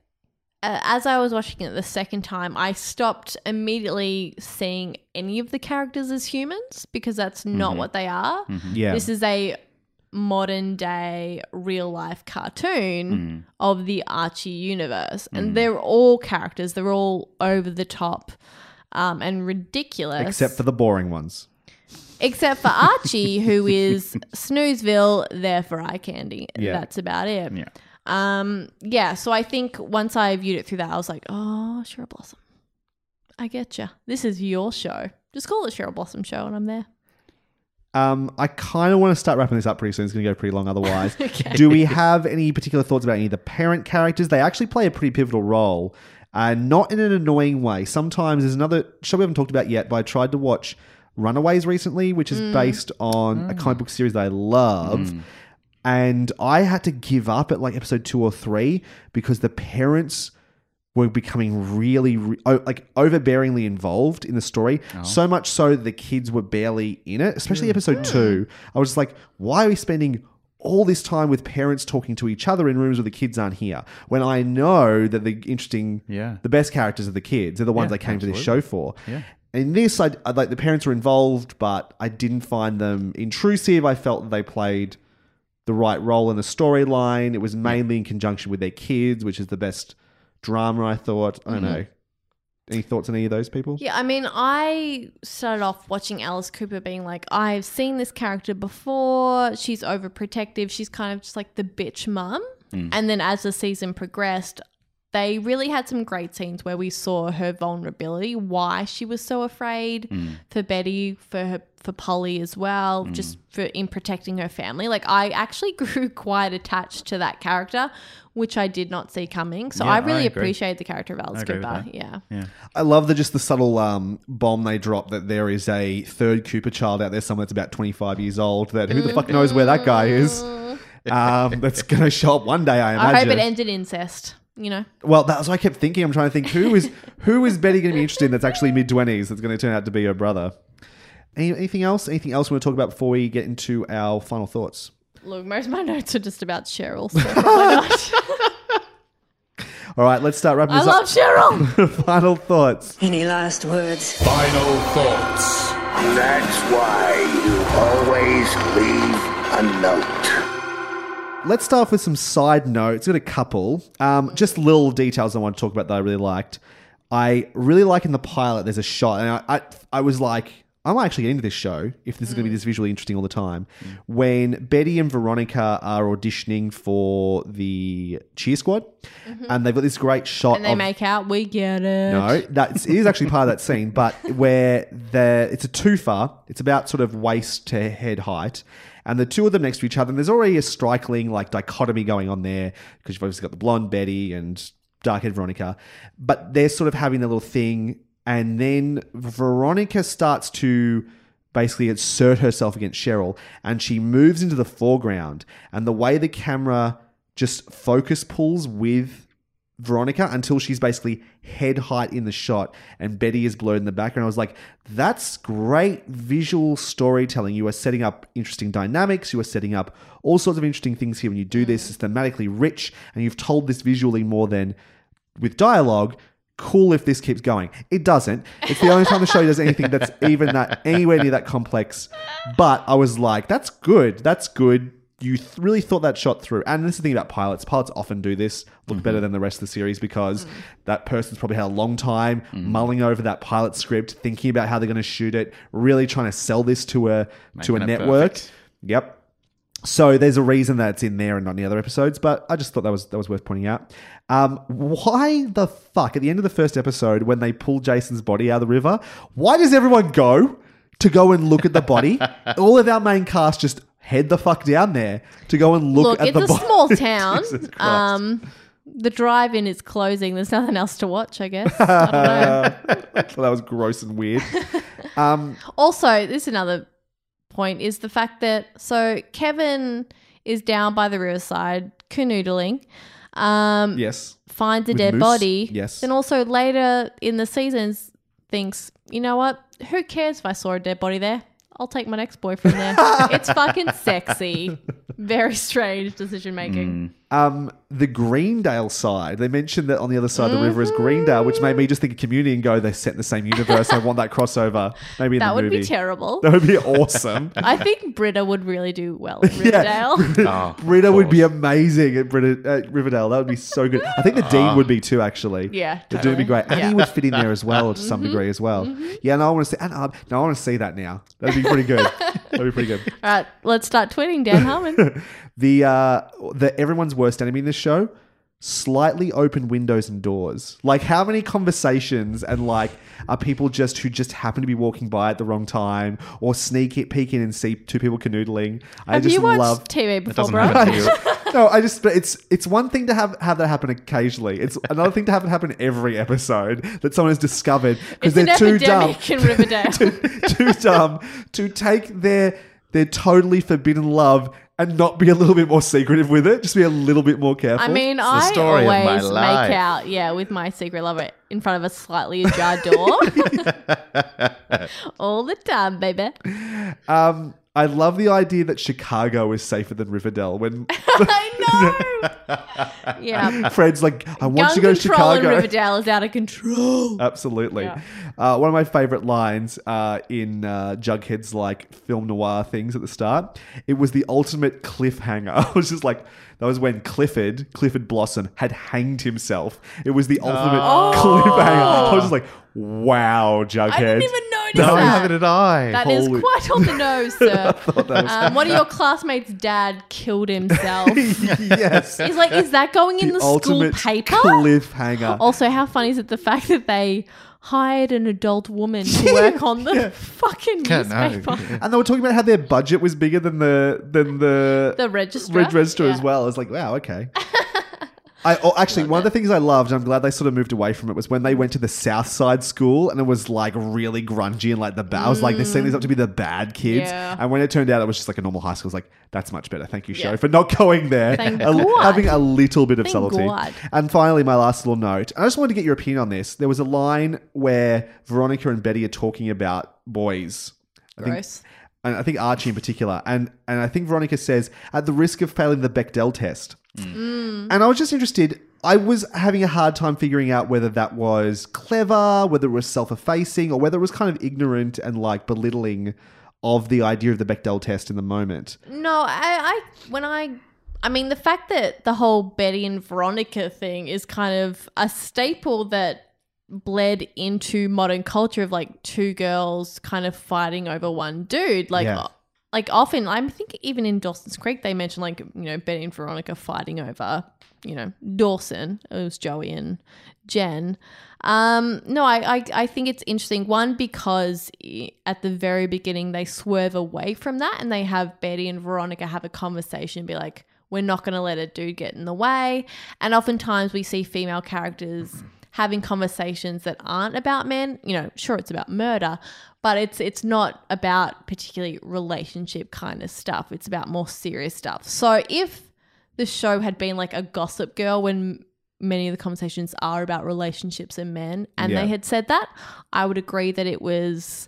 uh, as I was watching it the second time, I stopped immediately seeing any of the characters as humans because that's not what they are. Yeah. This is a modern day real life cartoon of the Archie universe. And they're all characters, they're all over the top um, and ridiculous. except for the boring ones. Except for Archie, who is Snoozeville, there for eye candy. Yeah. That's about it. Yeah. Um, yeah, so I think once I viewed it through that, I was like, oh, Cheryl Blossom. I get you. This is your show. Just call it Cheryl Blossom Show, and I'm there. Um, I kind of want to start wrapping this up pretty soon. It's going to go pretty long otherwise. Do we have any particular thoughts about any of the parent characters? They actually play a pretty pivotal role, uh, not in an annoying way. Sometimes there's another show we haven't talked about yet, but I tried to watch Runaways recently, which is based on a comic book series that I love. And I had to give up at like episode two or three because the parents were becoming really, re- o- like overbearingly involved in the story. Oh. So much so that the kids were barely in it, especially hmm. episode two. Hmm. I was just like, why are we spending all this time with parents talking to each other in rooms where the kids aren't here? When I know that the interesting, Yeah. the best characters are the kids. They're the ones Yeah, I came to this show for. Yeah. In this, I, I like the parents were involved, but I didn't find them intrusive. I felt that they played the right role in the storyline. It was mainly in conjunction with their kids, which is the best drama. I thought. I don't mm-hmm. know. Any thoughts on any of those people? Yeah, I mean, I started off watching Alice Cooper being like, I've seen this character before. She's overprotective. She's kind of just like the bitch mum. Mm. And then as the season progressed, they really had some great scenes where we saw her vulnerability, why she was so afraid for Betty, for her, for Polly as well, just for in protecting her family. Like I actually grew quite attached to that character, which I did not see coming. So Yeah, I I really agree. appreciate the character of Alice Cooper. Yeah. Yeah. I love the just the subtle um, bomb they drop that there is a third Cooper child out there, someone that's about twenty five years old. That who the fuck knows where that guy is? Um, that's gonna show up one day, I I hope it ends in incest. You know. Well, that's what I kept thinking. I'm trying to think who is who is Betty going to be interested in that's actually mid twenties that's going to turn out to be her brother. Any, anything else? Anything else we want to talk about before we get into our final thoughts? Look, most of my notes are just about Cheryl. So not. All right, let's start wrapping this I love. Cheryl. final thoughts. Any last words? Final thoughts. That's why you always leave a note. Let's start off with some side notes. Got a couple. Um, just little details I want to talk about that I really liked. I really like in the pilot. There's a shot, and I, I, I was like, I might actually get into this show if this is going to be mm. this visually interesting all the time. Mm. When Betty and Veronica are auditioning for the cheer squad, mm-hmm. and they've got this great shot and they of make out. We get it. no, that's it is actually part of that scene, but where the it's a twofer. It's about sort of waist to head height, and the two of them next to each other. And there's already a striking like dichotomy going on there because you've obviously got the blonde Betty and dark-haired Veronica, but they're sort of having their little thing, and then Veronica starts to basically assert herself against Cheryl, and she moves into the foreground, and the way the camera just focus pulls with Veronica until she's basically head height in the shot and Betty is blurred in the background. I was like, that's great visual storytelling. You are setting up interesting dynamics. You are setting up all sorts of interesting things here when you do this. It's thematically rich and you've told this visually more than with dialogue. Cool if this keeps going. It doesn't. It's the only time the show does anything that's even that anywhere near that complex. But I was like, that's good. That's good. You th- really thought that shot through. And this is the thing about pilots. Pilots often do this, look mm-hmm. better than the rest of the series because mm. that person's probably had a long time mm. mulling over that pilot script, thinking about how they're going to shoot it, really trying to sell this to a to a network. perfect. Yep. So there's a reason that it's in there and not in the other episodes, but I just thought that was that was worth pointing out. Um, why the fuck at the end of the first episode when they pull Jason's body out of the river? Why does everyone go to go and look at the body? All of our main cast just head the fuck down there to go and look, Look, at the. Look, it's a small town. Um, the drive-in is closing. There's nothing else to watch, I guess. I don't know. That was gross and weird. Um, Also, this is another point is the fact that so Kevin is down by the riverside canoodling. Um, yes. finds a With dead Moose, body. yes. Then also later in the seasons thinks, you know what? Who cares if I saw a dead body there? I'll take my next boyfriend there. it's fucking sexy. Very strange decision making. Mm. Um, the Greendale side. They mentioned that on the other side of the river is Greendale, which made me just think of Community and go, they're set in the same universe. I want that crossover. Maybe in That the would movie. be terrible. That would be awesome. I think Britta would really do well in Riverdale. Oh, Britta would be amazing at Britta, at Riverdale. That would be so good. I think the Dean would be too, actually. Yeah, the Dean would be great. And Yeah. he would fit in there as well to some degree as well. Yeah, no, I want to see. And uh, no, I want to see that now. That'd be pretty good. That'd be pretty good. All right, let's start tweeting Dan Harmon. The uh, the everyone's worst enemy in this show, slightly open windows and doors. Like how many conversations and like are people just who just happen to be walking by at the wrong time or sneak it, peek in and see two people canoodling. I Have just you watched love. TV before, doesn't bro? to you. no, I just but it's it's one thing to have have that happen occasionally. It's another thing to have it happen every episode that someone has discovered because they're too dumb, epidemic in Riverdale. too, too dumb to take their their totally forbidden love and not be a little bit more secretive with it. Just be a little bit more careful. I mean, the I story of my always life. make out, yeah, with my secret lover in front of a slightly ajar door. All the time, baby. um, I love the idea that Chicago is safer than Riverdale. When I know. yeah. Fred's like, I want Gun you to go to control in Chicago. Riverdale is out of control. Absolutely. Yeah. Uh, one of my favorite lines uh, in uh, Jughead's like film noir things at the start. It was the ultimate cliffhanger. I was just like, that was when Clifford, Clifford Blossom, had hanged himself. It was the ultimate cliffhanger. I was just like, wow, Jughead. I didn't even notice No, that. Neither did I. That is Holy- quite on the nose, sir. that was- um, one of your classmates' dad killed himself. yes. He's like, is that going in the, school ultimate paper? cliffhanger. Also, how funny is it the fact that they hired an adult woman to work on the fucking Yeah, no. newspaper? And they were talking about how their budget was bigger than the than the The registrar. Red register as Yeah. well. It's like, wow, okay. I oh, actually one of the things I loved, and I'm glad they sort of moved away from it, was when they went to the South Side school and it was like really grungy and like the bad. I was like, they're setting these up to be the bad kids, Yeah. and when it turned out it was just like a normal high school, I was like, that's much better. Thank you, show, Yeah. for not going there, Thank A- God. having a little bit of Thank subtlety. God. And finally, my last little note. I just wanted to get your opinion on this. There was a line where Veronica and Betty are talking about boys. I think- Gross. and I think Archie in particular. And and I think Veronica says, at the risk of failing the Bechdel test. Mm. Mm. And I was just interested. I was having a hard time figuring out whether that was clever, whether it was self effacing, or whether it was kind of ignorant and like belittling of the idea of the Bechdel test in the moment. No, I, I when I I mean the fact that the whole Betty and Veronica thing is kind of a staple that bled into modern culture of like two girls kind of fighting over one dude. Like Yeah. Like often I think even in Dawson's Creek they mention like, you know, Betty and Veronica fighting over, you know, Dawson. It was Joey and Jen. Um, no, I, I I think it's interesting. One because at the very beginning they swerve away from that and they have Betty and Veronica have a conversation, and be like, "We're not going to let a dude get in the way." And oftentimes we see female characters having conversations that aren't about men. You know, sure it's about murder, but it's it's not about particularly relationship kind of stuff. It's about more serious stuff. So if the show had been like a gossip girl when many of the conversations are about relationships and men and Yeah. they had said that i would agree that it was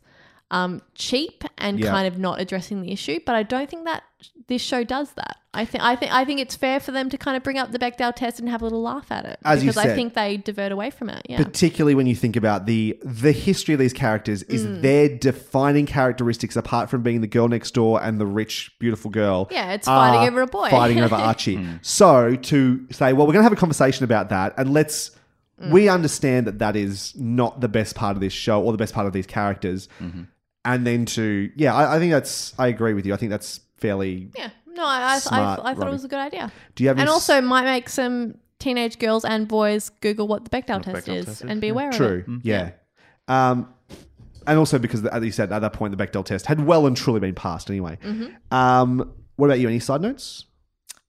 um, cheap and Yeah. kind of not addressing the issue but i don't think that this show does that i think i think i think it's fair for them to kind of bring up the bechdel test and have a little laugh at it As you because i think they divert away from it yeah Particularly when you think about the the history of these characters is Mm. their defining characteristics apart from being the girl next door and the rich beautiful girl. Yeah, it's fighting over a boy. Fighting over Archie. So to say, well, we're going to have a conversation about that and let's Mm. we understand that that is not the best part of this show or the best part of these characters. And then to yeah, I, I think that's I agree with you. I think that's fairly yeah no i, I, I, Smart I thought writing. it was a good idea Do you have any and s- also might make some teenage girls and boys google what the bechdel test Bechdel is test is, and be yeah. aware of it. True. it Yeah. Um, and also because, as you said, at that point, the Bechdel test had well and truly been passed anyway. Mm-hmm. Um, what about you? Any side notes?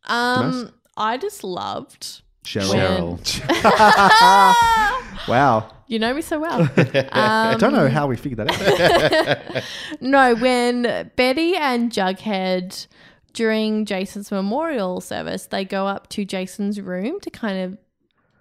Um, I just loved. Cheryl. When- Wow. You know me so well. I don't Um, know how we figured that out. no, when Betty and Jughead during Jason's memorial service, they go up to Jason's room to kind of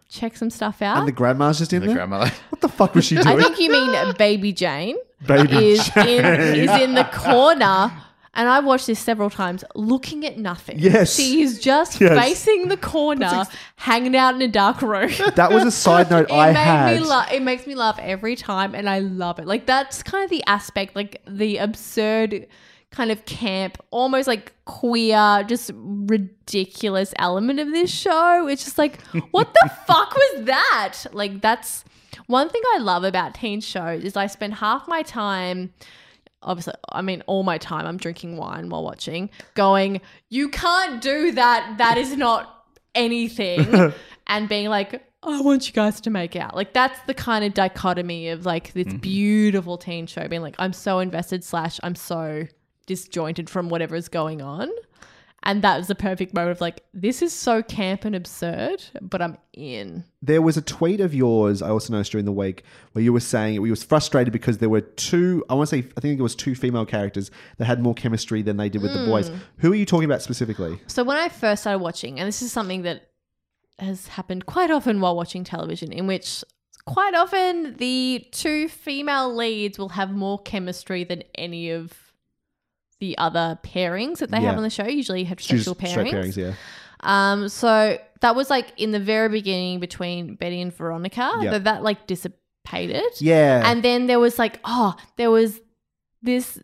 check some stuff out. and the grandma's just in The there? grandmother. What the fuck was she doing? I think you mean Baby Jane. Baby is Jane. in is in the corner. And I watched this several times, looking at nothing. Yes. she is just Yes. facing the corner, hanging out in a dark room. that was a side note it I made had. me. It makes me laugh every time, and I love it. Like that's kind of the aspect, like the absurd kind of camp, almost like queer, just ridiculous element of this show. It's just like, what the fuck was that? Like that's one thing I love about teen shows is I spend half my time. Obviously, I mean, all my time I'm drinking wine while watching, going, you can't do that. That is not anything. and being like, I want you guys to make out. Like that's the kind of dichotomy of like this mm-hmm. beautiful teen show being like, I'm so invested slash I'm so disjointed from whatever is going on. And that was the perfect moment of like, this is so camp and absurd, but I'm in. there was a tweet of yours I also noticed during the week where you were saying you was frustrated because there were two I want to say I think it was two female characters that had more chemistry than they did with the boys. Hmm. Who are you talking about specifically? So when I first started watching, and this is something that has happened quite often while watching television, in which quite often the two female leads will have more chemistry than any of the other pairings that they Yeah. have on the show, usually heterosexual straight pairings. pairings, yeah. Um, so that was like in the very beginning between Betty and Veronica, Yeah. that that like dissipated. Yeah. And then there was like, oh, there was this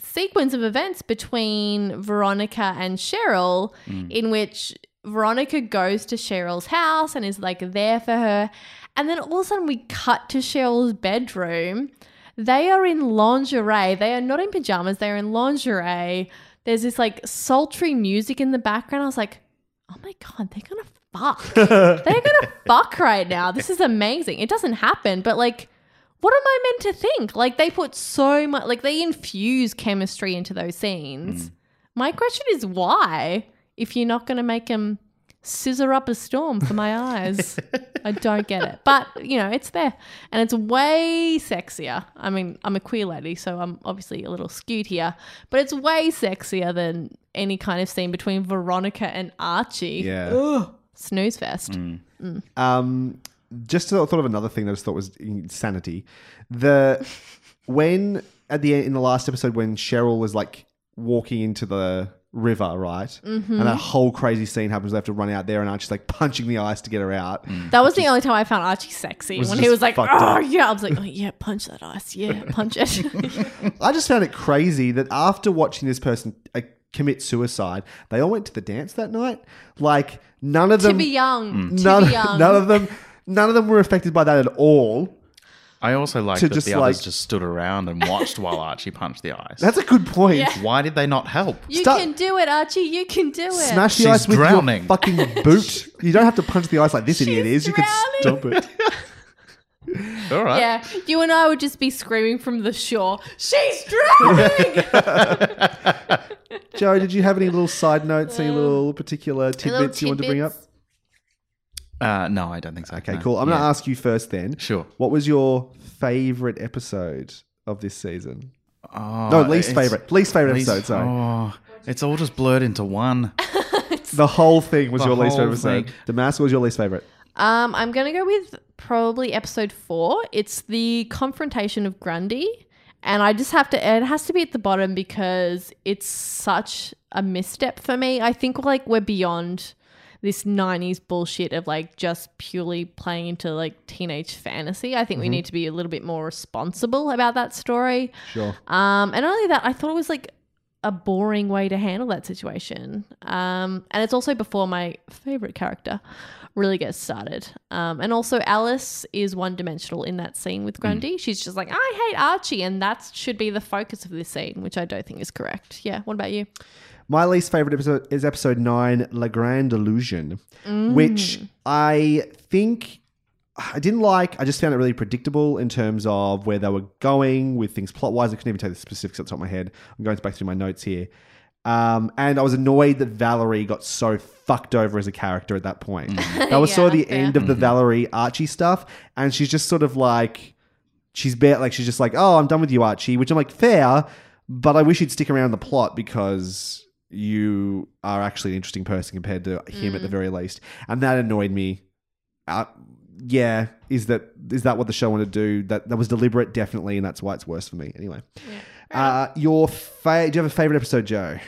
sequence of events between Veronica and Cheryl in which Veronica goes to Cheryl's house and is like there for her. And then all of a sudden we cut to Cheryl's bedroom. They are in lingerie. They are not in pajamas, they're in lingerie. There's this like sultry music in the background. I was like, oh my God, they're gonna fuck. they're gonna fuck right now. This is amazing. It doesn't happen, but like, what am I meant to think? Like, they put so much, like, they infuse chemistry into those scenes. Mm. My question is why, if you're not gonna make them scissor up a storm for my eyes. I don't get it. But, you know, it's there. And it's way sexier. I mean, I'm a queer lady, so I'm obviously a little skewed here, but it's way sexier than any kind of scene between Veronica and Archie. Yeah. Ugh. Snooze fest. Um, just thought thought of another thing that I just thought was insanity. The when at the end in the last episode when Cheryl was like walking into the river, right, Mm-hmm. and that whole crazy scene happens. They have to run out there, and Archie's like punching the ice to get her out. That was the only time I found Archie sexy. Was when he just was like, fucked oh, up. yeah. I was like, oh, yeah, punch that ice. Yeah, punch it. I just found it crazy that after watching this person uh, commit suicide, they all went to the dance that night. Like none of to them, be young. To none, be young. none of them, none of them were affected by that at all. I also like To that just, the others like- just stood around and watched while Archie punched the ice. That's a good point. Yeah. Why did they not help? You Stop- can do it, Archie. You can do it. Smash the She's ice with drowning. your fucking boot. You don't have to punch the ice like this idiot is. You can stop it. All right. Yeah, you and I would just be screaming from the shore. She's drowning. Joe, did you have any little side notes, any um, little particular tidbits you want to bring up? tidbits. Uh, no, I don't think so. Okay, No. cool. I'm going to ask you first then. Sure. What was your favorite episode of this season? Oh, No, least favorite. Least favorite least- episode, sorry. Oh, it's all just blurred into one. The whole thing was The your least whole favorite episode. thing. Damask was your least favorite. Um, I'm gonna go with probably episode four. It's the confrontation of Grundy, and I just have to. It has to be at the bottom because it's such a misstep for me. I think like we're beyond this 90s bullshit of like just purely playing into like teenage fantasy. I think we need to be a little bit more responsible about that story. Sure. Um, and not only that, I thought it was like a boring way to handle that situation. Um, and it's also before my favorite character really gets started. Um, and also Alice is one dimensional in that scene with Grundy. She's just like, I hate Archie, and that should be the focus of this scene, which I don't think is correct. Yeah. What about you? My least favorite episode is episode nine, La Grande Illusion, which mm. I think I didn't like. I just found it really predictable in terms of where they were going with things plot wise. I couldn't even tell you the specifics off the top of my head. I'm going back through my notes here. Um, and I was annoyed that Valerie got so fucked over as a character at that point. Mm. That was sort of Yeah, the end of the mm-hmm. Valerie Archie stuff, and she's just sort of like she's bare like she's just like, oh, I'm done with you, Archie, which I'm like fair, but I wish you'd stick around the plot because you are actually an interesting person compared to him at the very least, and that annoyed me. Uh, yeah, is that is that what the show wanted to do? That that was deliberate, definitely, and that's why it's worse for me. Anyway, uh, your fa- do you have a favorite episode, Joe,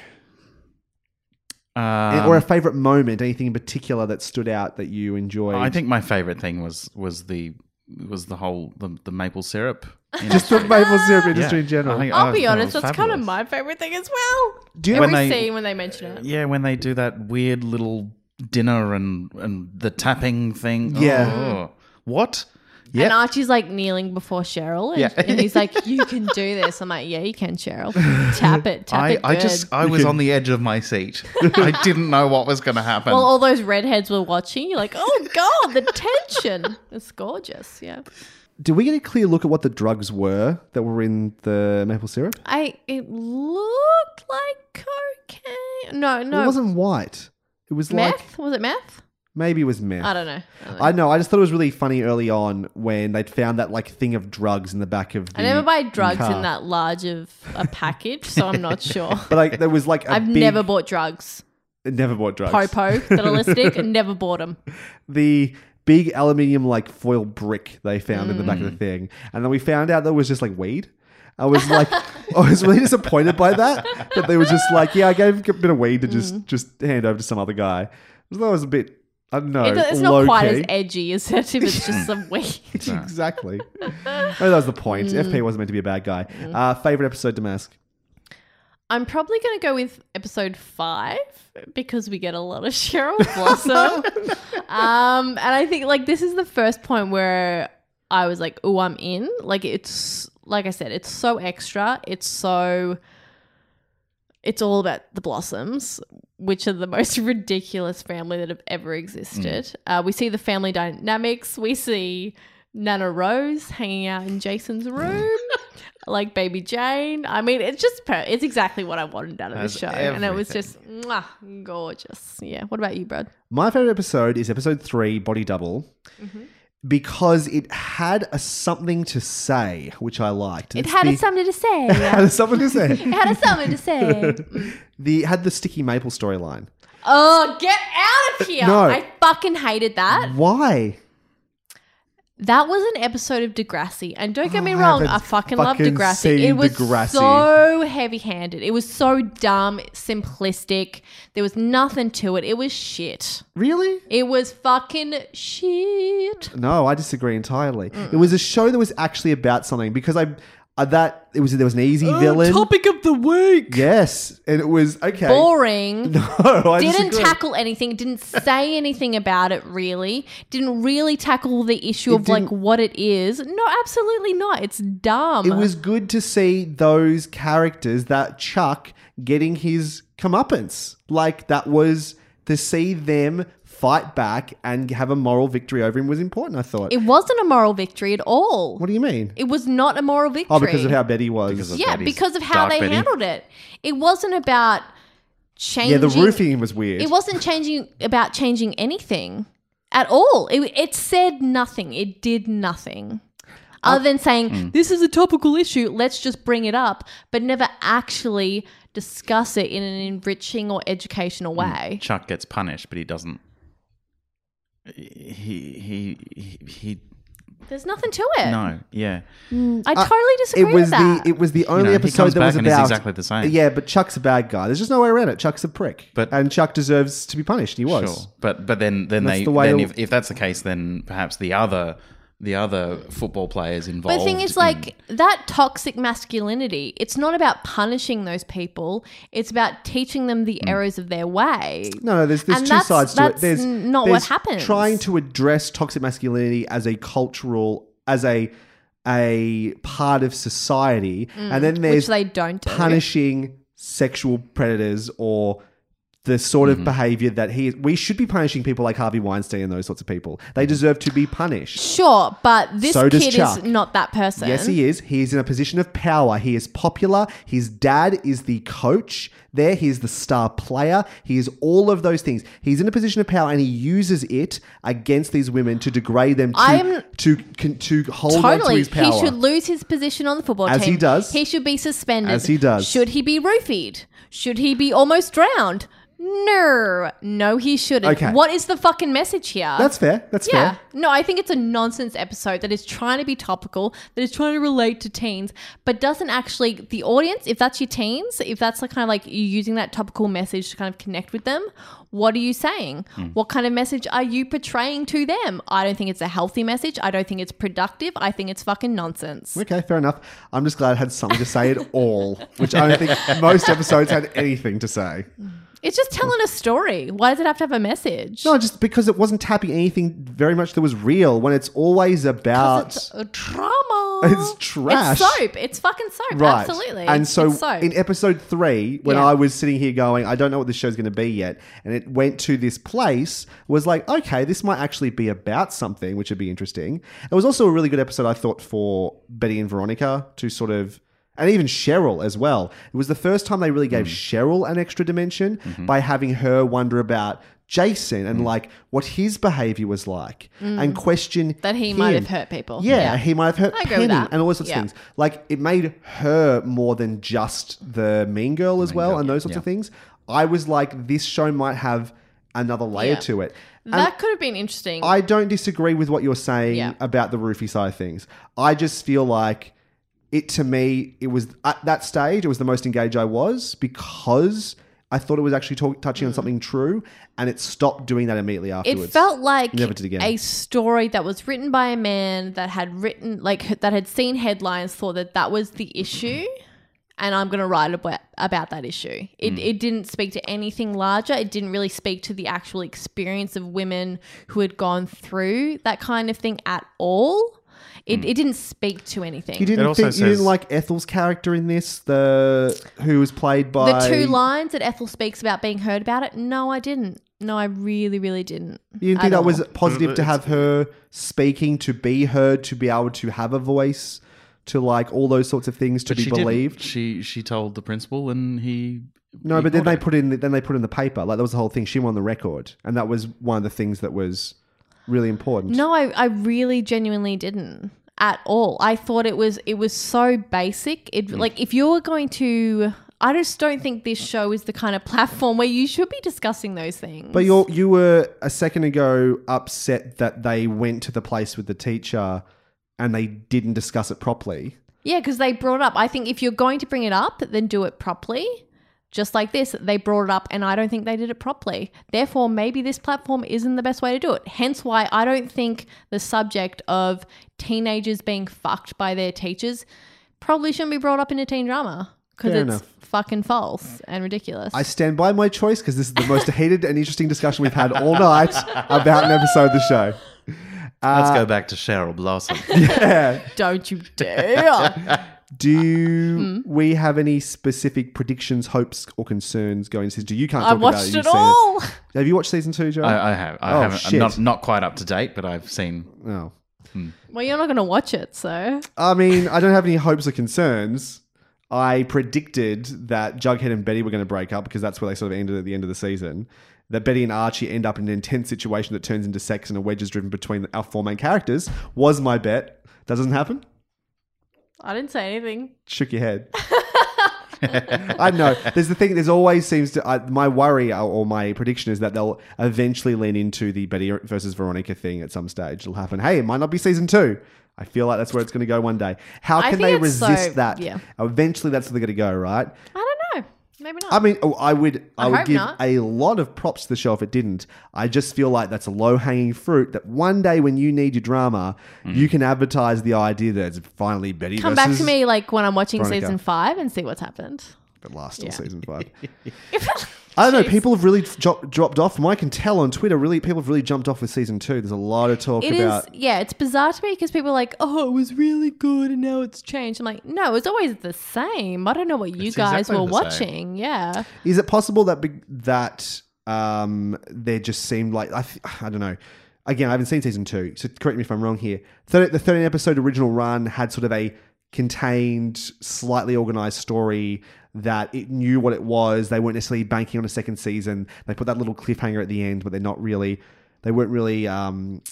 Um, or a favorite moment? Anything in particular that stood out that you enjoyed? I think my favorite thing was was the was the whole the, the maple syrup. Just the maple syrup industry Yeah. in general. I think- I'll I be thought it honest, was that's kind of fabulous. my favorite thing as well. Do you- Every When they- scene when they mention it. Yeah, when they do that weird little dinner and and the tapping thing. Yeah. Oh. what? And Yeah. Archie's like kneeling before Cheryl, and, Yeah. and he's like, "You can do this." I'm like, "Yeah, you can, Cheryl. Tap it, tap I, it." I good." just I was on the edge of my seat. I didn't know what was going to happen. Well, all those redheads were watching. You're like, "Oh God, the tension! It's gorgeous." Yeah, Did we get a clear look at what the drugs were that were in the maple syrup? I it looked like cocaine. No, no, It wasn't white. It was like meth. was it meth? maybe it was meth. I don't know. I, don't know. I know. I just thought it was really funny early on when they'd found that like thing of drugs in the back of. The I never buy drugs car. in that large of a package, so I'm not sure. But like there was like a I've never bought drugs. never bought drugs. Popo that are listed, and never bought them. the big aluminium like foil brick they found in the back of Mm. the thing, and then we found out that it was just like weed. I was like, I was really disappointed by that. That they were just like, yeah, I gave a bit of weed to just Mm. just hand over to some other guy. I thought that was a bit. I don't know. It- it's low not quite key. as edgy as that if it's just some weed. exactly. Maybe that was the point. Mm. FP wasn't meant to be a bad guy. Uh, favorite episode, Damask. I'm probably going to go with episode five because we get a lot of Cheryl Blossom. Um, and I think like this is the first point where I was like, "Oh, I'm in." Like it's like I said, it's so extra. It's so. It's all about the Blossoms, which are the most ridiculous family that have ever existed. Uh, we see the family dynamics. We see Nana Rose hanging out in Jason's room. like Baby Jane. I mean, it's just per- it's exactly what I wanted out of this Has show, and it was just mwah, gorgeous. Yeah. What about you, Brad? My favorite episode is episode three, Body Double, Mm-hmm. because it had a something to say, which I liked. It It's had the- something to say. it had a something to say. it had a something to say. the had the sticky maple storyline. Oh, get out of here! No. I fucking hated that. Why? That was an episode of Degrassi, and don't get oh, me Oh, I wrong, I haven't fucking love fucking Degrassi. seen It was Degrassi. so heavy-handed. It was so dumb, simplistic. There was nothing to it. It was shit. Really? It was fucking shit. No, I disagree entirely. It was a show that was actually about something because I uh, that it was there was an easy villain. Topic of the week. Yes, and it was okay. Boring. No, I didn't disagree. tackle anything. Didn't say anything about it. Really, didn't really tackle the issue It of like didn't- what it is. No, absolutely not. It's dumb. It was good to see those characters that Chuck getting his comeuppance. Like that was to see them fight back and have a moral victory over him was important. I thought. It wasn't a moral victory at all. what do you mean? It was not a moral victory. Oh, because of how Betty was. Because of- yeah, Betty's because of how dark they Betty. handled it. It wasn't about changing. yeah, the roofing was weird. It wasn't changing about changing anything at all. It, it said nothing. It did nothing. Other than saying, Mm. this is a topical issue, let's just bring it up, but never actually discuss it in an enriching or educational Mm. way. Chuck gets punished, but he doesn't. He he he, he There's nothing to it. no yeah. I totally disagree Uh, it was with that. the it was the only know, episode that was back and is about exactly the same. Yeah, but Chuck's a bad guy. There's just no way around it. Chuck's a prick, But- and Chuck deserves to be punished. He was. Sure, but but then then That's they the way then if, if that's the case, then perhaps the other the other football players involved. But the thing is, in- like that toxic masculinity, it's not about punishing those people. It's about teaching them the errors of their way. No, no, there's, there's And two that's- sides to it. that's There's n- not what there's happens. Trying to address toxic masculinity as a cultural, as a a part of society, and then Mm, which there's they don't do. punishing sexual predators or the sort Mm-hmm. of behavior that he we should be punishing people like Harvey Weinstein and those sorts of people. They deserve to be punished. Sure, but this So kid is not that person. Yes, he is. He is in a position of power. He is popular. His dad is the coach there. He is the star player. He is all of those things. He's in a position of power and he uses it against these women to degrade them to I am- to con- to hold on to Totally. his power. He should lose his position on the football As team. he does. He should be suspended. As he does. Should he be roofied? Should he be almost drowned? No. No, he shouldn't. Okay. What is the fucking message here? That's fair. That's Yeah. fair. No, I think it's a nonsense episode that is trying to be topical, that is trying to relate to teens, but doesn't actually the audience, if that's your teens, if that's the kind of like you using that topical message to kind of connect with them, what are you saying? Hmm. What kind of message are you portraying to them? I don't think it's a healthy message. I don't think it's productive. I think it's fucking nonsense. Okay, fair enough. I'm just glad I had something to say at all, which I don't think most episodes had anything to say. Hmm. It's just telling a story. Why does it have to have a message? No, just because it wasn't tapping anything very much that was real when it's always about It's uh, a drama. It's trash. It's soap. It's fucking soap. Right. Absolutely. And so It's soap. in episode three, when Yeah. I was sitting here going, I don't know what this show's going to be yet, and it went to this place, was like, okay, this might actually be about something, which would be interesting. It was also a really good episode, I thought, for Betty and Veronica to sort of. And even Cheryl as well. It was the first time they really Hmm. gave Cheryl an extra dimension Mm-hmm. by having her wonder about Jason and like what his behavior was like and question Hmm. That he might him. have hurt people. Yeah, Yeah. he might have hurt I agree Penny with that. and all those sorts Yeah. of things. Like it made her more than just the mean girl as well, girl, and those sorts of things. I was like, this show might have another layer Yeah. to it. And that could have been interesting. I don't disagree with what you're saying Yeah. about the roofie side of things. I just feel like it to me, it was at that stage, it was the most engaged I was because I thought it was actually talk, touching on something true, and it stopped doing that immediately Mm. it felt like Never did again. a story that was written by a man that had written like that had seen headlines thought that that was the issue and i'm going to write about, about that issue it, Mm. it didn't speak to anything larger it didn't really speak to the actual experience of women who had gone through that kind of thing at all it, hmm. it didn't speak to anything you didn't also think you didn't like Ethel's character in this, the who was played by the two lines that ethel speaks about being heard about it no i didn't no i really really didn't You didn't at think that all. was positive to have her speaking, to be heard, to be able to have a voice, to like all those sorts of things to But be she didn't. believed. She she told the principal, and he. No, but then ignored they it. put in then they put in the paper. Like that was the whole thing. She won the record, and that was one of the things that was really important. No, I, I really genuinely didn't at all. I thought it was it was so basic. It Hmm. like if you're going to I just don't think this show is the kind of platform where you should be discussing those things. But you you were a second ago upset that they went to the place with the teacher and they didn't discuss it properly. Yeah, because they brought up. I think if you're going to bring it up, then do it properly. Just like this, they brought it up, and I don't think they did it properly. Therefore, maybe this platform isn't the best way to do it. Hence, why I don't think the subject of teenagers being fucked by their teachers probably shouldn't be brought up in a teen drama because it's enough. fucking false and ridiculous. I stand by my choice because this is the most heated and interesting discussion we've had all night about an episode of the show. Let's Uh, go back to Cheryl Blossom. Yeah. don't you dare! Do Hmm. we have any specific predictions, hopes, or concerns going into season two? You can't talk I about watched it. it You've all. Have you watched season two, Joe? I, I have. I Oh, haven't. shit. I'm not not quite up to date, but I've seen. Oh. Well, you're not going to watch it, so I mean, I don't have any hopes or concerns. I predicted that Jughead and Betty were going to break up because that's where they sort of ended at the end of the season. That Betty and Archie end up in an intense situation that turns into sex and a wedge is driven between our four main characters was my bet. That doesn't happen? I didn't say anything. Shook your head. I know. There's the thing. There's always seems to. I, my worry or, my prediction is that they'll eventually lean into the Betty versus Veronica thing at some stage. It'll happen. Hey, it might not be season two. I feel like that's where it's going to go one day. How I can they resist so- that? yeah. Eventually, that's where they're going to go, right? I don't know. Maybe not. I mean, oh, I would, I, I would hope give not. a lot of props to the show if it didn't. I just feel like that's a low hanging fruit. That one day when you need your drama, mm-hmm. you can advertise the idea that it's finally Betty. Come back versus to me like when I'm watching Veronica. season five and see what's happened. But last till Yeah. season five. I don't know. People have really jo- dropped off. From what I can tell on Twitter, really, people have really jumped off with season two. There's a lot of talk It is, about. yeah, it's bizarre to me because people are like, oh, it was really good and now it's changed. I'm like, no, it's always the same. I don't know what you It's guys exactly were the same. watching. Yeah. Is it possible that be- that um, there just seemed like I, th- I don't know. Again, I haven't seen season two, so correct me if I'm wrong here. Thir- the 13 episode original run had sort of a contained, slightly organized story that it knew what it was. They weren't necessarily banking on a second season. They put that little cliffhanger at the end, but they're not really. They weren't really um,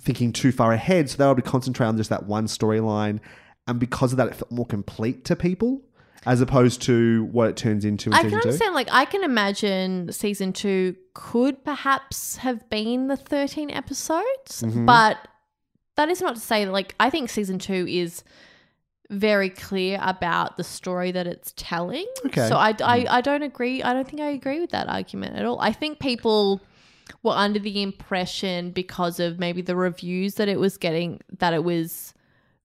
thinking too far ahead, so they were able to concentrate on just that one storyline. And because of that, it felt more complete to people, as opposed to what it turns into in I can two. understand, like, I can imagine season two could perhaps have been the 13 episodes, Mhm. but that is not to say that, like, I think season two is very clear about the story that it's telling. Okay. So I, I, I don't agree. I don't think I agree with that argument at all. I think people were under the impression because of maybe the reviews that it was getting that it was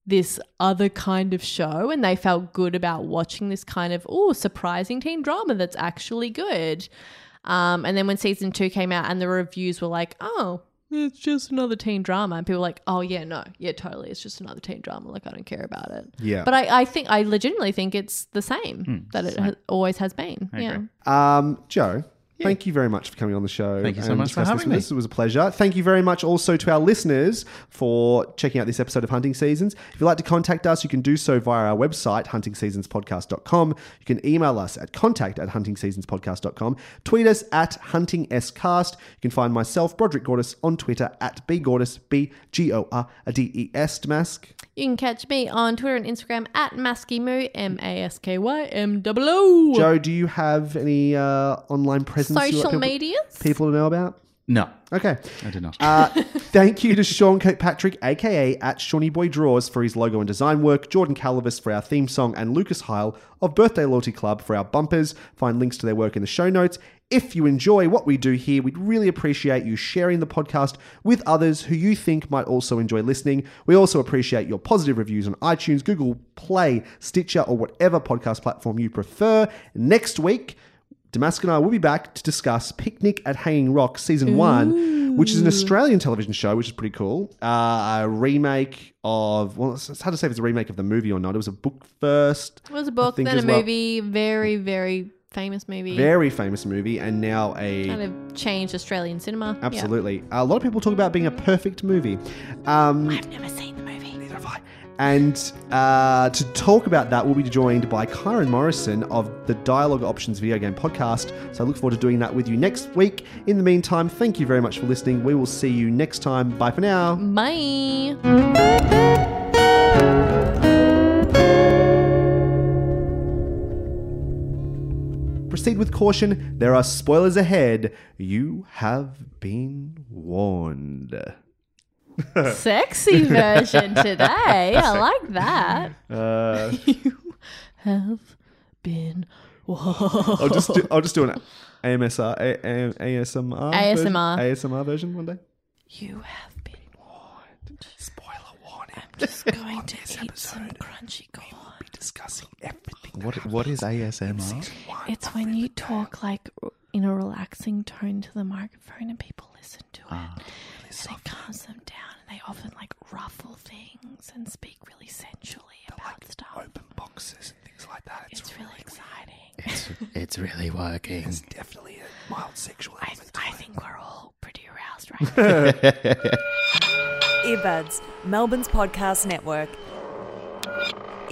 this other kind of show and they felt good about watching this kind of oh surprising teen drama that's actually good um, and then when season two came out and the reviews were like oh it's just another teen drama. And people were like oh yeah no yeah totally. It's just another teen drama. Like i don't care about it. Yeah. but i, I think i legitimately think it's the same Hmm, that it same. always has been. Yeah. Um, Joe, thank you very much for coming on the show. Thank you so much for discussing this having me. It was a pleasure. Thank you very much also to our listeners for checking out this episode of Hunting Seasons. If you'd like to contact us, you can do so via our website, huntingseasonspodcast.com. You can email us at contact at huntingseasonspodcast.com. Tweet us at huntingscast. You can find myself, Broderick Gordis, on Twitter at bgordis, B-G-O-R-D-E-S, Damask. You can catch me on twitter and instagram at maskymoo m-a-s-k-y-m-o-o Joe, do you have any uh, online presence you social want people, medias people to know about? No, Okay. I do not. Uh, thank you to Sean Kirkpatrick, aka at Shawnee Boy Draws, for his logo and design work, Jordan Calavis for our theme song, and Lucas Heil of Birthday Loyalty Club for our bumpers. Find links to their work in the show notes. If you enjoy what we do here, we'd really appreciate you sharing the podcast with others who you think might also enjoy listening. We also appreciate your positive reviews on iTunes, Google Play, Stitcher, or whatever podcast platform you prefer. Next week, Damask and I will be back to discuss Picnic at Hanging Rock Season 1, which is an Australian television show, which is pretty cool. Uh, a remake of, well, it's, it's hard to say if it's a remake of the movie or not. It was a book first. It was a book, then a well. movie, very, very famous movie. Very famous movie, and now a. kind of changed Australian cinema. Yeah. Absolutely. A lot of people talk about being a perfect movie. Um, I've never seen the movie. Neither have I. And uh, to talk about that, we'll be joined by Kyron Morrison of the Dialogue Options Video Game Podcast. So I look forward to doing that with you next week. In the meantime, thank you very much for listening. We will see you next time. Bye for now. Bye. Proceed with caution. There are spoilers ahead. You have been warned. Sexy version today. I like that. Uh, You have been. warned. I'll just do, I'll just do an AMSR, A, A, ASMR, version, ASMR. ASMR version one day. You have been warned. Spoiler warning. I'm just going to eat some crunchy corn. Discussing everything. What what is ASMR? It's when you talk like in a relaxing tone to the microphone and people listen to it. Ah, and it calms them down and they often like ruffle things and speak really sensually about stuff. Open boxes and things like that. It's, really exciting. It's, it's really working. It's definitely a mild sexual I, I think we're all pretty aroused right now. Earbuds, Melbourne's podcast network.